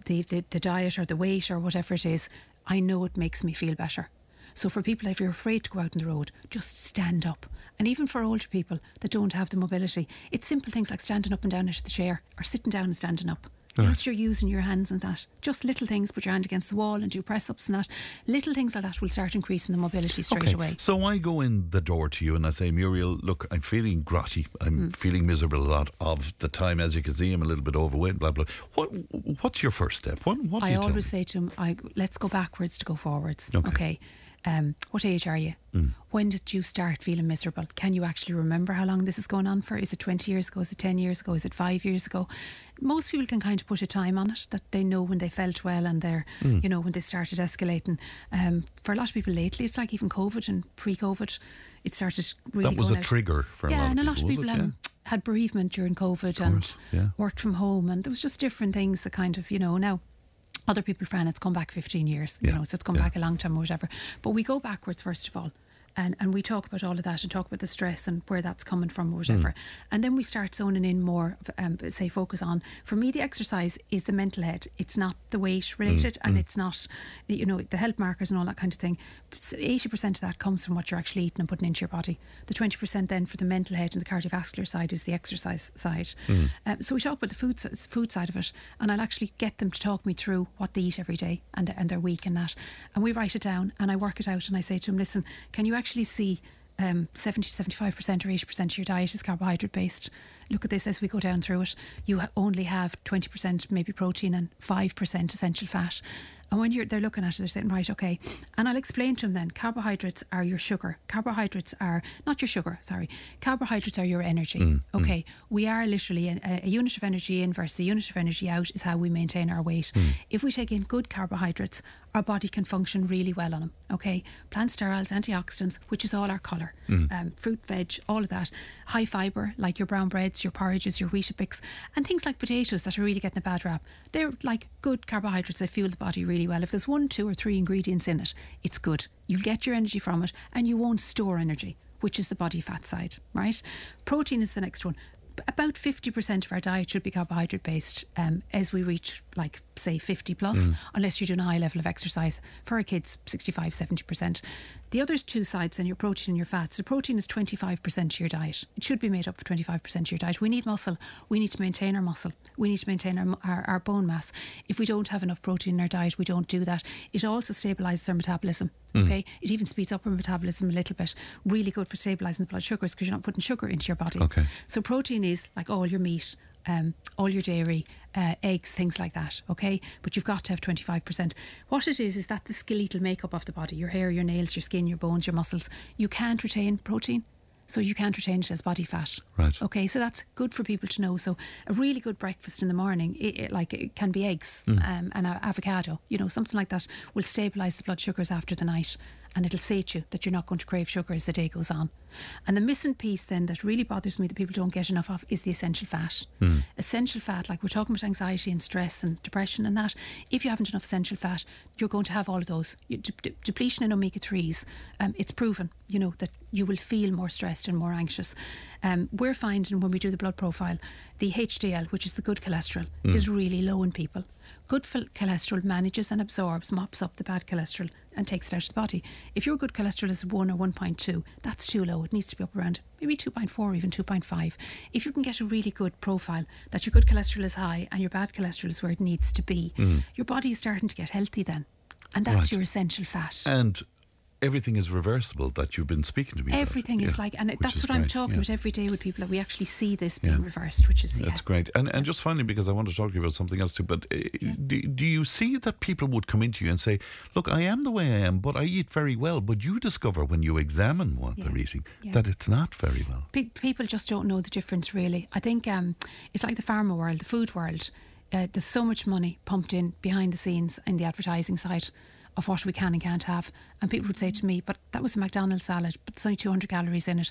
the, the, the diet or the weight or whatever it is. I know it makes me feel better. So for people, if you're afraid to go out on the road, just stand up. And even for older people that don't have the mobility, it's simple things like standing up and down out of the chair or sitting down and standing up. Right. Not you're using your hands and that. Just little things, put your hand against the wall and do press ups and that. Little things like that will start increasing the mobility straight okay. away. So I go in the door to you and I say, Muriel, look, I'm feeling grotty. I'm Mm. feeling miserable a lot of the time. As you can see, I'm a little bit overweight, blah, blah. What, what's your first step? What, what do I you tell always say to them, I, let's go backwards to go forwards. Okay. Um, what age are you? Mm. When did you start feeling miserable? Can you actually remember how long this is going on for? Is it 20 years ago? Is it 10 years ago? Is it five years ago? Most people can kind of put a time on it that they know when they felt well and they're. Mm. you know, when they started escalating. Um, for a lot of people lately, it's like even COVID and pre COVID, it started really That was a out. trigger for a yeah, lot of and a lot of people, it? um, had bereavement during COVID and yeah. worked from home, and there was just different things that kind of, you know, now other people, Fran, it's gone back 15 years, you Yeah, know, so it's gone back a long time or whatever. But we go backwards, first of all. And, and we talk about all of that and talk about the stress and where that's coming from or whatever. Mm. And then we start zoning in more, um, say, focus on. For me, the exercise is the mental head. It's not the weight related and mm. it's not, you know, the health markers and all that kind of thing. 80% of that comes from what you're actually eating and putting into your body. The 20% then for the mental head and the cardiovascular side is the exercise side. Mm. Um, so we talk about the food food side of it, and I'll actually get them to talk me through what they eat every day and their, and their week and that, and we write it down and I work it out and I say to them, listen, can you actually see um, 70 to 75 percent or 80 percent of your diet is carbohydrate based? Look at this as we go down through it. You only have 20 percent maybe protein and 5 percent essential fat. And when you're, they're looking at it, they're saying, right, okay. And I'll explain to them then carbohydrates are your sugar. Carbohydrates are not your sugar, sorry. Carbohydrates are your energy. Mm, mm. okay. We are literally an, a, a unit of energy in versus a unit of energy out is how we maintain our weight. Mm. If we take in good carbohydrates, our body can function really well on them. Okay. Plant sterols, antioxidants, which is all our colour. Mm. Um, fruit, veg, all of that. High fibre, like your brown breads, your porridges, your Weetabix, and things like potatoes that are really getting a bad rap. They're like good carbohydrates that fuel the body really well. If there's one, two, or three ingredients in it, it's good. You'll get your energy from it and you won't store energy, which is the body fat side, right? Protein is the next one. About 50% of our diet should be carbohydrate based um, as we reach like say 50 plus, Mm. unless you're doing a high level of exercise. For our kids, 65, 70%. The other's two sides, and your protein and your fats. The protein is 25% of your diet. It should be made up of 25% of your diet. We need muscle. We need to maintain our muscle. We need to maintain our, our, our bone mass. If we don't have enough protein in our diet, we don't do that. It also stabilises our metabolism. Mm. Okay, it even speeds up our metabolism a little bit. Really good for stabilising the blood sugars because you're not putting sugar into your body. Okay. So protein is like all your meat, um, all your dairy, uh, eggs, things like that. Okay, but you've got to have twenty five percent. What it is is that the skeletal makeup of the body: your hair, your nails, your skin, your bones, your muscles. You can't retain protein. So you can't retain it as body fat. Right. Okay, so that's good for people to know. So a really good breakfast in the morning, it, it, like it can be eggs Mm. um, and a avocado. You know, something like that will stabilise the blood sugars after the night, and it'll sate you that you're not going to crave sugar as the day goes on. And the missing piece then that really bothers me that people don't get enough of is the essential fat. Mm. Essential fat, like we're talking about anxiety and stress and depression and that. If you haven't enough essential fat, you're going to have all of those. You, de- de- depletion in omega threes, um, it's proven, you know, that you will feel more stressed and more anxious. Um, we're finding when we do the blood profile, the HDL, which is the good cholesterol, Mm. is really low in people. Good cholesterol manages and absorbs, mops up the bad cholesterol and takes it out of the body. If your good cholesterol is 1 or 1.2, that's too low. It needs to be up around maybe 2.4, even 2.5. If you can get a really good profile that your good cholesterol is high and your bad cholesterol is where it needs to be, Mm. your body is starting to get healthy then. And that's Right. your essential fat. And everything is reversible that you've been speaking to me about. Everything is Yeah, like, and it, that's what I'm talking yeah. about every day with people that we actually see this being Yeah. reversed, which is. That's great. And and just finally, because I want to talk to you about something else too, but uh, do, do you see that people would come into you and say, look, I am the way I am, but I eat very well, but you discover when you examine what they're eating that it's not very well. Pe- people just don't know the difference, really. I think um, it's like the pharma world, the food world. Uh, there's so much money pumped in behind the scenes in the advertising side of what we can and can't have. And people would say to me, but that was a McDonald's salad, but there's only 200 calories in it.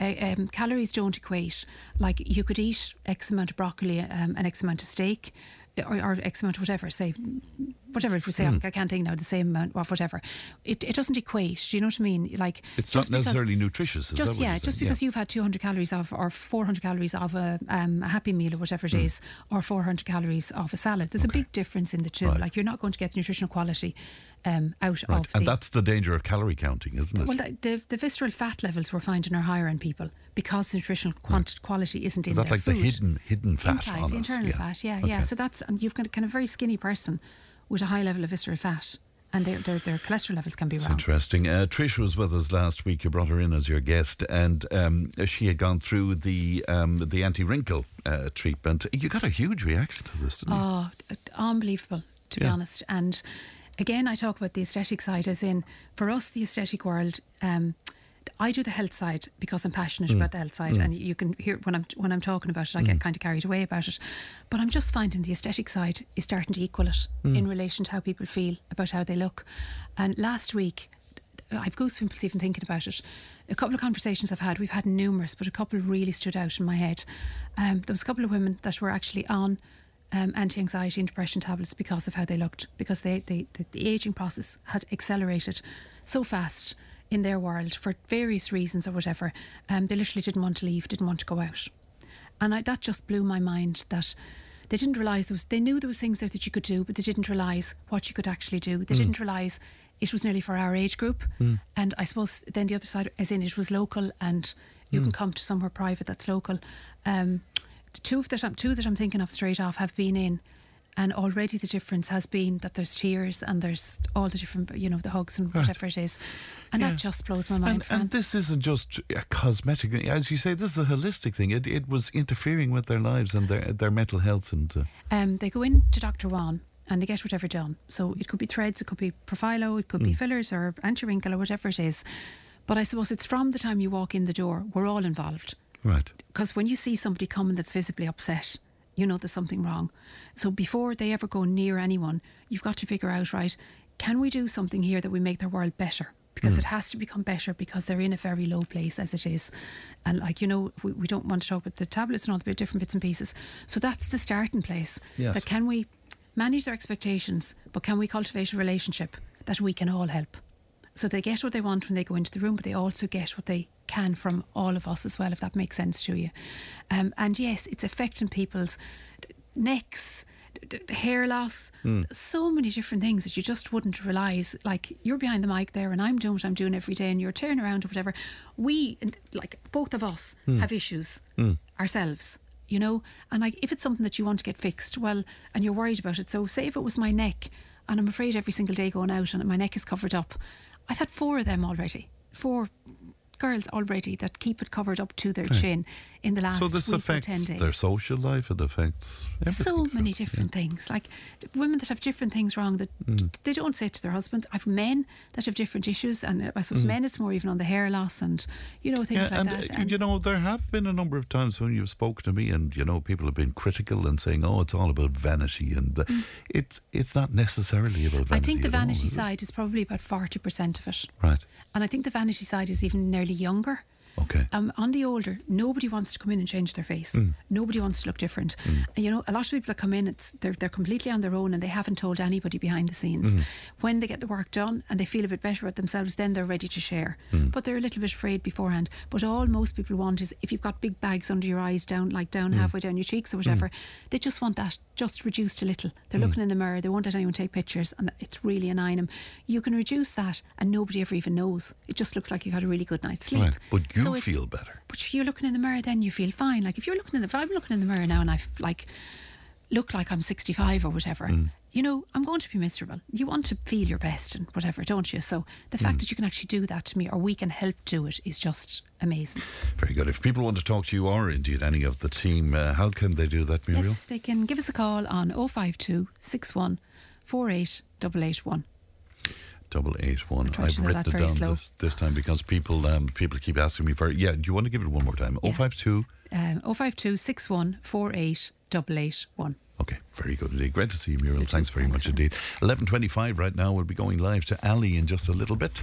Uh, um, calories don't equate. Like you could eat X amount of broccoli um, and X amount of steak. Or, or X amount of whatever, say, whatever we say, Mm. I can't think now, the same amount of whatever. It, it doesn't equate. Do you know what I mean? Like It's not just because- necessarily nutritious, just yeah, just because you've had 200 calories of or 400 calories of a, um, a happy meal or whatever it Mm. is, or 400 calories of a salad. There's a big difference in the two. Right. Like you're not going to get the nutritional quality um, out Right. of And the. that's the danger of calorie counting, isn't it? well, the, the, the visceral fat levels we're finding are higher in people because the nutritional quant- quality isn't in their like food. the hidden hidden fat Inside, the internal Yeah. fat, yeah, Okay. yeah. So that's and you've got a kind of very skinny person with a high level of visceral fat, and their their, their cholesterol levels can be It's wrong. interesting. Uh, Trish was with us last week. You brought her in as your guest, and um, she had gone through the um, the anti wrinkle uh, treatment. You got a huge reaction to this, didn't you? Oh, unbelievable, to be honest. And again, I talk about the aesthetic side, as in, for us, the aesthetic world, um, I do the health side because I'm passionate Mm. about the health side, Mm. and you can hear when I'm when I'm talking about it, I Mm. get kind of carried away about it. But I'm just finding the aesthetic side is starting to equal it Mm. in relation to how people feel about how they look. And last week, I've goosebumps even thinking about it. A couple of conversations I've had, we've had numerous, but a couple really stood out in my head. Um, there was a couple of women that were actually on um, anti-anxiety and depression tablets because of how they looked, because they, they the, the aging process had accelerated so fast in their world for various reasons or whatever. Um, they literally didn't want to leave, didn't want to go out, and I, that just blew my mind that. They didn't realise there was. They knew there was things there that you could do, but they didn't realise what you could actually do. They Mm. didn't realise it was nearly for our age group. Mm. And I suppose then the other side, as in it was local, and you can Mm. come to somewhere private that's local. Um, two of that, I'm, two that I'm thinking of straight off have been in, and already the difference has been that there's tears and there's all the different, you know, the hugs and Right. whatever it is, and Yeah. that just blows my mind. And, and this isn't just a cosmetic thing. As you say, this is a holistic thing. It, it was interfering with their lives and their their mental health. And uh, Um, they go in to Dr. Wan and they get whatever done. So it could be threads, it could be Profhilo, it could be Mm. fillers or anti wrinkle or whatever it is. But I suppose it's from the time you walk in the door, we're all involved. Right. Because when you see somebody coming that's visibly upset, you know there's something wrong. So before they ever go near anyone, you've got to figure out, right, can we do something here that we make their world better? Because Mm. it has to become better because they're in a very low place as it is. And like, you know, we, we don't want to talk about the tablets and all the bit different bits and pieces. So that's the starting place. Yes. That can we manage their expectations, but can we cultivate a relationship that we can all help? So they get what they want when they go into the room, but they also get what they can from all of us as well, if that makes sense to you. Um, and yes, it's affecting people's necks, hair loss, Mm. so many different things that you just wouldn't realise. Like you're behind the mic there, and I'm doing what I'm doing every day, and you're turning around or whatever. We, like both of us. Mm. have issues Mm. ourselves. You know, and like if it's something that you want to get fixed, well, and you're worried about it. So, say if it was my neck, and I'm afraid every single day going out, and my neck is covered up. I've had four of them already. Four girls already that keep it covered up to their Okay. chin in the last so this week or affects ten days their social life. It affects everything. so many different things. Like women that have different things wrong that Mm. they don't say to their husbands. I've men that have different issues, and I suppose Mm. men it's more even on the hair loss and you know things Yeah, like and, that. uh, you know, there have been a number of times when you've spoken to me, and you know, people have been critical and saying, "Oh, it's all about vanity," and uh, it's it's not necessarily about vanity I think the at all, vanity is side is probably about forty percent of it, right? And I think the vanity side is even nearly younger. Okay. Um, on the older, nobody wants to come in and change their face. Mm. Nobody wants to look different. And, you know, a lot of people that come in, it's they're they're completely on their own and they haven't told anybody behind the scenes. Mm. When they get the work done and they feel a bit better about themselves, then they're ready to share. Mm. But they're a little bit afraid beforehand. But all most people want is if you've got big bags under your eyes, down like down Mm. halfway down your cheeks or whatever, they just want that just reduced a little. They're Mm. looking in the mirror, they won't let anyone take pictures, and it's really annoying them. You can reduce that, and nobody ever even knows. It just looks like you've had a really good night's sleep. Right, but you So feel better. but you're looking in the mirror, then you feel fine. Like if you're looking in the, if I'm looking in the mirror now and I like look like I'm 65 or whatever, Mm. you know, I'm going to be miserable. You want to feel your best and whatever, don't you? So the fact Mm. that you can actually do that to me, or we can help do it, is just amazing. Very good. If people want to talk to you, or indeed any of the team, uh, how can they do that, Muriel? Yes, they can give us a call on 052 61 48 881. Double eight one. I've written it down this, this time because people um, people keep asking me for. Yeah, do you want to give it one more time? Oh five two. Um, 052 61 48 881. Okay, very good indeed. Great to see you, Muriel. Thanks very much indeed. Eleven twenty-five right now. We'll be going live to Ali in just a little bit.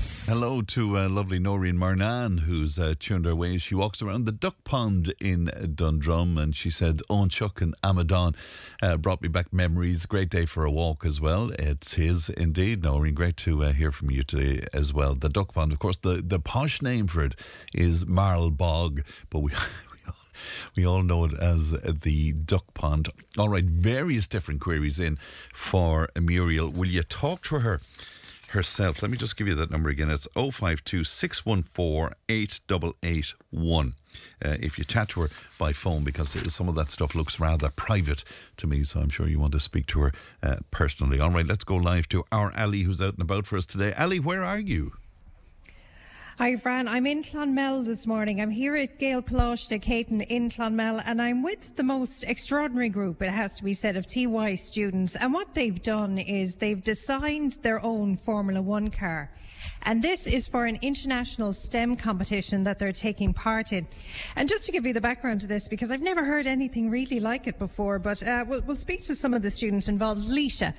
Hello to uh, lovely Noreen Marnan, who's uh, tuned our way. She walks around the duck pond in Dundrum, and she said, "On Chuck and Amadon uh, brought me back memories. Great day for a walk as well. It's his indeed, Noreen. Great to uh, hear from you today as well. The duck pond, of course, the the posh name for it is Marl Bog, but we." [laughs] We all know it as the duck pond. All right, various different queries in for Muriel. Will you talk to her herself? Let me just give you that number again. It's 052 614 8881. Uh, if you chat to her by phone, because some of that stuff looks rather private to me, so I'm sure you want to speak to her uh, personally. All right, let's go live to our Ali who's out and about for us today. Ali, where are you? Hi, Fran. I'm in Clonmel this morning. I'm here at Gael Closh Caton in Clonmel, and I'm with the most extraordinary group, it has to be said, of TY students. And what they've done is they've designed their own Formula One car. And this is for an international STEM competition that they're taking part in. And just to give you the background to this, because I've never heard anything really like it before, but uh, we'll, we'll speak to some of the students involved. Leisha,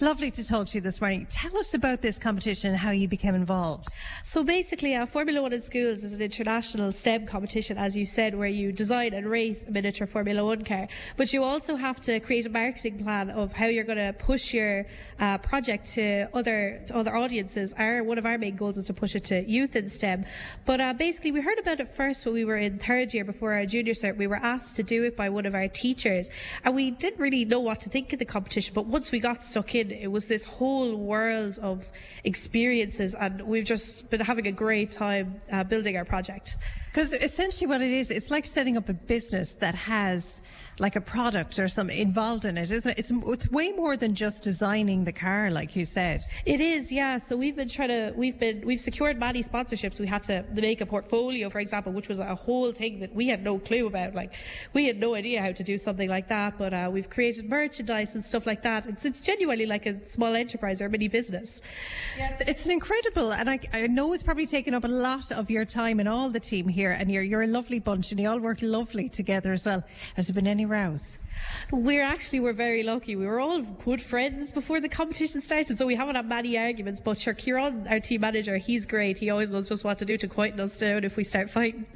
lovely to talk to you this morning. Tell us about this competition and how you became involved. So basically, uh, Formula One in schools is an international STEM competition, as you said, where you design and race a miniature Formula One car. But you also have to create a marketing plan of how you're going to push your uh, project to other to other audiences. Our one of our main goals is to push it to youth in STEM. But uh, basically, we heard about it first when we were in third year before our junior cert. We were asked to do it by one of our teachers, and we didn't really know what to think of the competition. But once we got stuck in, it was this whole world of experiences, and we've just been having a great time uh, building our project. Because essentially what it is, it's like setting up a business that has like a product or something involved in it, isn't it? It's, it's way more than just designing the car, like you said. It is, yeah. So we've been trying to, we've been, we've secured many sponsorships. We had to make a portfolio, for example, which was a whole thing that we had no clue about. Like, we had no idea how to do something like that, but uh, we've created merchandise and stuff like that. It's, it's genuinely like a small enterprise or a mini business. Yeah, it's, it's an incredible, and I, I know it's probably taken up a lot of your time and all the team here, and you're, you're a lovely bunch, and you all work lovely together as well. Has there been any any rows? We're actually we're very lucky. We were all good friends before the competition started, so we haven't had many arguments. But sure, Kieran, our team manager, he's great. He always knows just what to do to quieten us down if we start fighting.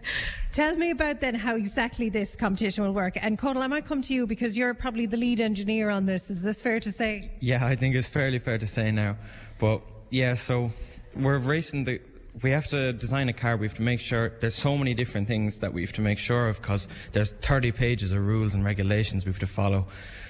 Tell me about then how exactly this competition will work. And Conal, I might come to you because you're probably the lead engineer on this. Is this fair to say? Yeah, I think it's fairly fair to say now. But yeah, so we're racing the. We have to design a car. We have to make sure there's so many different things that we have to make sure of because there's 30 pages of rules and regulations we have to follow.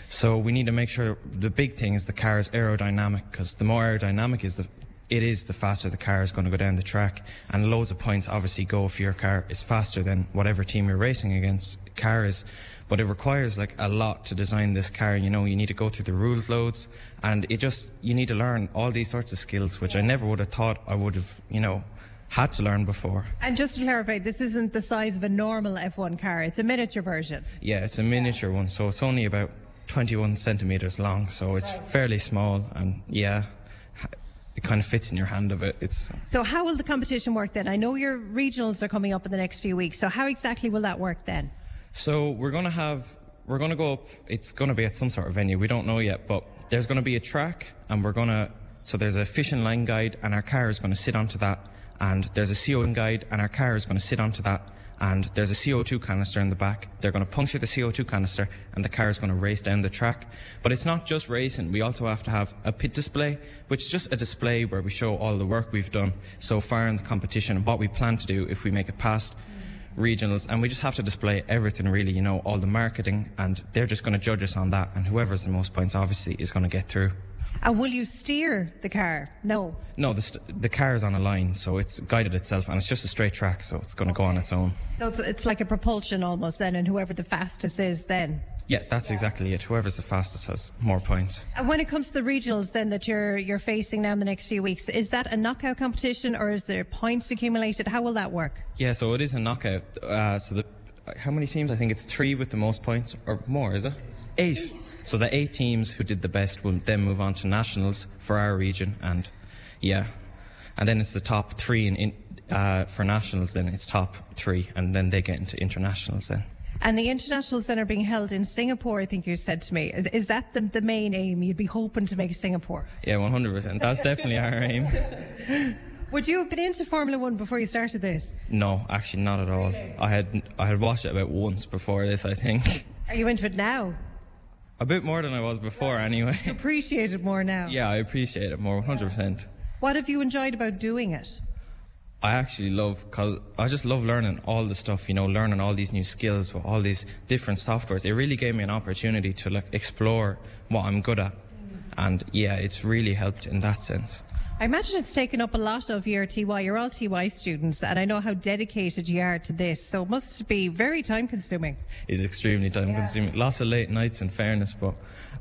So we need to make sure the big thing is the car is aerodynamic because the more aerodynamic is the it is the faster the car is going to go down the track and loads of points obviously go if your car is faster than whatever team you're racing against car is but it requires like a lot to design this car you know you need to go through the rules loads and it just you need to learn all these sorts of skills which I never would have thought I would have you know had to learn before And just to clarify, this isn't the size of a normal F1 car, it's a miniature version. yeah it's a miniature one so it's only about 21 centimeters long so it's fairly small and yeah it kind of fits in your hand of it. it's So, how will the competition work then? I know your regionals are coming up in the next few weeks, so how exactly will that work then? So we're going to have, we're going to go up, it's going to be at some sort of venue, we don't know yet, but there's going to be a track and we're going to, so there's a fishing line guide and our car is going to sit onto that and there's a CO2 guide and our car is going to sit onto that and there's a CO2 canister in the back. They're going to puncture the CO2 canister and the car is going to race down the track. But it's not just racing, we also have to have a pit display, which is just a display where we show all the work we've done so far in the competition and what we plan to do if we make it past regionals and we just have to display everything really you know all the marketing and they're just going to judge us on that and whoever's the most points obviously is going to get through And will you steer the car? No. no the, st- the car is on a line so it's guided itself and it's just a straight track so it's going to go on its own So, it's, it's like a propulsion almost then, and whoever the fastest is then. yeah that's exactly it whoever's the fastest has more points And when it comes to the regionals, then that you're you're facing now in the next few weeks, is that a knockout competition or is there points accumulated? How will that work? yeah so it is a knockout uh, so the how many teams i think it's three with the most points or more is it eight so the eight teams who did the best will then move on to nationals for our region and yeah and then it's the top three in, in uh, for nationals then it's top three and then they get into internationals then And the internationals then are being held in Singapore. I think you said to me, is, is that the, the main aim? You'd be hoping to make Singapore. yeah 100% that's definitely our aim [laughs] Would you have been into Formula One before you started this? no actually not at all i had i had watched it about once before this i think Are you into it now? A bit more than i was before anyway Appreciate it more now. yeah i appreciate it more 100% What have you enjoyed about doing it? I actually love because I just love learning all the stuff, you know, learning all these new skills with all these different softwares. It really gave me an opportunity to like explore what I'm good at, and yeah, it's really helped in that sense. I imagine it's taken up a lot of your TY. You're all TY students, and I know how dedicated you are to this, so it must be very time consuming. It's extremely time consuming. Lots of late nights, in fairness, but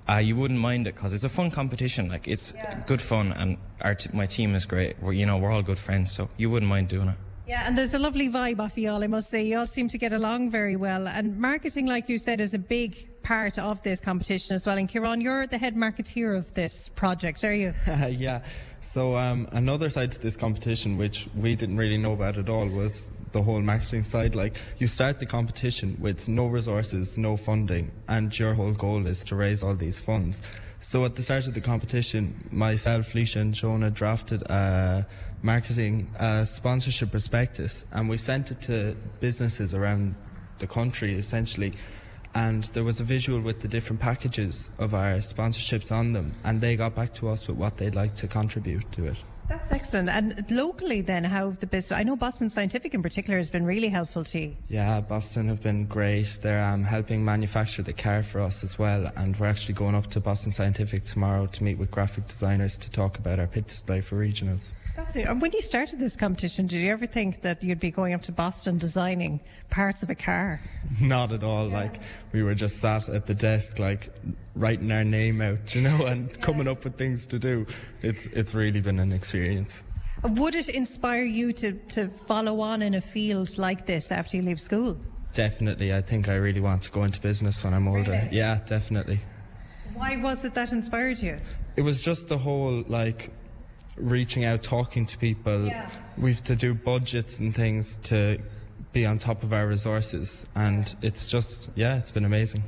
uh, you wouldn't mind it because it's a fun competition. Like it's good fun, and our t- my team is great. We're you know we're all good friends, so you wouldn't mind doing it. Yeah, and there's a lovely vibe off you all, I must say. You all seem to get along very well. And marketing, like you said, is a big part of this competition as well. And Kieran, you're the head marketeer of this project, are you? [laughs] yeah. So um, another side to this competition, which we didn't really know about at all, was the whole marketing side. Like you start the competition with no resources, no funding, and your whole goal is to raise all these funds. So at the start of the competition, myself, Leisha, and Jonah drafted a marketing uh, sponsorship prospectus, and we sent it to businesses around the country, essentially and there was a visual with the different packages of our sponsorships on them, and they got back to us with what they'd like to contribute to it. That's excellent. And locally, then, how have the business? I know Boston Scientific in particular has been really helpful to you. Yeah, Boston have been great. They're um, helping manufacture the car for us as well, and we're actually going up to Boston Scientific tomorrow to meet with graphic designers to talk about our pit display for regionals. That's it. And when you started this competition, did you ever think that you'd be going up to Boston designing parts of a car? [laughs] Not at all. Like we were just sat at the desk, like writing our name out, [laughs] you know, and coming up with things to do. It's it's really been an experience. Would it inspire you to, to follow on in a field like this after you leave school? Definitely, I think I really want to go into business when I'm older. Really? Yeah, definitely. Why was it that inspired you? It was just the whole like reaching out, talking to people. Yeah. We've to do budgets and things to be on top of our resources, and it's just yeah, it's been amazing.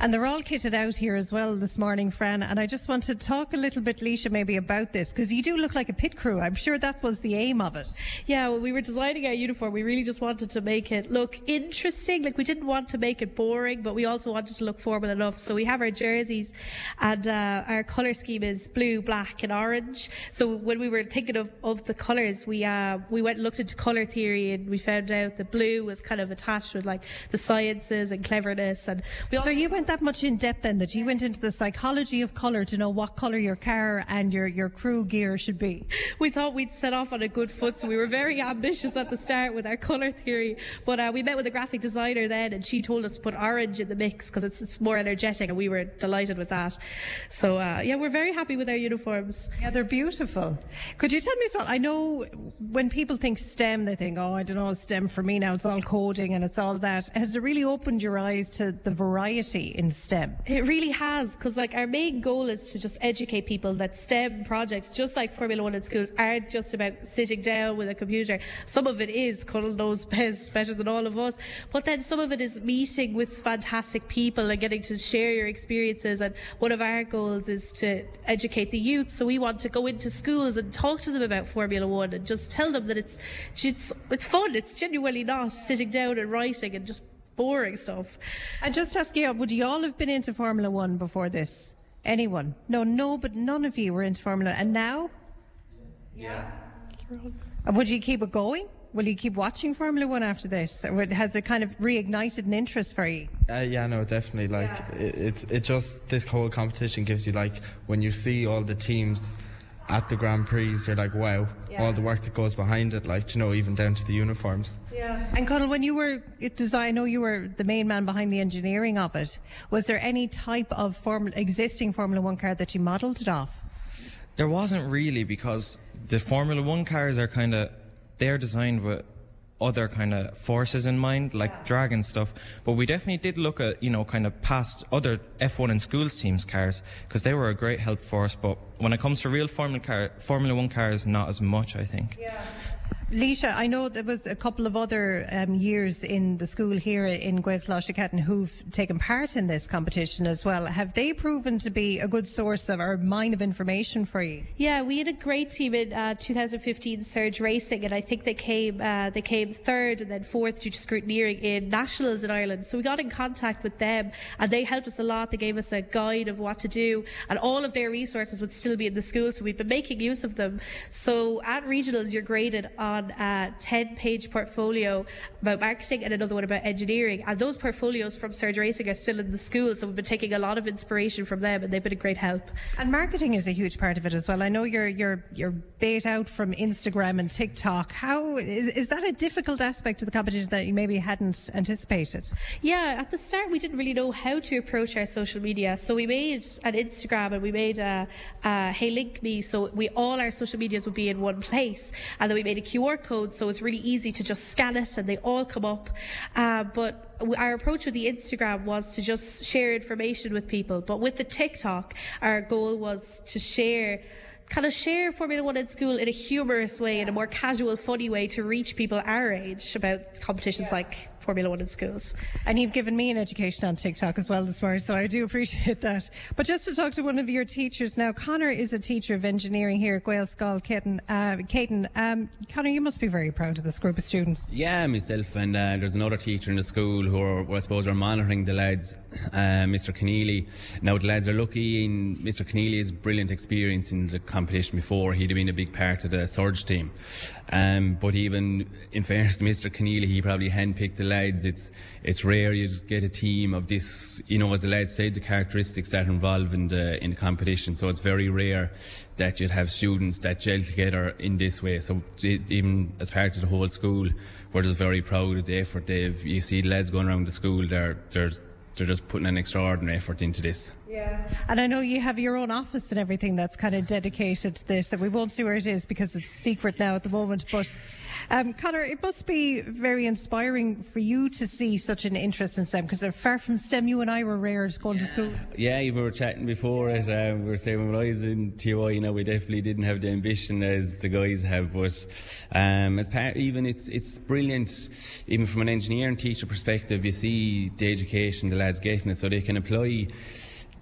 And they're all kitted out here as well this morning, Fran. And I just want to talk a little bit, Leisha, maybe about this, because you do look like a pit crew. I'm sure that was the aim of it. Yeah, when we were designing our uniform, we really just wanted to make it look interesting. Like, we didn't want to make it boring, but we also wanted to look formal enough. So we have our jerseys, and uh, our colour scheme is blue, black, and orange. So when we were thinking of, of the colours, we uh, we went and looked into colour theory, and we found out that blue was kind of attached with like the sciences and cleverness. And we So you went that much in depth then that you went into the psychology of colour to know what colour your car and your, your crew gear should be. we thought we'd set off on a good foot, so we were very [laughs] ambitious at the start with our colour theory. But uh, we met with a graphic designer then, and she told us to put orange in the mix because it's, it's more energetic, and we were delighted with that. So uh, yeah, we're very happy with our uniforms. Yeah, they're beautiful. Could you tell me as well? I know when people think STEM, they think, oh, I don't know, STEM for me now, it's all coding and it's all that. Has it really opened your eyes to the variety in STEM? It really has, because like our main goal is to just educate people that STEM projects, just like Formula One in schools, aren't just about sitting down with a computer. Some of it is, Cuddle knows [laughs] best, better than all of us, but then some of it is meeting with fantastic people and getting to share your experiences. And one of our goals is to educate the youth. So we want to go into schools and talk to them about Formula One and just tell them that it's it's it's fun. It's genuinely not sitting down and writing and just boring stuff. And just ask you, would you all have been into Formula One before this? Anyone? No, no, but none of you were into Formula. And now? Yeah. And Would you keep it going? Will you keep watching Formula One after this? Or has it kind of reignited an interest for you? Uh, yeah, no, definitely. Like it, it, it just this whole competition gives you like when you see all the teams at the Grand Prix, you're like, wow, Yeah. all the work that goes behind it. Like you know, even down to the uniforms. Yeah. And Conal, when you were at design, I know you were the main man behind the engineering of it. Was there any type of formula, existing Formula One car that you modelled it off? There wasn't really because the Formula One cars are kind of they're designed with other kind of forces in mind, like drag and stuff. But we definitely did look at you know kind of past other F1 and schools teams cars because they were a great help for us. But when it comes to real Formula car, Formula One cars, not as much, I think. Leisha, I know there was a couple of other um, years in the school here in Gaelcholáiste Chéitinn who've taken part in this competition as well. Have they proven to be a good source of or mine of information for you? Yeah, we had a great team in uh, 2015 Surge Racing, and I think they came uh, they came third and then fourth due to scrutineering in nationals in Ireland. So we got in contact with them, and they helped us a lot. They gave us a guide of what to do, and all of their resources would still be in the school. So we've been making use of them. So at regionals, you're graded on a 10 page portfolio about marketing and another one about engineering, and those portfolios from Surge Racing are still in the school. So we've been taking a lot of inspiration from them, and they've been a great help. And marketing is a huge part of it as well. I know you're you're you're bait out from Instagram and TikTok. How is is that a difficult aspect of the competition that you maybe hadn't anticipated? Yeah, at the start we didn't really know how to approach our social media, so we made an Instagram and we made a, a Hey Link Me, so we all our social medias would be in one place, and then we made a QR code, so it's really easy to just scan it and they all come up. Uh, but our approach with the Instagram was to just share information with people, but with the TikTok, our goal was to share kind of share Formula One in school in a humorous way, in a more casual, funny way to reach people our age about competitions like Formula One in schools. And you've given me an education on TikTok as well this morning, so I do appreciate that. But just to talk to one of your teachers now, Connor is a teacher of engineering here at Gael Skull, Caden. Uh, Caden, um, Connor, you must be very proud of this group of students. Yeah, myself and uh, there's another teacher in the school who are, well, I suppose, are monitoring the lads, uh, Mr. Keneally. Now, the lads are lucky in Mr. Keneally's brilliant experience in the competition before. He'd have been a big part of the Surge team. Um, but even in fairness to Mr. Keneally, he probably handpicked the lads. It's it's rare you get a team of this, you know, as the lads said, the characteristics that are involved in the in the competition. So it's very rare that you'd have students that gel together in this way. So even as part of the whole school, we're just very proud of the effort they've. You see the lads going around the school, they're they're they're just putting an extraordinary effort into this. Yeah. And I know you have your own office and everything that's kind of dedicated to this, and we won't see where it is because it's secret now at the moment. But, um, Connor, it must be very inspiring for you to see such an interest in STEM because far from STEM, you and I were reared going to school. Yeah, we were chatting before it. Uh, we were saying when I was in TY, you know, we definitely didn't have the ambition as the guys have. But um, as part, even it's it's brilliant, even from an engineering teacher perspective. You see the education the lads getting it, so they can apply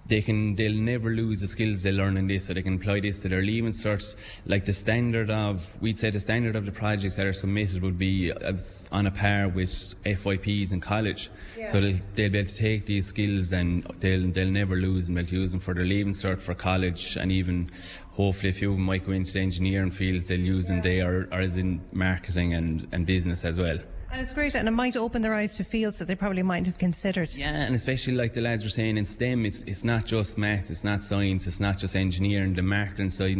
they can they'll never lose the skills they learn in this so they can apply this to their leaving certs. Like the standard of we'd say the standard of the projects that are submitted would be uh, on a par with FYPs in college. Yeah. so they'll, they'll be able to take these skills and they'll they'll never lose them. They'll use them for their leaving cert for college and even hopefully a few of them might go into the engineering fields they'll use them there or, or as in marketing and, and business as well And it's great, and it might open their eyes to fields that they probably mightn't have considered. Yeah, and especially like the lads were saying in STEM, it's it's not just maths, it's not science, it's not just engineering. The marketing side,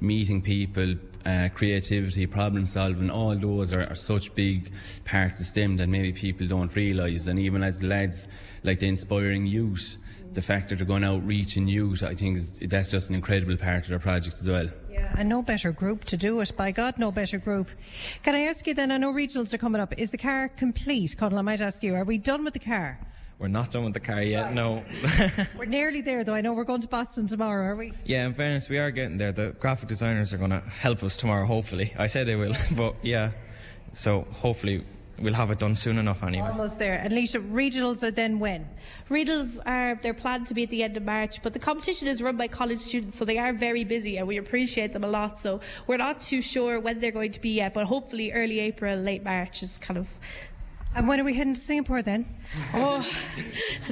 meeting people, uh, creativity, problem solving, all those are, are such big parts of STEM that maybe people don't realise. And even as lads, like the inspiring youth, the fact that they're going out reaching youth, I think is, that's just an incredible part of their project as well. Uh, yeah, and no better group to do it. By God, no better group. Can I ask you then? I know regionals are coming up. Is the car complete, Conal? I might ask you. Are we done with the car? We're not done with the car yet, no. We're nearly there, though. I know we're going to Boston tomorrow, are we? yeah, in fairness, we are getting there. The graphic designers are going to help us tomorrow, hopefully. I say they will, [laughs] but yeah. So hopefully we'll have it done soon enough anyway. Almost there. And Leisha, regionals are then when? Regionals are they're planned to be at the end of March, but the competition is run by college students, so they are very busy, and we appreciate them a lot. So we're not too sure when they're going to be yet, but hopefully early April, late March is kind of. And when are we heading to Singapore then? Oh,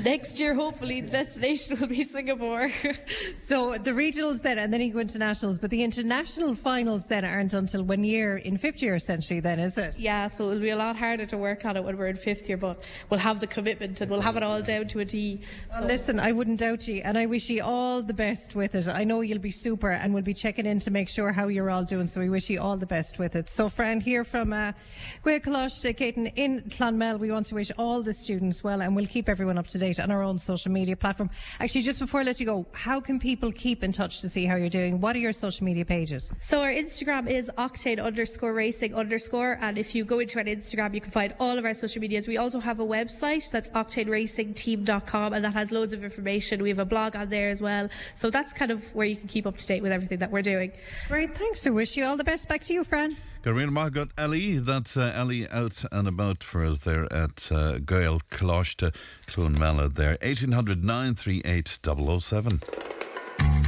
next year hopefully the destination will be Singapore. [laughs] So the regionals then, and then you go into nationals, but the international finals then aren't until one year in fifth year, essentially. Then is it? Yeah, so it'll be a lot harder to work on it when we're in fifth year, but we'll have the commitment and we'll have it all down to a T. Well, listen, I wouldn't doubt you, and I wish you all the best with it. I know you'll be super, and we'll be checking in to make sure how you're all doing. So we wish you all the best with it. So, Fran, here from uh, Gaelcholáiste, uh, Chéitinn Clonmel, we want to wish all the students well, and we'll keep everyone up to date on our own social media platform. Actually, just before I let you go, how can people keep in touch to see how you're doing? What are your social media pages? So our Instagram is octane underscore racing underscore, and if you go into our Instagram, you can find all of our social medias. We also have a website that's octaneracingteam.com, and that has loads of information. We have a blog on there as well. So that's kind of where you can keep up to date with everything that we're doing. Great, thanks. I wish you all the best. Back to you, Fran. Garina Margot Ellie, that's uh, Ellie out and about for us there at uh, Gael Closhta Clonmella there. 1800 938 007.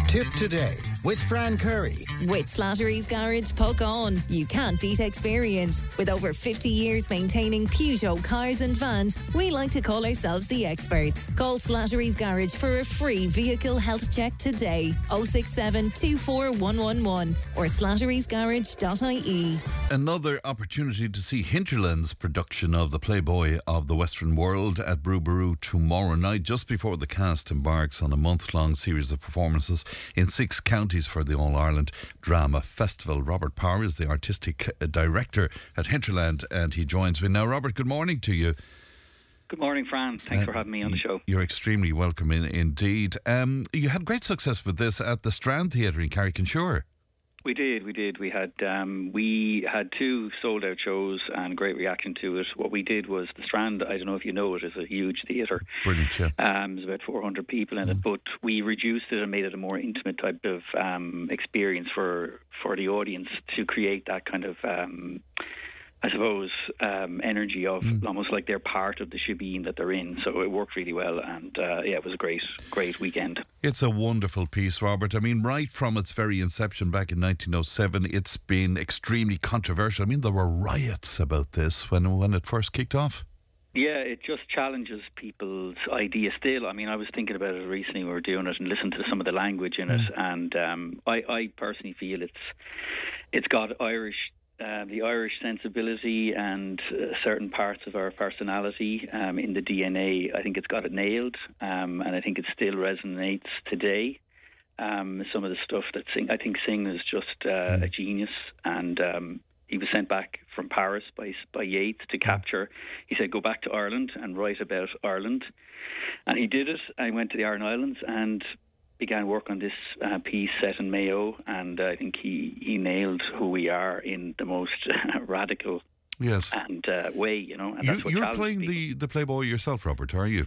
Tipp today with Fran Curry. With Slattery's Garage Puckane. you can't beat experience. With over 50 years maintaining Peugeot cars and vans, we like to call ourselves the experts. Call Slattery's Garage for a free vehicle health check today. 067 24111 or slatterysgarage.ie. Another opportunity to see Hinterland's production of the Playboy of the Western World at Brú Ború tomorrow night, just before the cast embarks on a month long series of performances in six counties for the All Ireland Drama Festival. Robert Power is the artistic uh, director at Hinterland, and he joins me now. Robert, good morning to you. Good morning, Fran. Thanks Uh, for having me on the show. You're extremely welcome in, indeed. Um, you had great success with this at the Strand Theatre in Carrick-on-Suir. We did, we did. We had um, we had two sold out shows and great reaction to it. What we did was the Strand. I don't know if you know it is a huge theatre. Brilliant, yeah. Um, there's about 400 people in it, but we reduced it and made it a more intimate type of um, experience for for the audience to create that kind of. Um, I suppose um, energy of almost like they're part of the shebeen that they're in. So it worked really well, and uh, yeah, it was a great, great weekend. It's a wonderful piece, Robert. I mean, right from its very inception back in 1907, it's been extremely controversial. I mean, there were riots about this when when it first kicked off. Yeah, it just challenges people's ideas still. I mean, I was thinking about it recently. We were doing it and listened to some of the language in it, and um, I, I personally feel it's it's got Irish. Uh, the Irish sensibility and uh, certain parts of our personality um, in the DNA, I think it's got it nailed, um, and I think it still resonates today. Um, some of the stuff that Synge, I think Synge is just uh, a genius, and um, he was sent back from Paris by by Yeats to capture. He said, "Go back to Ireland and write about Ireland," and he did it. I went to the Aran Islands and began work on this uh, piece set in Mayo, and I think he he nailed who we are in the most [laughs] radical Yes. and uh, way, you know. And You, that's what you're playing people. the, the Playboy yourself, Robert, are you?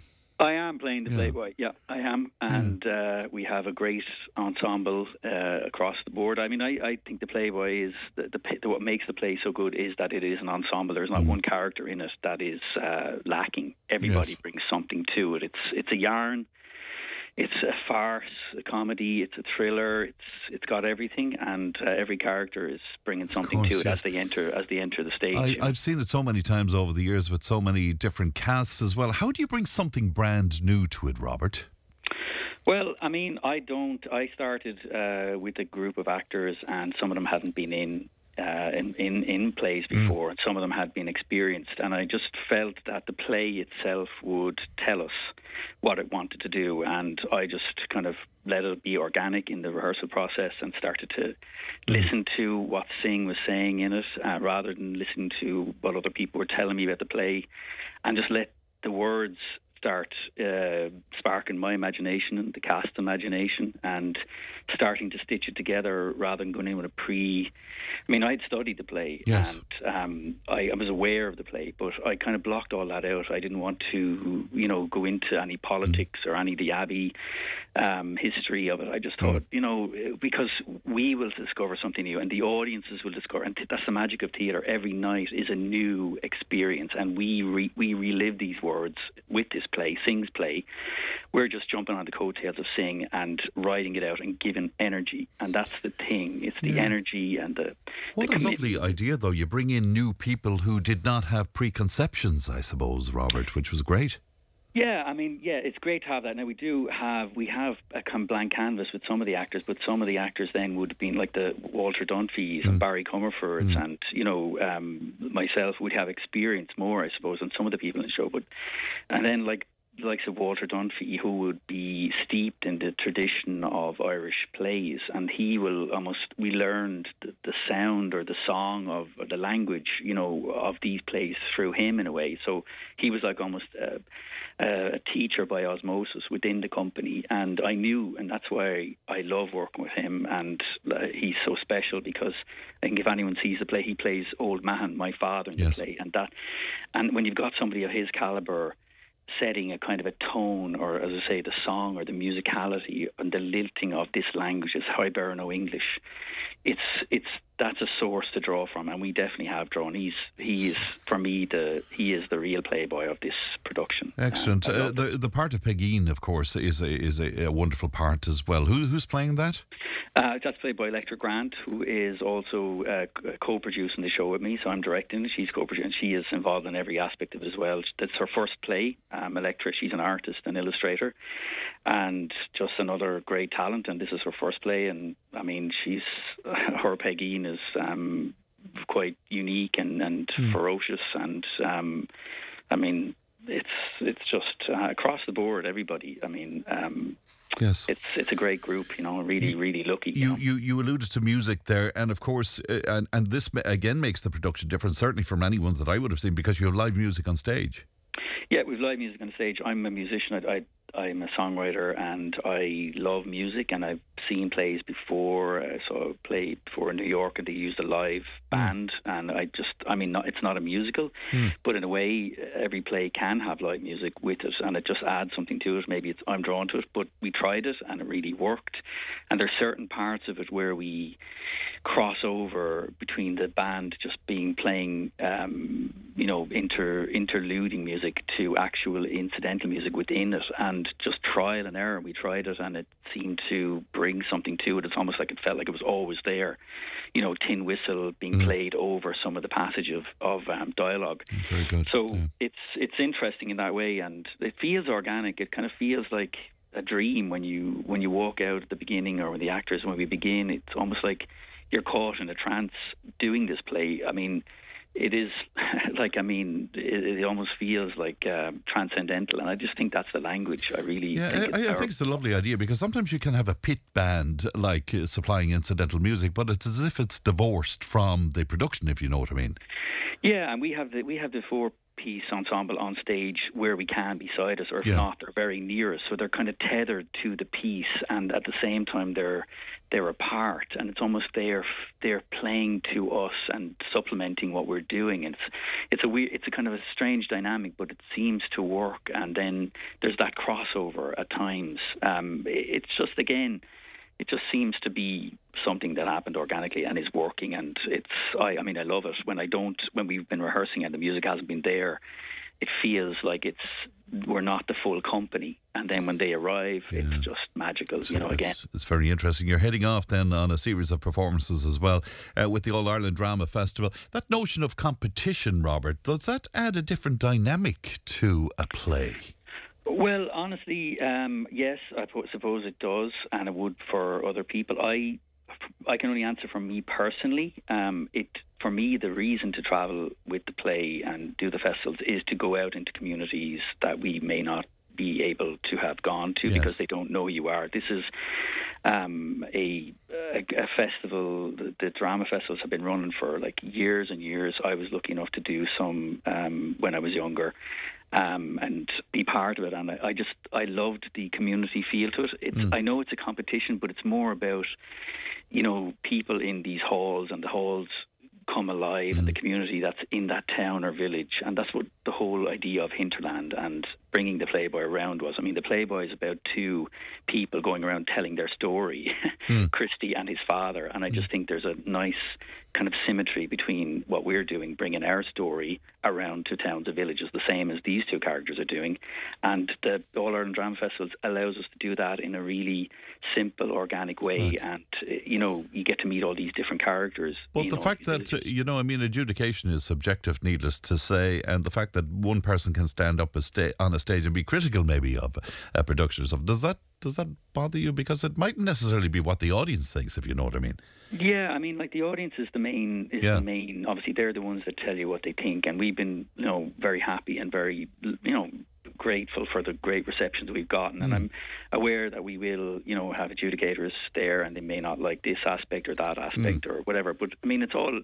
I am playing the Yeah. Playboy. Yeah, I am, and uh, we have a great ensemble uh, across the board. I mean, I, I think the Playboy is the, the, the what makes the play so good is that it is an ensemble. There's not one character in it that is uh, lacking. Everybody Yes. brings something to it. It's it's a yarn. It's a farce, a comedy. It's a thriller. It's it's got everything, and uh, every character is bringing something course, to it yes. as they enter as they enter the stage. I, I've seen it so many times over the years with so many different casts as well. How do you bring something brand new to it, Robert? Well, I mean, I don't. I started uh, with a group of actors, and some of them hadn't been in. Uh, in, in in plays before, and some of them had been experienced, and I just felt that the play itself would tell us what it wanted to do, and I just kind of let it be organic in the rehearsal process and started to listen to what Synge was saying in it, uh, rather than listen to what other people were telling me about the play, and just let the words start uh, sparking my imagination and the cast imagination and starting to stitch it together rather than going in with a pre. I mean, I'd studied the play Yes. and um, I, I was aware of the play, but I kind of blocked all that out. I didn't want to, you know, go into any politics or any of the Abbey um, history of it. I just thought, you know, because we will discover something new and the audiences will discover, and that's the magic of theatre. Every night is a new experience, and we re, we relive these words with this play, Synge's play. We're just jumping on the coattails of Sing and writing it out and giving energy, and that's the thing. It's the Yeah. energy and the What the a commitment. lovely idea, though. You bring in new people who did not have preconceptions, I suppose, Robert, which was great. Yeah, I mean, yeah, it's great to have that. Now we do have we have a kind of blank canvas with some of the actors, but some of the actors then would have been like the Walter Dunphys and Barry Comerfords, and you know um, myself would have experience more, I suppose, than some of the people in the show. But and then like the likes of Walter Dunphy, who would be steeped in the tradition of Irish plays, and he will almost we learned the, the sound or the song of or the language, you know, of these plays through him in a way. So he was like almost a, a teacher by osmosis within the company, and I knew, and that's why I love working with him, and uh, he's so special because I think if anyone sees the play, he plays Old Man, my father in Yes. the play, and that, and when you've got somebody of his caliber setting a kind of a tone, or as I say, the song or the musicality and the lilting of this language is Hiberno English. It's it's that's a source to draw from, and we definitely have drawn. He's he is for me the he is the real playboy of this production. Excellent. Uh, Uh, the the part of Pegeen, of course, is a, is a, a wonderful part as well. Who who's playing that? Uh, that's played by Electra Grant, who is also uh, co-producing the show with me. So I'm directing. She's co-producing. She is involved in every aspect of it as well. That's her first play. Um, Electra. She's an artist and illustrator, and just another great talent. And this is her first play. And I mean, she's [laughs] her Pegeen is um, quite unique and, and ferocious. And um, I mean, it's it's just uh, across the board. Everybody. I mean. Um, Yes. it's it's a great group, you know. Really, really lucky. You, You, know. you you alluded to music there, and of course, uh, and and this again makes the production different, certainly from any ones that I would have seen, because you have live music on stage. Yeah, we've live music on stage. I'm a musician. I, I I'm a songwriter, and I love music. And I've seen plays before. I saw a play before in New York, and they used a live hmm. band. And I just, I mean, not, it's not a musical, hmm. but in a way, every play can have live music with it, and it just adds something to it. Maybe it's, I'm drawn to it, but we tried it, and it really worked. And there's certain parts of it where we cross over between the band just being playing, um, you know, inter interluding music to actual incidental music within it, and just trial and error. We tried it, and it seemed to bring something to it. It's almost like it felt like it was always there. You know, tin whistle being played over some of the passage of of um, dialogue. Very good. So it's it's interesting in that way, and it feels organic. It kind of feels like a dream when you when you walk out at the beginning, or when the actors when we begin. It's almost like you're caught in a trance doing this play. I mean, it is [laughs] like I mean, it, it almost feels like uh, transcendental, and I just think that's the language. I really Yeah, think I, it's I think it's a lovely idea because sometimes you can have a pit band like uh, supplying incidental music, but it's as if it's divorced from the production, if you know what I mean. Yeah, and we have the we have the four piece ensemble on stage where we can beside us, or if Yeah. not, they're very near us. So they're kind of tethered to the piece, and at the same time they're they're apart, and it's almost they're they're playing to us and supplementing what we're doing. And it's it's a weird, it's a kind of a strange dynamic, but it seems to work. And then there's that crossover at times. Um, it's just again it just seems to be something that happened organically and is working and it's I, I mean I love it when I don't when we've been rehearsing and the music hasn't been there it feels like it's we're not the full company and then when they arrive it's just magical you know again It's, it's very interesting. You're heading off then on a series of performances as well uh, with the All Ireland Drama Festival. That notion of competition, Robert, does that add a different dynamic to a play? Well, honestly, um, yes, I suppose it does, and it would for other people. I, I can only answer for me personally. Um, it for me, the reason to travel with the play and do the festivals is to go out into communities that we may not be able to have gone to because they don't know you are. This is um, a, a a festival. The, the drama festivals have been running for like years and years. I was lucky enough to do some um, when I was younger. Um, and be part of it, and I, I just I loved the community feel to it. It's, I know it's a competition, but it's more about you know people in these halls, and the halls come alive, and the community that's in that town or village, and that's what the whole idea of Hinterland and bringing the Playboy around was. I mean, the Playboy is about two people going around telling their story, [laughs] Christy and his father, and I just think there's a nice kind of symmetry between what we're doing, bringing our story around to towns and villages, the same as these two characters are doing, and the All Ireland Drama Festivals allows us to do that in a really simple, organic way, and uh, you know, you get to meet all these different characters. Well, the fact that, uh, you know, I mean, adjudication is subjective, needless to say, and the fact that one person can stand up a sta- on a stage and be critical maybe of a production or something, does that, does that bother you? Because it mightn't necessarily be what the audience thinks, if you know what I mean. Yeah, I mean, like the audience is the main is Yeah. the main. Obviously, they're the ones that tell you what they think, and we've been, you know, very happy and very, you know, grateful for the great receptions we've gotten. And hmm. I'm aware that we will, you know, have adjudicators there, and they may not like this aspect or that aspect hmm. or whatever. But I mean, it's all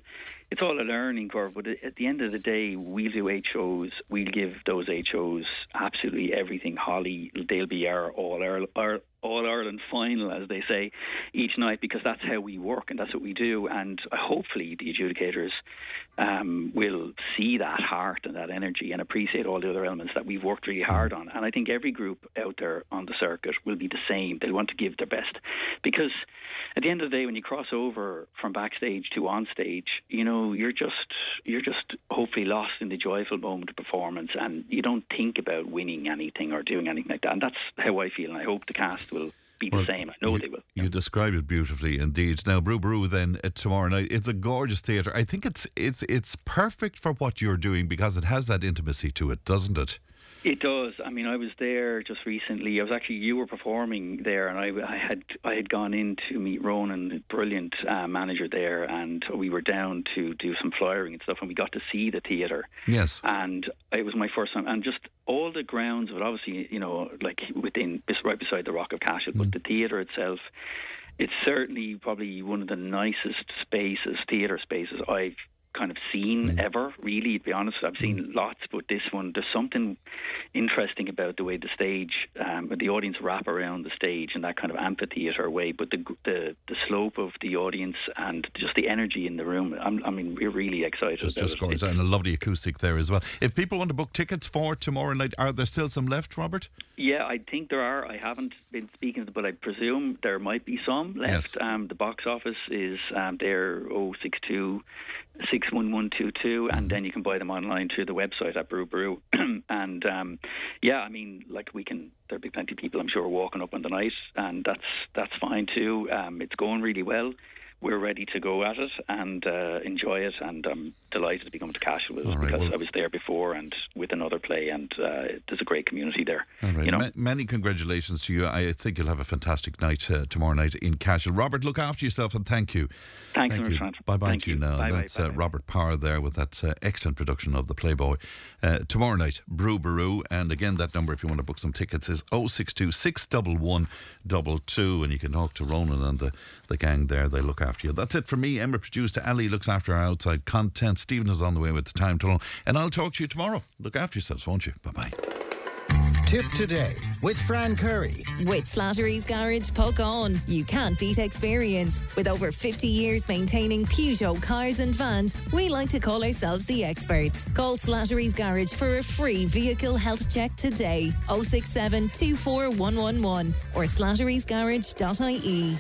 it's all a learning curve. But at the end of the day, we'll do HOs. We'll give those HOs absolutely everything. Holly, they'll be our all our, our all Ireland final, as they say, each night because that's how we work and that's what we do. And uh, hopefully, the adjudicators um, will see that heart and that energy and appreciate all the other elements that we've worked really hard on. And I think every group out there on the circuit will be the same. They'll want to give their best because at the end of the day, when you cross over from backstage to on stage, you know you're just you're just hopefully lost in the joyful moment of performance, and you don't think about winning anything or doing anything like that. And that's how I feel, and I hope the cast will be the same. I know they will. You describe it beautifully indeed. Now, Brú Ború then uh, tomorrow night. It's a gorgeous theatre. I think it's it's it's perfect for what you're doing because it has that intimacy to it, doesn't it? It does. I mean, I was there just recently. I was actually you were performing there, and I, I had I had gone in to meet Ronan, the brilliant uh, manager there, and we were down to do some flyering and stuff, and we got to see the theatre. Yes. And it was my first time, and just all the grounds of it. Obviously, you know, like within right beside the Rock of Cashel, but the theatre itself. It's certainly probably one of the nicest spaces, theatre spaces I've kind of seen ever. Really, to be honest, I've seen lots, but this one, there's something interesting about the way the stage, um, the audience wrap around the stage in that kind of amphitheatre way. But the the the slope of the audience and just the energy in the room. I'm, I mean, we're really excited. Just it. gorgeous and a lovely acoustic there as well. If people want to book tickets for tomorrow night, are there still some left, Robert? Yeah, I think there are. I haven't been speaking, but I presume there might be some left. Um, the box office is um, there 062 61122, and then you can buy them online through the website at Brú Ború. [clears throat] and um, yeah, I mean, like we can. There'll be plenty of people, I'm sure, walking up on the night, and that's that's fine too. Um, it's going really well. We're ready to go at it and uh, enjoy it. And I'm delighted to be coming to Cashel with right, because well- I was there before and with another play, and uh, there's a great community there. All right. You know, Ma- many congratulations to you. I think you'll have a fantastic night uh, tomorrow night in Cashel. Robert, look after yourself and thank you. Thank very you. Bye bye to you, now. Bye-bye, That's uh, Robert Power there with that uh, excellent production of the Playboy. Uh, tomorrow night, Brú Ború. And again, that number, if you want to book some tickets, is 062 611 And you can talk to Ronan and the, the gang there. They look after you. That's it for me. Emma produced. Ali looks after our outside content. Stephen is on the way with the time tunnel. And I'll talk to you tomorrow. Look after yourselves, won't you? Bye bye. Tipp today with Fran Curry. With Slattery's Garage, Puckane. You can't beat experience. With over 50 years maintaining Peugeot cars and vans, we like to call ourselves the experts. Call Slattery's Garage for a free vehicle health check today. 067 24111 or slatterysgarage.ie.